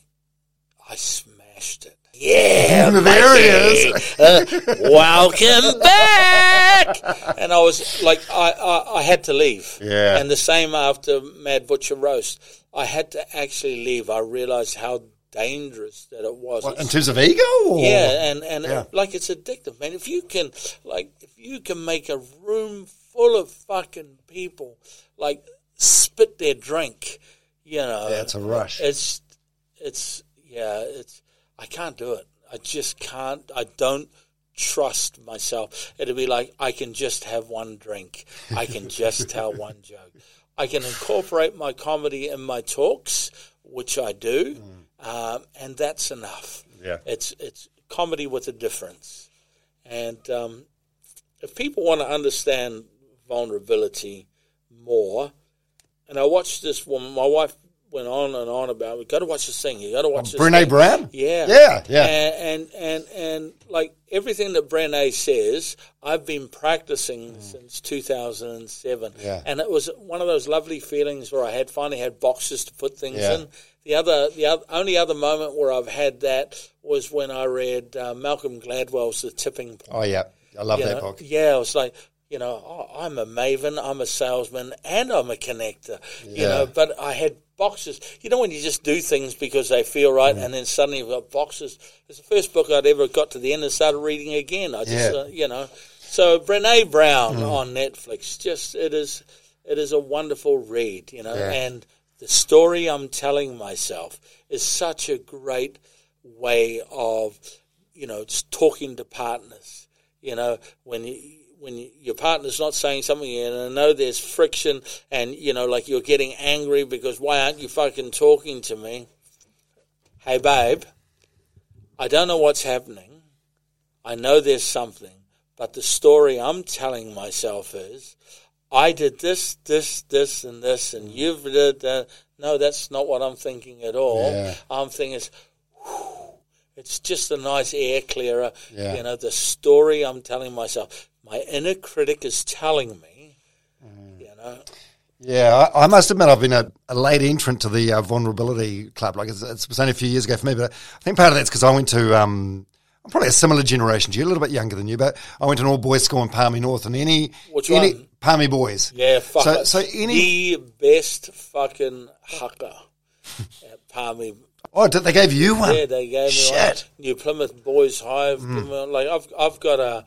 I smashed it. Yeah, There he matey. Uh, welcome back. And I was like, I, I, I had to leave. Yeah. And the same after Mad Butcher roast, I had to actually leave. I realized how dangerous that it was. What, in terms of ego? Or? yeah, and and Yeah. uh, like it's addictive, man. If you can, like, if you can make a room full of fucking people, like, spit their drink, you know, Yeah, it's a rush. It's, it's, yeah, it's. I can't do it. I just can't. I don't trust myself. It'll be like I can just have one drink. I can just tell one joke. I can incorporate my comedy in my talks, which I do, um, and that's enough. Yeah. It's it's comedy with a difference, and um, if people want to understand vulnerability more, and I watched this woman. My wife went on and on about. We got to watch this thing. You got to watch this. Brene thing." Brown? Yeah, Yeah, yeah. And and and, and like everything that Brene says, I've been practicing since 2007. Mm. Yeah. and it was one of those lovely feelings where I had finally had boxes to put things Yeah. in. The other, the other, only other moment where I've had that was when I read uh, Malcolm Gladwell's The Tipping Point. Oh yeah, I love You that know, book. Yeah, I was like, you know, I'm a maven, I'm a salesman, and I'm a connector. You know, but I had boxes. You know, when you just do things because they feel right, Mm. and then suddenly you've got boxes. It's the first book I'd ever got to the end and started reading again. I just, Yeah. Mm. uh, you know, so Brene Brown on Netflix, just it is, it is a wonderful read. You know, Yeah. and the story I'm telling myself is such a great way of, you know, talking to partners. You know, when you, when your partner's not saying something, and I know there's friction, and you know, like you're getting angry because why aren't you fucking talking to me? Hey, babe, I don't know what's happening. I know there's something, but the story I'm telling myself is, I did this, this, this, and this, and you've did that. No, that's not what I'm thinking at all. Yeah. I'm thinking it's, it's just a nice air clearer. Yeah. You know, the story I'm telling myself, my inner critic is telling me, Mm. you know, Yeah, I, I must admit I've been a, a late entrant to the uh, vulnerability club. Like it's, it was only a few years ago for me, but I think part of that's because I went to. Um, I'm probably a similar generation to you, a little bit younger than you, but I went to an all boys school in Palmy North, and any Which any one? Palmy boys. yeah, fuck So- it. so any- the best fucking haka at Palmy Oh, did, they gave you one. Yeah, they gave me Shit. one. New Plymouth Boys High. Plymouth- Like I've I've got a,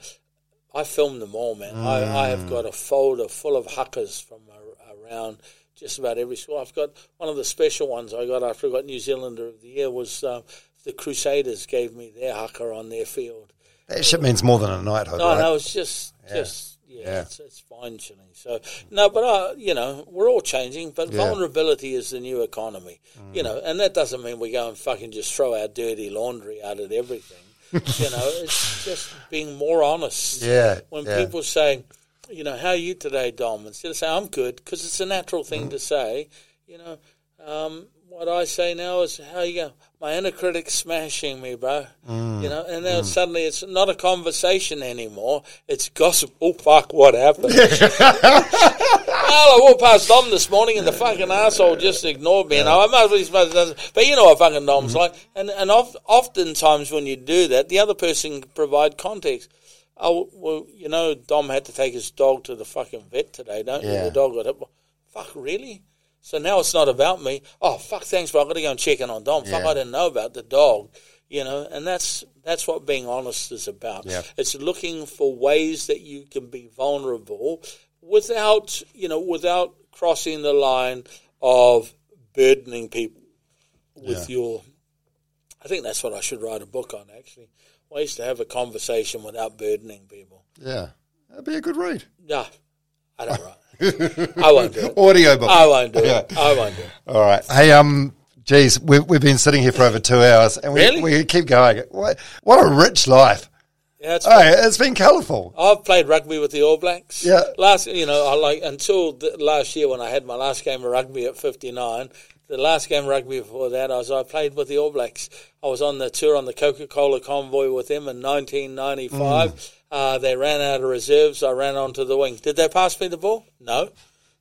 I filmed them all, man. I, I have got a folder full of hakas from around just about every school. I've got one of the special ones I got after I got New Zealander of the Year was um, the Crusaders gave me their haka on their field. That shit means more than a night hope, No, right? no, it's just just yeah, Yeah. It's, it's fine tuning. So no, but uh, you know, we're all changing. But Yeah. vulnerability is the new economy. You know, and that doesn't mean we go and fucking just throw our dirty laundry out at everything. You know, it's just being more honest. Yeah, When yeah. people say, you know, how are you today, Dom? Instead of saying I'm good, because it's a natural thing Mm. to say. You know, um, what I say now is, how you go? My inner critic's smashing me, bro. Mm. You know, and then suddenly it's not a conversation anymore. It's gossip. Oh fuck, what happened? well, I walked past Dom this morning, and the fucking asshole just ignored me. And I must be supposed to, but you know what fucking Dom's Mm-hmm. like. And and of, oftentimes when you do that, the other person can provide context. Oh well, you know, Dom had to take his dog to the fucking vet today, don't you? Yeah. The dog got hit. Fuck, really? So now it's not about me. Oh fuck, thanks, but I've got to go and check in on Dom. Fuck, I didn't know about the dog. You know, and that's that's what being honest is about. Yeah. It's looking for ways that you can be vulnerable without, you know, without crossing the line of burdening people with your. I think that's what I should write a book on. Actually, ways to have a conversation without burdening people. Yeah, That'd be a good read. Yeah, I don't write. I won't do it. Audio book. I won't do it. I won't do it. All right. Hey, um, geez, we've, we've been sitting here for over two hours, and we, Really? we keep going. What, what a rich life. Yeah, it's it's been colourful. I've played rugby with the All Blacks. Yeah. Last, you know, I like until the, last year when I had my last game of rugby at 59. The last game of rugby before that, I was I played with the All Blacks. I was on the tour on the Coca Cola convoy with them in 1995. Uh, they ran out of reserves. I ran onto the wing. Did they pass me the ball? No.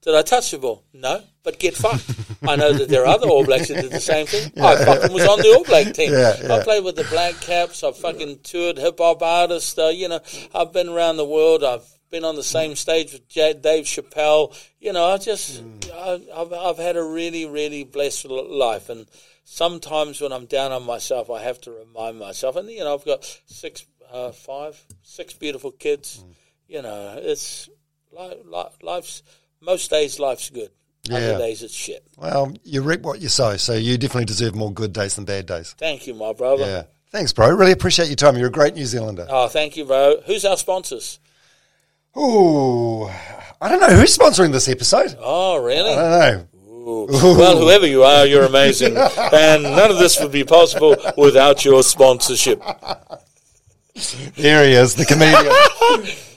Did I touch the ball? No. But get fucked. I know that there are other All Blacks that did the same thing. I fucking was on the All Black team. Yeah, yeah. I played with the Black Caps. I've fucking toured hip hop artists. Uh, you know, I've been around the world. I've been on the same stage with J- Dave Chappelle. You know, I just, I, I've, I've had a really, really blessed life. And sometimes when I'm down on myself, I have to remind myself. And, you know, I've got six, uh, five, six beautiful kids. You know, it's, li- li- life's, most days life's good. Yeah. Other days it's shit. Well, you reap what you sow, so you definitely deserve more good days than bad days. Thank you, my brother. Yeah. Thanks, bro. Really appreciate your time. You're a great New Zealander. Oh, thank you, bro. Who's our sponsors? Ooh, I don't know who's sponsoring this episode. Oh, really? I don't know. Well, whoever you are, you're amazing. and none of this would be possible without your sponsorship. There he is, the comedian.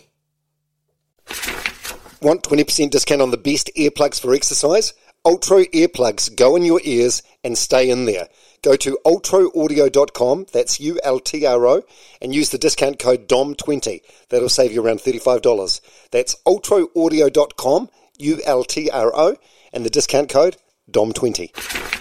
Want 20% discount on the best earplugs for exercise? Ultra earplugs go in your ears and stay in there. Go to ultraaudio.com, that's U-L-T-R-O, and use the discount code DOM20. That'll save you around $35. That's ultraaudio.com, U-L-T-R-O, and the discount code DOM20.